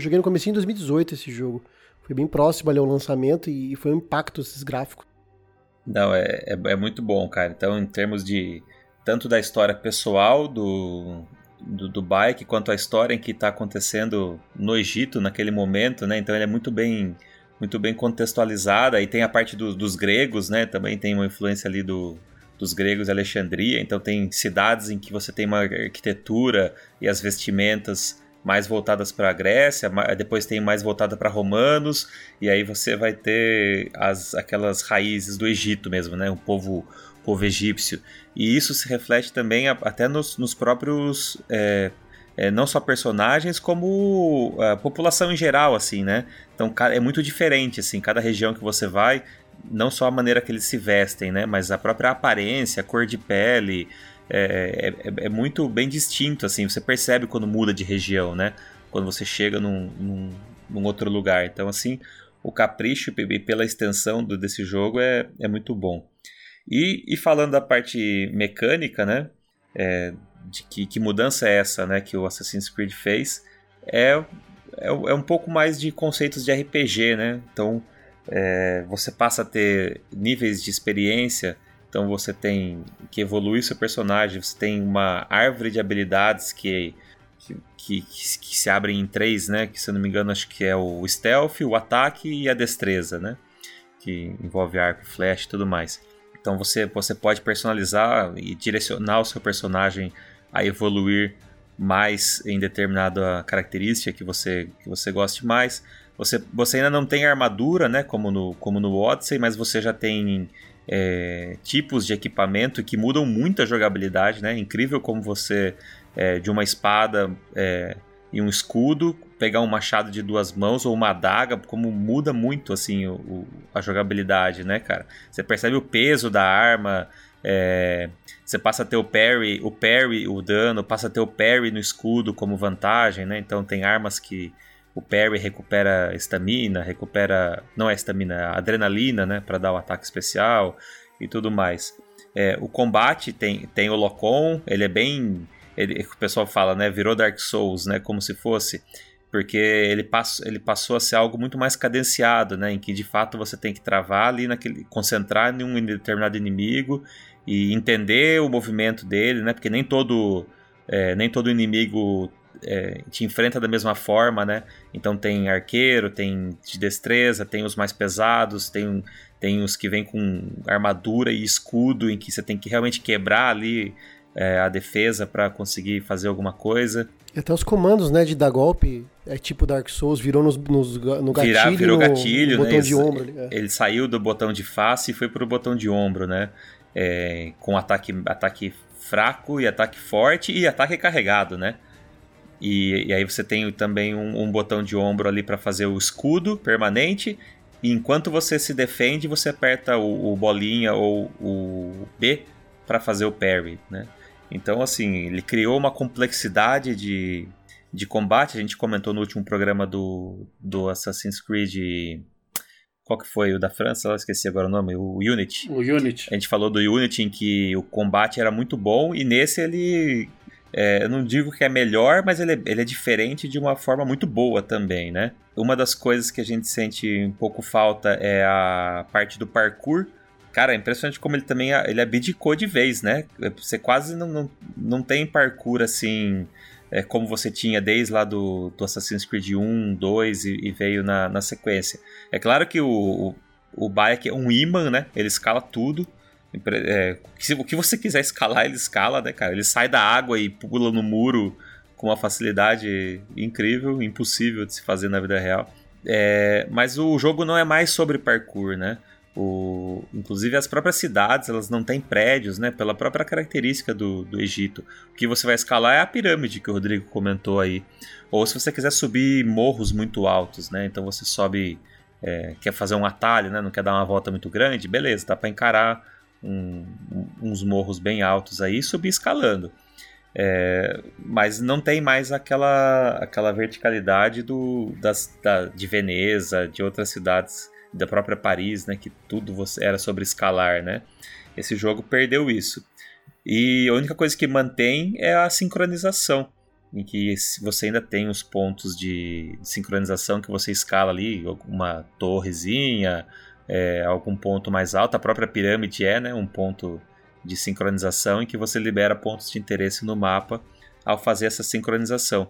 joguei, no começo em 2018 esse jogo. Foi bem próximo ali ao lançamento e foi um impacto esses gráficos. Não, é, é, é muito bom, cara. Então, em termos de tanto da história pessoal do, do, do bike, quanto a história em que está acontecendo no Egito naquele momento, né? Então ele é muito bem muito bem contextualizada. E tem a parte do, dos gregos, né? Também tem uma influência ali do, dos gregos de Alexandria. Então tem cidades em que você tem uma arquitetura e as vestimentas mais voltadas para a Grécia, depois tem mais voltada para romanos, e aí você vai ter as, aquelas raízes do Egito mesmo, né? O povo, povo egípcio. E isso se reflete também até nos, nos próprios é, é, não só personagens, como a população em geral, assim, né? Então é muito diferente, assim, cada região que você vai, não só a maneira que eles se vestem, né? Mas a própria aparência, a cor de pele, é, é, é muito bem distinto, assim, você percebe quando muda de região, né? Quando você chega num, num, num outro lugar. Então, assim, o capricho pela extensão do, desse jogo é, é muito bom. E, e falando da parte mecânica, né? É, de que, que, mudança é essa né, que o Assassin's Creed fez, é, é, é um pouco mais de conceitos de RPG, né? Então é, você passa a ter níveis de experiência, então você tem que evoluir seu personagem, você tem uma árvore de habilidades que, que, que, que se abrem em três, né? Que se eu não me engano acho que é o stealth, o ataque e a destreza, né? Que envolve arco, flash e tudo mais. Então você, você pode personalizar e direcionar o seu personagem a evoluir mais em determinada característica que você, que você goste mais. Você, você ainda não tem armadura, né? Como no, como no Odyssey, mas você já tem é, tipos de equipamento que mudam muito a jogabilidade, né? Incrível como você, é, de uma espada é, e um escudo, pegar um machado de duas mãos ou uma adaga, como muda muito, assim, o, o, a jogabilidade, né, cara? Você percebe o peso da arma, é, você passa a ter o parry, o parry, o dano, passa a ter o parry no escudo como vantagem, né? Então tem armas que o parry recupera estamina, recupera. Não é estamina, é adrenalina, né? Para dar o ataque especial e tudo mais. É, o combate tem, tem o Locom, ele é bem. Ele, o pessoal fala, né? Virou Dark Souls, né? Como se fosse. Porque ele, passo, ele passou a ser algo muito mais cadenciado, né? Em que de fato você tem que travar ali naquele. concentrar em um determinado inimigo e entender o movimento dele, né? Porque nem todo. É, nem todo inimigo é, te enfrenta da mesma forma, né? Então tem arqueiro, tem de destreza, tem os mais pesados, tem, tem os que vêm com armadura e escudo, em que você tem que realmente quebrar ali é, a defesa para conseguir fazer alguma coisa. E até os comandos, né, de dar golpe, é tipo Dark Souls, virou nos, nos no gatilho, Virar, virou gatilho, no né? botão de Ele- ombro. ali, é. Ele saiu do botão de face e foi pro botão de ombro, né? É, com ataque, ataque fraco e ataque forte e ataque carregado, né? E, e aí você tem também um, um botão de ombro ali para fazer o escudo permanente. E enquanto você se defende, você aperta o, o bolinha ou o B para fazer o parry, né? Então, assim, ele criou uma complexidade de, de combate. A gente comentou no último programa do, do Assassin's Creed. Qual que foi? O da França? Eu esqueci agora o nome. O Unity. O Unity. A gente falou do Unity em que o combate era muito bom e nesse ele. é, eu não digo que é melhor, mas ele é, ele é diferente de uma forma muito boa também, né? Uma das coisas que a gente sente um pouco falta é a parte do parkour. Cara, é impressionante como ele também ele abdicou de vez, né? Você quase não, não, não tem parkour assim é, como você tinha desde lá do, do Assassin's Creed 1, 2 e, e veio na, na sequência. É claro que o, o, o Bayek é um imã, né? Ele escala tudo. É, o que você quiser escalar, ele escala, né, cara? Ele sai da água e pula no muro com uma facilidade incrível, impossível de se fazer na vida real. É, mas o jogo não é mais sobre parkour, né? O, inclusive as próprias cidades, elas não têm prédios, né? Pela própria característica do, do Egito. O que você vai escalar é a pirâmide que o Rodrigo comentou aí. Ou se você quiser subir morros muito altos, né? Então você sobe, é, quer fazer um atalho, né? Não quer dar uma volta muito grande, beleza, dá para encarar um- uns morros bem altos aí e subir escalando. É, mas não tem mais aquela, aquela verticalidade do, das, da, de Veneza, de outras cidades, da própria Paris, né? Que tudo era sobre escalar, né? Esse jogo perdeu isso. E a única coisa que mantém é a sincronização, em que você ainda tem os pontos de, sincronização que você escala ali, uma torrezinha, é, algum ponto mais alto. A própria pirâmide é né, um ponto de sincronização em que você libera pontos de interesse no mapa ao fazer essa sincronização.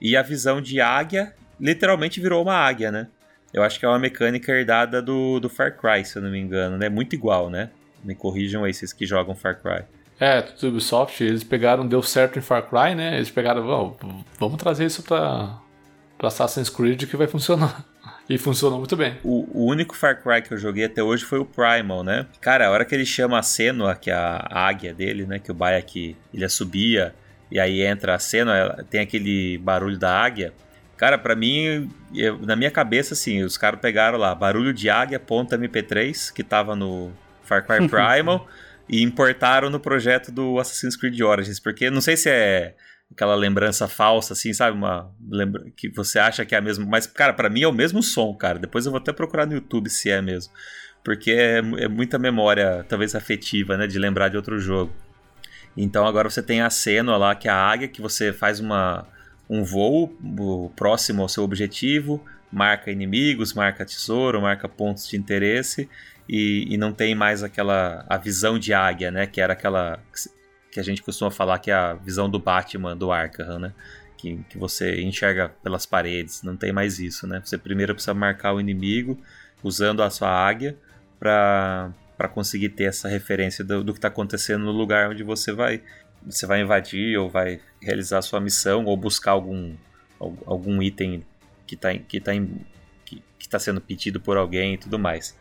E a visão de águia literalmente virou uma águia, né? Eu acho que é uma mecânica herdada do, do Far Cry, se eu não me engano, né? Muito igual, né? Me corrijam aí vocês que jogam Far Cry. É, do Ubisoft, eles pegaram, deu certo em Far Cry, né? Eles pegaram, "Vamos, vamos trazer isso pra, pra Assassin's Creed que vai funcionar. E funcionou muito bem. O, o único Far Cry que eu joguei até hoje foi o Primal, né? Cara, a hora que ele chama a Senua, que é a águia dele, né? Que o Bayek, ele assobia, e aí entra a Senua, tem aquele barulho da águia. Cara, pra mim, eu- na minha cabeça, assim, os caras pegaram lá, barulho de águia, ponta MP3, que tava no Far Cry Primal, e importaram no projeto do Assassin's Creed Origins, porque não sei se é aquela lembrança falsa, assim, sabe? Uma lembra que você acha que é a mesma. Mas, cara, pra mim é o mesmo som, cara. Depois eu vou até procurar no YouTube se é mesmo. Porque é, é muita memória, talvez afetiva, né? De lembrar de outro jogo. Então agora você tem a Senua lá, que é a águia, que você faz uma, um voo próximo ao seu objetivo, marca inimigos, marca tesouro, marca pontos de interesse. E, e não tem mais aquela a visão de águia, né? Que era aquela que a gente costuma falar que é a visão do Batman do Arkham, né? Que, que você enxerga pelas paredes. Não tem mais isso, né? Você primeiro precisa marcar o inimigo usando a sua águia para para conseguir ter essa referência do, do que está acontecendo no lugar onde você vai você vai invadir ou vai realizar sua missão ou buscar algum al- algum item que tá, em- que tá em, que está sendo pedido por alguém e tudo mais.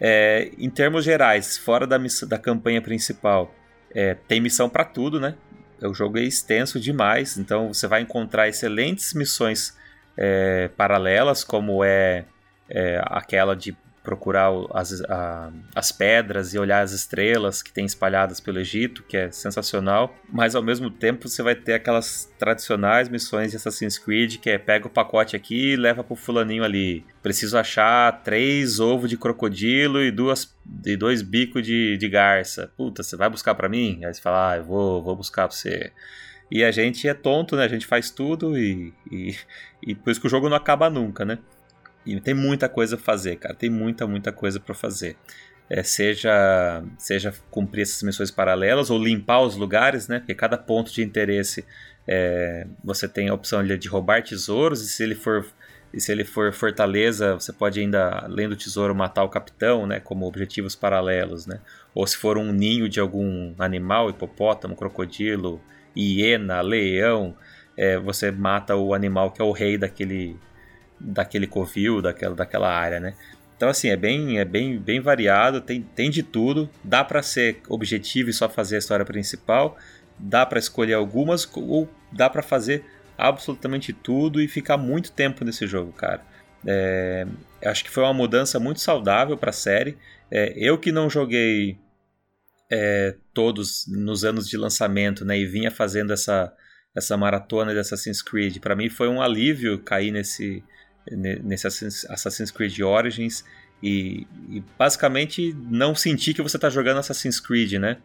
É, em termos gerais, fora da, miss- da campanha principal, é, tem missão para tudo, né? O jogo é extenso demais, então você vai encontrar excelentes missões é, paralelas, como é, é, aquela de procurar as, a- as pedras e olhar as estrelas que tem espalhadas pelo Egito, que é sensacional. Mas ao mesmo tempo você vai ter aquelas tradicionais missões de Assassin's Creed, que é pega o pacote aqui e leva pro fulaninho ali. Preciso achar três ovos de crocodilo e, duas, e dois bicos de, de garça. Puta, você vai buscar pra mim? Aí você fala, ah, eu vou, vou buscar pra você. E a gente é tonto, né? A gente faz tudo e, e, e por isso que o jogo não acaba nunca, né? E tem muita coisa pra fazer, cara. Tem muita, muita coisa pra fazer. É, seja, seja cumprir essas missões paralelas ou limpar os lugares, né? Porque cada ponto de interesse é, você tem a opção de roubar tesouros e se ele for e se ele for fortaleza, você pode ainda, além do tesouro, matar o capitão, né? Como objetivos paralelos, né? Ou se for um ninho de algum animal, hipopótamo, crocodilo, hiena, leão, é, você mata o animal que é o rei daquele, daquele covil, daquela, daquela área, né? Então assim, é bem, é bem, bem variado, tem, tem de tudo, dá para ser objetivo e só fazer a história principal, dá para escolher algumas ou dá para fazer absolutamente tudo e ficar muito tempo nesse jogo, cara. É, acho que foi uma mudança muito saudável para a série. É, eu que não joguei é, todos nos anos de lançamento, né, e vinha fazendo essa essa maratona de Assassin's Creed, para mim foi um alívio cair nesse ne- nesse Assassin's Creed Origins e, e basicamente não sentir que você está jogando Assassin's Creed, né?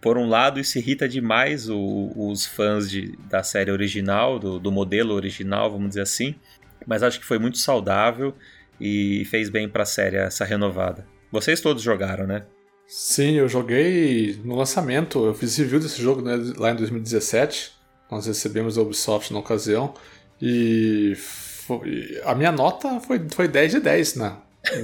Por um lado, isso irrita demais o- os fãs de, da série original, do, do modelo original, vamos dizer assim, mas acho que foi muito saudável e fez bem para a série essa renovada. Vocês todos jogaram, né? Sim, eu joguei no lançamento. Eu fiz review desse jogo né, lá em 2017. Nós recebemos a Ubisoft na ocasião. E foi- a minha nota foi, foi 10 de 10, né?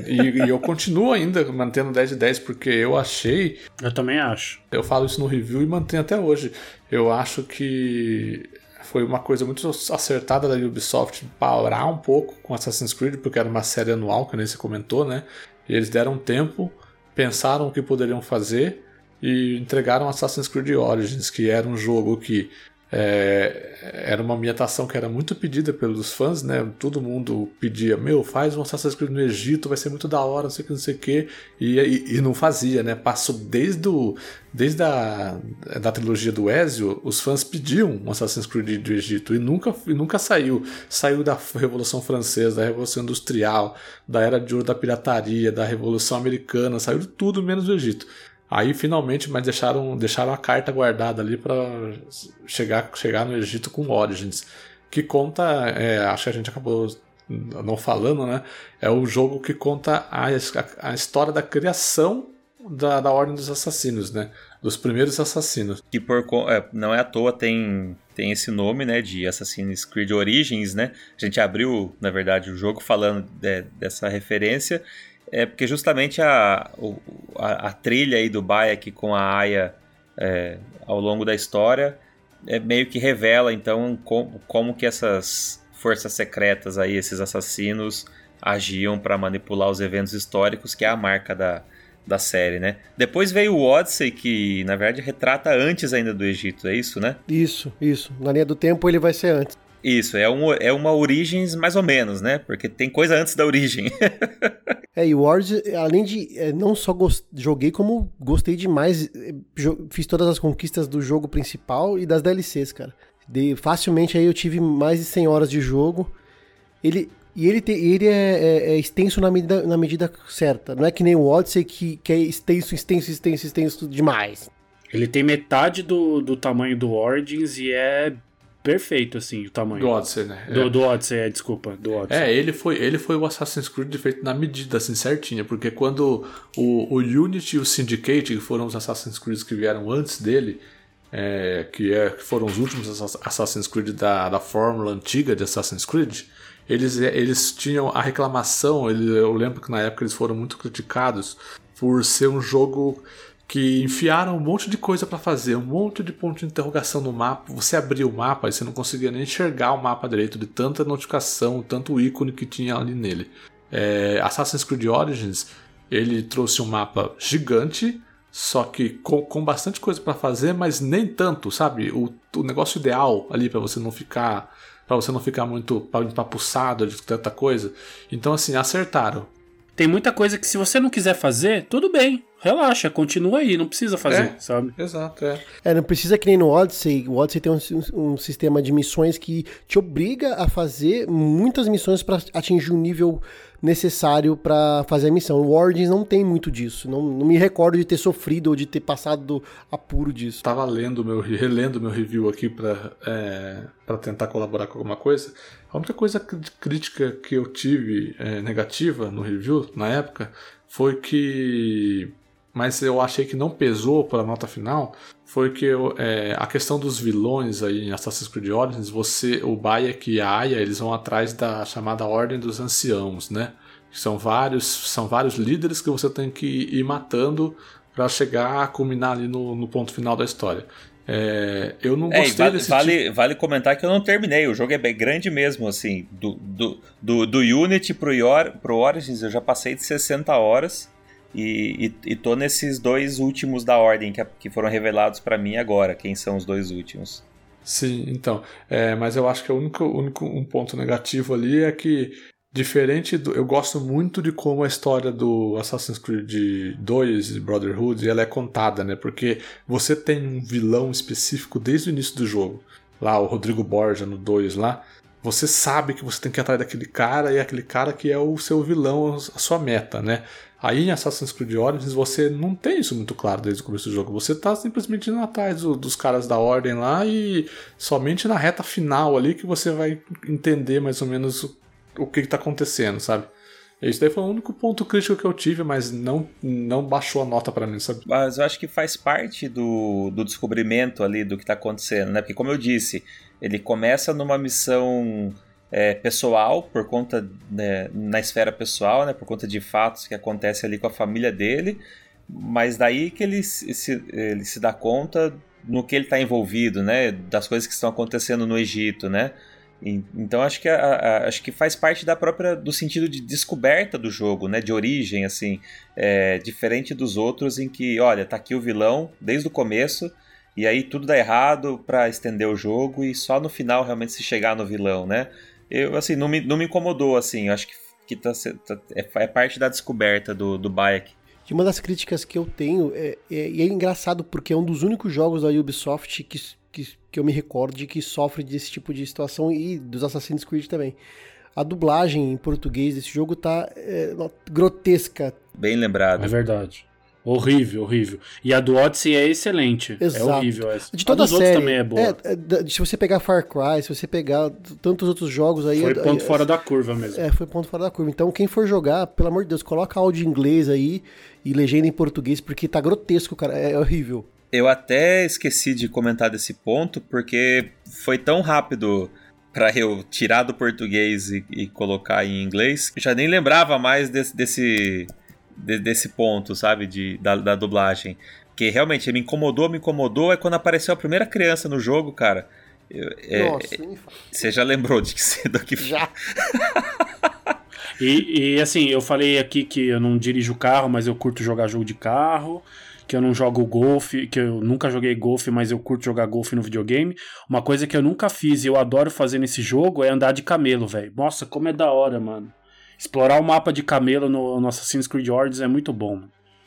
E, e eu continuo ainda mantendo 10 de 10 porque eu achei Eu também acho. Eu falo isso no review e mantenho até hoje. Eu acho que foi uma coisa muito acertada da Ubisoft parar um pouco com Assassin's Creed, porque era uma série anual, que nem você comentou, né? E eles deram tempo, pensaram o que poderiam fazer e entregaram Assassin's Creed Origins, que era um jogo que é, era uma ambientação que era muito pedida pelos fãs, né? Todo mundo pedia, meu, faz um Assassin's Creed no Egito, vai ser muito da hora, não sei o que, não sei o que, e, e, e não fazia, né? Passou desde, o, desde a da trilogia do Ezio, os fãs pediam um Assassin's Creed do Egito e nunca, e nunca saiu. Saiu da Revolução Francesa, da Revolução Industrial, da Era de Ouro da Pirataria, da Revolução Americana, saiu de tudo menos do Egito. Aí finalmente, mas deixaram, deixaram a carta guardada ali para chegar, chegar no Egito com Origins, que conta, é, acho que a gente acabou não falando, né? É o jogo que conta a, a, a história da criação da, da Ordem dos Assassinos, né? Dos primeiros assassinos. Que por, é, não é à toa tem, tem esse nome, né, de Assassin's Creed Origins, né? A gente abriu, na verdade, o jogo falando de- dessa referência, é porque justamente a, a, a trilha aí do Bayek com a Aya é, ao longo da história é meio que revela, então, como, como que essas forças secretas aí, esses assassinos, agiam para manipular os eventos históricos, que é a marca da, da série, né? Depois veio o Odyssey, que na verdade retrata antes ainda do Egito, é isso, né? Isso, isso. Na linha do tempo ele vai ser antes. Isso, é, um, é uma Origins mais ou menos, né? Porque tem coisa antes da origem. É, e o Wars, além de é, não só gos- joguei, como gostei demais. é, jo- Fiz todas as conquistas do jogo principal e das DLCs, cara. Dei- facilmente aí eu tive mais de 100 horas de jogo. Ele, e ele, te- ele é, é- é extenso na medida, na medida certa. Não é que nem o Odyssey que, que é extenso, extenso, extenso, extenso demais. Ele tem metade do, do tamanho do Origins e é perfeito, assim, o tamanho. Do Odyssey, né? Do, do Odyssey, é, desculpa, do Odyssey. É, ele foi, ele foi o Assassin's Creed feito na medida, assim, certinha, porque quando o, o Unity e o Syndicate, que foram os Assassin's Creed que vieram antes dele, é, que, é, que foram os últimos Assa- Assassin's Creed da, da fórmula antiga de Assassin's Creed, eles, eles tinham a reclamação, ele, eu lembro que na época eles foram muito criticados por ser um jogo que enfiaram um monte de coisa pra fazer, um monte de ponto de interrogação no mapa. Você abria o mapa e você não conseguia nem enxergar o mapa direito de tanta notificação, tanto ícone que tinha ali nele. É, Assassin's Creed Origins ele trouxe um mapa gigante, só que com, com bastante coisa para fazer, mas nem tanto, sabe? O, o negócio ideal ali para você não ficar para você não ficar muito empapuçado de tanta coisa. Então assim, acertaram. Tem muita coisa que se você não quiser fazer, tudo bem. Relaxa, continua aí, não precisa fazer, É. sabe? Exato, é. É, não precisa que nem no Odyssey. O Odyssey tem um, um sistema de missões que te obriga a fazer muitas missões para atingir o nível necessário para fazer a missão. O Origins não tem muito disso. Não, não me recordo de ter sofrido ou de ter passado do apuro disso. Tava lendo meu, relendo meu review aqui para é, pra tentar colaborar com alguma coisa. A única coisa de crítica que eu tive é, negativa no review na época foi que mas eu achei que não pesou para a nota final, foi que eu, é, a questão dos vilões aí em Assassin's Creed Origins, você, o Bayek e a Aya, eles vão atrás da chamada Ordem dos Anciãos, né? São vários, são vários líderes que você tem que ir matando para chegar a culminar ali no, no ponto final da história. É, eu não É, gostei vale, desse vale, tipo... vale comentar que eu não terminei. O jogo é bem grande mesmo, assim. Do, do, do, do Unity pro, Ior, pro Origins eu já passei de 60 horas. E, e, e tô nesses dois últimos da ordem que, que foram revelados para mim agora. Quem são os dois últimos? Sim, então. É, mas eu acho que o único, único um ponto negativo ali é que, diferente do. Eu gosto muito de como a história do Assassin's Creed 2 Brotherhood ela é contada, né? Porque você tem um vilão específico desde o início do jogo. Lá, o Rodrigo Borja no 2 lá. Você sabe que você tem que ir atrás daquele cara e é aquele cara que é o seu vilão, a sua meta, né? Aí em Assassin's Creed Origins você não tem isso muito claro desde o começo do jogo. Você tá simplesmente indo atrás do, dos caras da ordem lá e somente na reta final ali que você vai entender mais ou menos o, o que, que tá acontecendo, sabe? Isso daí foi o único ponto crítico que eu tive, mas não, não baixou a nota para mim, sabe? Mas eu acho que faz parte do, do descobrimento ali do que tá acontecendo, né? Porque como eu disse, ele começa numa missão é, pessoal, por conta, né, na esfera pessoal, né, por conta de fatos que acontecem ali com a família dele, mas daí que ele se, ele se dá conta no que ele está envolvido, né, das coisas que estão acontecendo no Egito, né, então acho que, a, a, acho que faz parte da própria do sentido de descoberta do jogo, né, de origem, assim, é, diferente dos outros em que, olha, tá aqui o vilão desde o começo, e aí tudo dá errado para estender o jogo e só no final realmente se chegar no vilão, né? Eu, assim, não me, não me incomodou, assim. Eu acho que, que tá, tá, é, é, parte da descoberta do, do Bayek. E uma das críticas que eu tenho, é, é, e é engraçado porque é um dos únicos jogos da Ubisoft que, que, que eu me recordo de que sofre desse tipo de situação e dos Assassin's Creed também. A dublagem em português desse jogo tá é, grotesca. Bem lembrado. É verdade. Horrível, horrível. E a do Odyssey é excelente. Exato. É horrível essa. De toda a a dos série. outros também é boa. É, se você pegar Far Cry, se você pegar tantos outros jogos aí. Foi ponto é, fora da curva mesmo. É, foi ponto fora da curva. Então, quem for jogar, pelo amor de Deus, coloca áudio em inglês aí e legenda em português, porque tá grotesco, cara. É horrível. Eu até esqueci de comentar desse ponto, porque foi tão rápido para eu tirar do português e, e, colocar em inglês, já nem lembrava mais desse, desse, desse ponto, sabe, de, da, da dublagem. Porque realmente me incomodou, me incomodou, é quando apareceu a primeira criança no jogo, cara. Eu, é, Nossa, você já lembrou de que do que já. e, e assim, eu falei aqui que eu não dirijo carro, mas eu curto jogar jogo de carro que eu não jogo golfe, que eu nunca joguei golfe, mas eu curto jogar golfe no videogame. Uma coisa que eu nunca fiz e eu adoro fazer nesse jogo é andar de camelo, velho. Nossa, como é da hora, mano. Explorar o mapa de camelo no, no Assassin's Creed Origins é muito bom.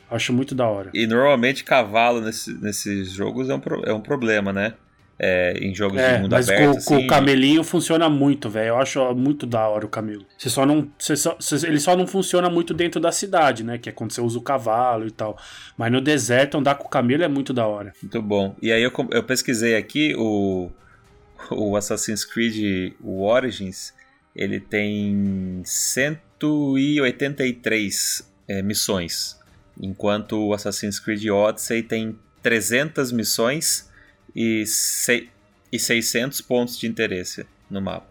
Acho muito da hora. E normalmente cavalo nesse, nesses jogos é um, é um problema, né? É, em jogos é, de mundo mas aberto. com, assim, com o camelinho funciona muito, velho. Eu acho muito da hora o camelo. Você só não, você só, você, ele só não funciona muito dentro da cidade, né? Que é quando você usa o cavalo e tal. Mas no deserto andar com o camelo é muito da hora. Muito bom. E aí eu, eu pesquisei aqui o, o Assassin's Creed o Origins. Ele tem 183 é, missões, enquanto o Assassin's Creed Odyssey tem 300 missões e, e 600 pontos de interesse no mapa.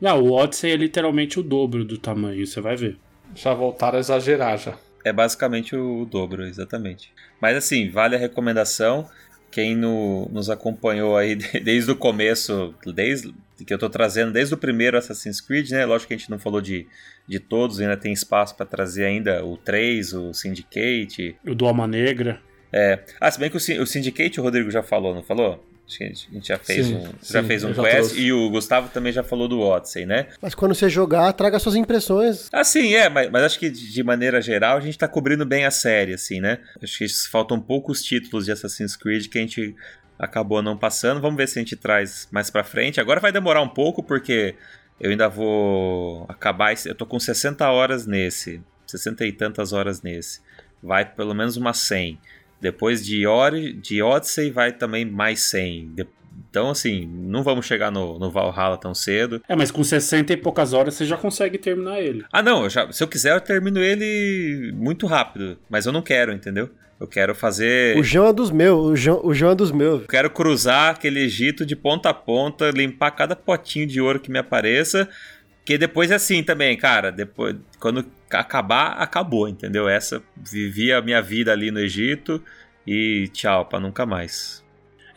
Não, o Odyssey é literalmente o dobro do tamanho, você vai ver. Já voltaram a exagerar já. É basicamente o dobro, exatamente. Mas assim, vale a recomendação. Quem no, nos acompanhou aí desde o começo, desde que eu tô trazendo desde o primeiro Assassin's Creed, né? Lógico que a gente não falou de, de todos, ainda tem espaço para trazer ainda o 3, o Syndicate. O do Alma Negra. É. Ah, se bem que o, o Syndicate o Rodrigo já falou, não falou? Acho que a gente já fez Sim, um, sim, já fez um já quest trouxe. e o Gustavo também já falou do Odyssey, né? Mas quando você jogar, traga suas impressões. Ah, sim, é, mas, mas acho que de de maneira geral a gente tá cobrindo bem a série, assim, né? Acho que faltam poucos títulos de Assassin's Creed que a gente acabou não passando. Vamos ver se a gente traz mais pra frente. Agora vai demorar um pouco, porque eu ainda vou acabar. esse- Eu tô com 60 horas nesse, 60 e tantas horas nesse. Vai pelo menos umas 100. Depois de, Ori, de Odyssey vai também mais 100. De- então, assim, não vamos chegar no, no Valhalla tão cedo. É, mas com 60 e poucas horas você já consegue terminar ele. Ah, não, eu já- se eu quiser eu termino ele muito rápido, mas eu não quero, entendeu? Eu quero fazer. O João é dos meus, o João, o João é dos meus. Eu quero cruzar aquele Egito de ponta a ponta, limpar cada potinho de ouro que me apareça. Que depois é assim também, cara. Depois, quando acabar, acabou, entendeu? Essa vivi a minha vida ali no Egito e tchau, pra nunca mais.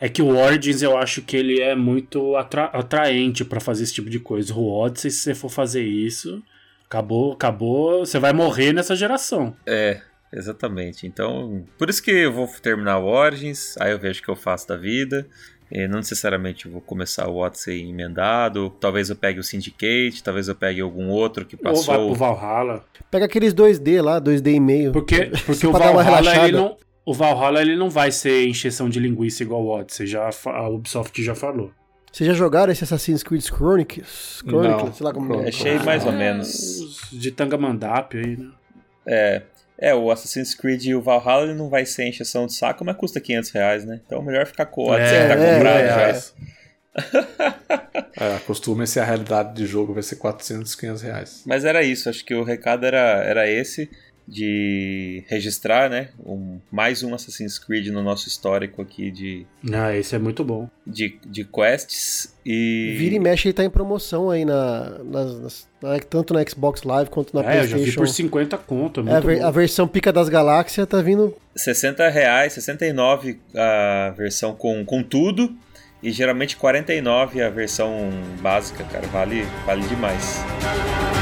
É que o Origins eu acho que ele é muito atra- atraente pra fazer esse tipo de coisa. O Odyssey, se você for fazer isso, acabou, acabou, você vai morrer nessa geração. É, exatamente. Então, por isso que eu vou terminar o Origins, aí eu vejo o que eu faço da vida. E não necessariamente eu vou começar o Odyssey emendado. Talvez eu pegue o Syndicate, talvez eu pegue algum outro que Ou vai pro passou. Valhalla. Pega aqueles 2D lá, 2D e meio. Porque, porque o Valhalla ele não. O Valhalla ele não vai ser encheção de linguiça igual o Odyssey, já, a Ubisoft já falou. Vocês já jogaram esse Assassin's Creed Chronicles? Chronicles, Não. sei lá como é. Achei mais ou É, menos. os De Tangamandap aí, né? É, é, o Assassin's Creed e o Valhalla ele não vai ser encheção de saco, mas custa 500 reais, né? Então melhor ficar com o Odyssey É, que tá é, comprado é, já. é. É, acostuma se a realidade de jogo vai ser 400, 500 reais. Mas era isso, acho que o recado era, era esse, de registrar, né? Um, mais um Assassin's Creed no nosso histórico aqui de, Ah, esse é muito bom. de, de quests. E. Vira e mexe, ele tá em promoção aí na, nas- na- tanto na Xbox Live quanto na é, eu já vi PlayStation. por 50 conto, é É, a, ver- bom. a versão Pica das Galáxias tá vindo. 60 reais, 69 a versão com, com tudo. E geralmente 49 a versão básica, cara. Vale, vale demais. Alone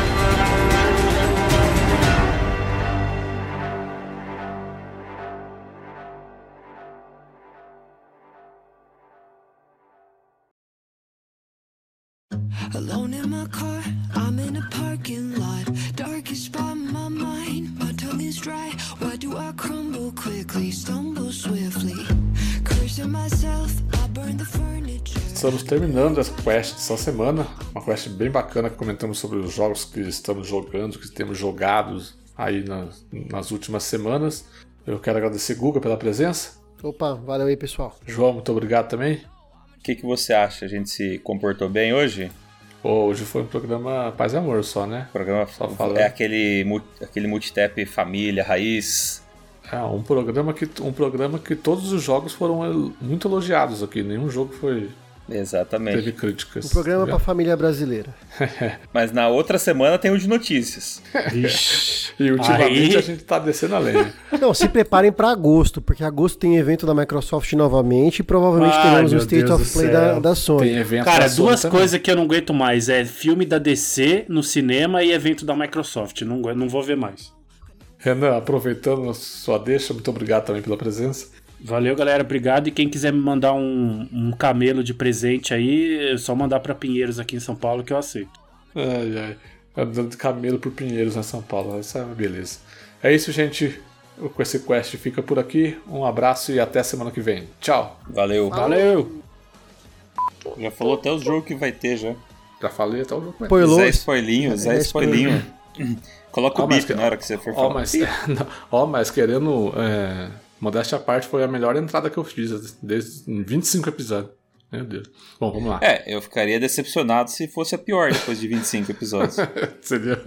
Estamos terminando essa quest dessa semana. Uma quest bem bacana que comentamos sobre os jogos que estamos jogando, que temos jogados aí nas, nas últimas semanas. Eu quero agradecer Guga pela presença. Opa, valeu aí, pessoal. João, muito obrigado também. O que, que você acha? A gente se comportou bem hoje? Pô, hoje foi um programa Paz e Amor só, né? O programa Só falando. é aquele, aquele multitap família, raiz. É, um programa que, um programa que todos os jogos foram muito elogiados aqui. Nenhum jogo foi Exatamente. teve críticas. Um programa pra família brasileira. Mas na outra semana tem o de notícias. Vixe. E ultimamente Aí- a gente tá descendo a lenha. Não, se preparem pra agosto, porque agosto tem evento da Microsoft novamente e provavelmente Ai, teremos um meu State Deus of Play da, da Sony. Tem evento Cara, da Sony duas coisas que eu não aguento mais. É filme da DC no cinema e evento da Microsoft. Não, não vou ver mais. Renan, aproveitando a sua deixa, muito obrigado também pela presença. Valeu, galera. Obrigado. E quem quiser me mandar um, um camelo de presente aí, é só mandar pra Pinheiros aqui em São Paulo que eu aceito. Ai, ai. Andando de camelo por Pinheiros, na São Paulo. Essa é uma beleza. É isso, gente. Com esse quest fica por aqui. Um abraço e até semana que vem. Tchau. Valeu. Valeu! Já falou até os jogos que vai ter já. Já falei até o documento. Spoilou. Zé Spoilinho, Zé É, Spoilinho. Coloca o bip que- na hora que você for Ó, falar. mas, ó, mas querendo. É, modéstia à parte, foi a melhor entrada que eu fiz desde em 25 episódios. Meu Deus. Bom, vamos lá. É, eu ficaria decepcionado se fosse a pior depois de 25 episódios. Seria,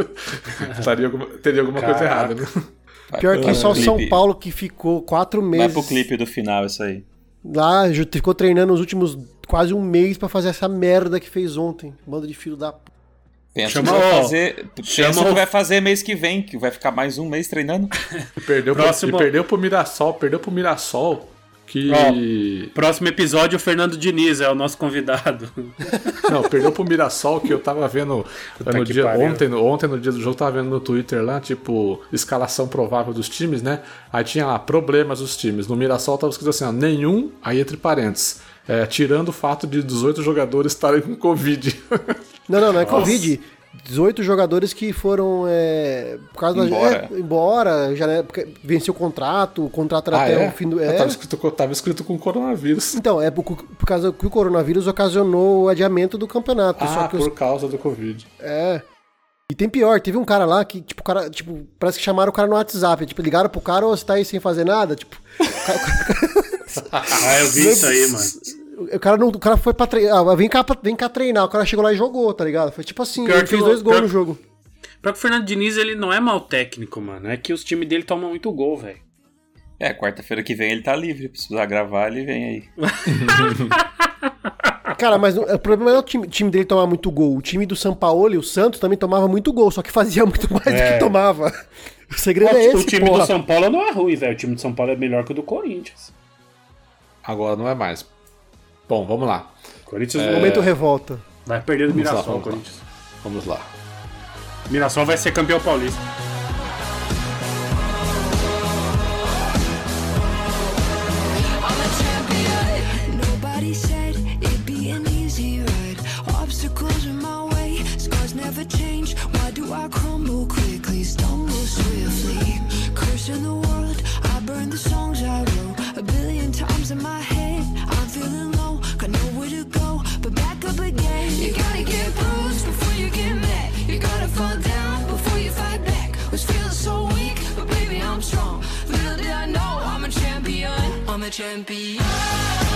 estaria alguma- teria alguma coisa Caraca. errada, né? Vai Pior que só o São. Paulo que ficou quatro Vai meses pro clipe do final isso aí. lá, ficou treinando os últimos quase um mês pra fazer essa merda que fez ontem. Bando de filho da p. Pensa Chama que vai o- fazer. chama Pensa que o- vai fazer mês que vem, que vai ficar mais um mês treinando. E perdeu, Próximo- pro, e perdeu pro Mirassol, perdeu pro Mirassol que. Próximo episódio, o Fernando Diniz é o nosso convidado. Não, perdeu pro Mirassol, que eu tava vendo no que dia, pariu. ontem, no- ontem, no dia do jogo, tava vendo no Twitter lá, tipo, escalação provável dos times, né? Aí tinha lá, problemas dos times. No Mirassol tava escrito assim, ó, nenhum, aí entre parênteses. é, tirando o fato de 18 jogadores estarem com Covid. Não, não, não é Covid. 18 jogadores que foram é, por causa Embora. da. É, embora, já né, venceu o contrato, o contrato era ah, até é? o fim do. Eu É. Tava escrito, com- tava escrito com coronavírus. Então, é por, por causa que o coronavírus ocasionou o adiamento do campeonato. só Ah, que os- por causa do Covid. É. E tem pior, teve um cara lá que, tipo, o cara, tipo, parece que chamaram o cara no WhatsApp. Tipo, ligaram pro cara, ô, você tá aí sem fazer nada? Tipo, ah, eu vi isso aí, mano. O cara, não, o cara foi pra treinar. Ah, vem cá, vem cá treinar. O cara chegou lá e jogou, tá ligado? Foi tipo assim, Pior ele fez o- dois gols no jogo. Pior que o Fernando Diniz, ele não é mal técnico, mano. É que os times dele tomam muito gol, velho. É, quarta-feira que vem ele tá livre. Se precisar gravar, ele vem aí. Cara, mas o problema não é o time, time dele tomar muito gol. O time do São Paulo e o Santos também tomava muito gol, só que fazia muito mais do É. que tomava. O segredo é o esse, time porra. do São Paulo não é ruim, velho. O time do São Paulo é melhor que o do Corinthians. Agora não é mais. Bom, vamos lá. O Corinthians Momento revolta. vai perder do Vamos lá, Mirassol, o lá. Corinthians. Vamos lá. Mirassol vai ser campeão paulista. I'm a champion. Nobody said it'd be an easy ride. Obstacles in my way, scars never change. Why do I crumble quickly, stumble swiftly? Cursing the world, I burn the songs I wrote. A billion times in my head, You gotta get bruised before you get mad. You gotta fall down before you fight back. Was feeling so weak, but baby I'm I know I'm a champion. I'm a champion.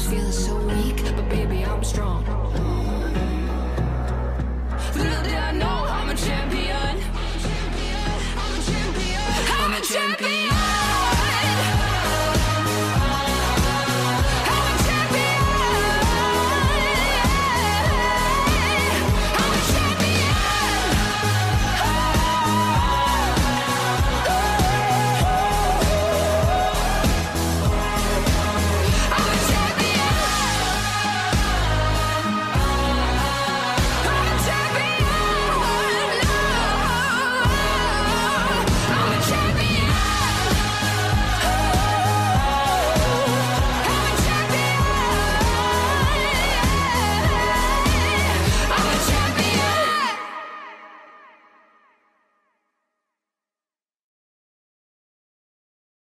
was feeling so weak, but baby, I'm strong. Little did I know I'm a champion. I'm a champion. I'm a champion.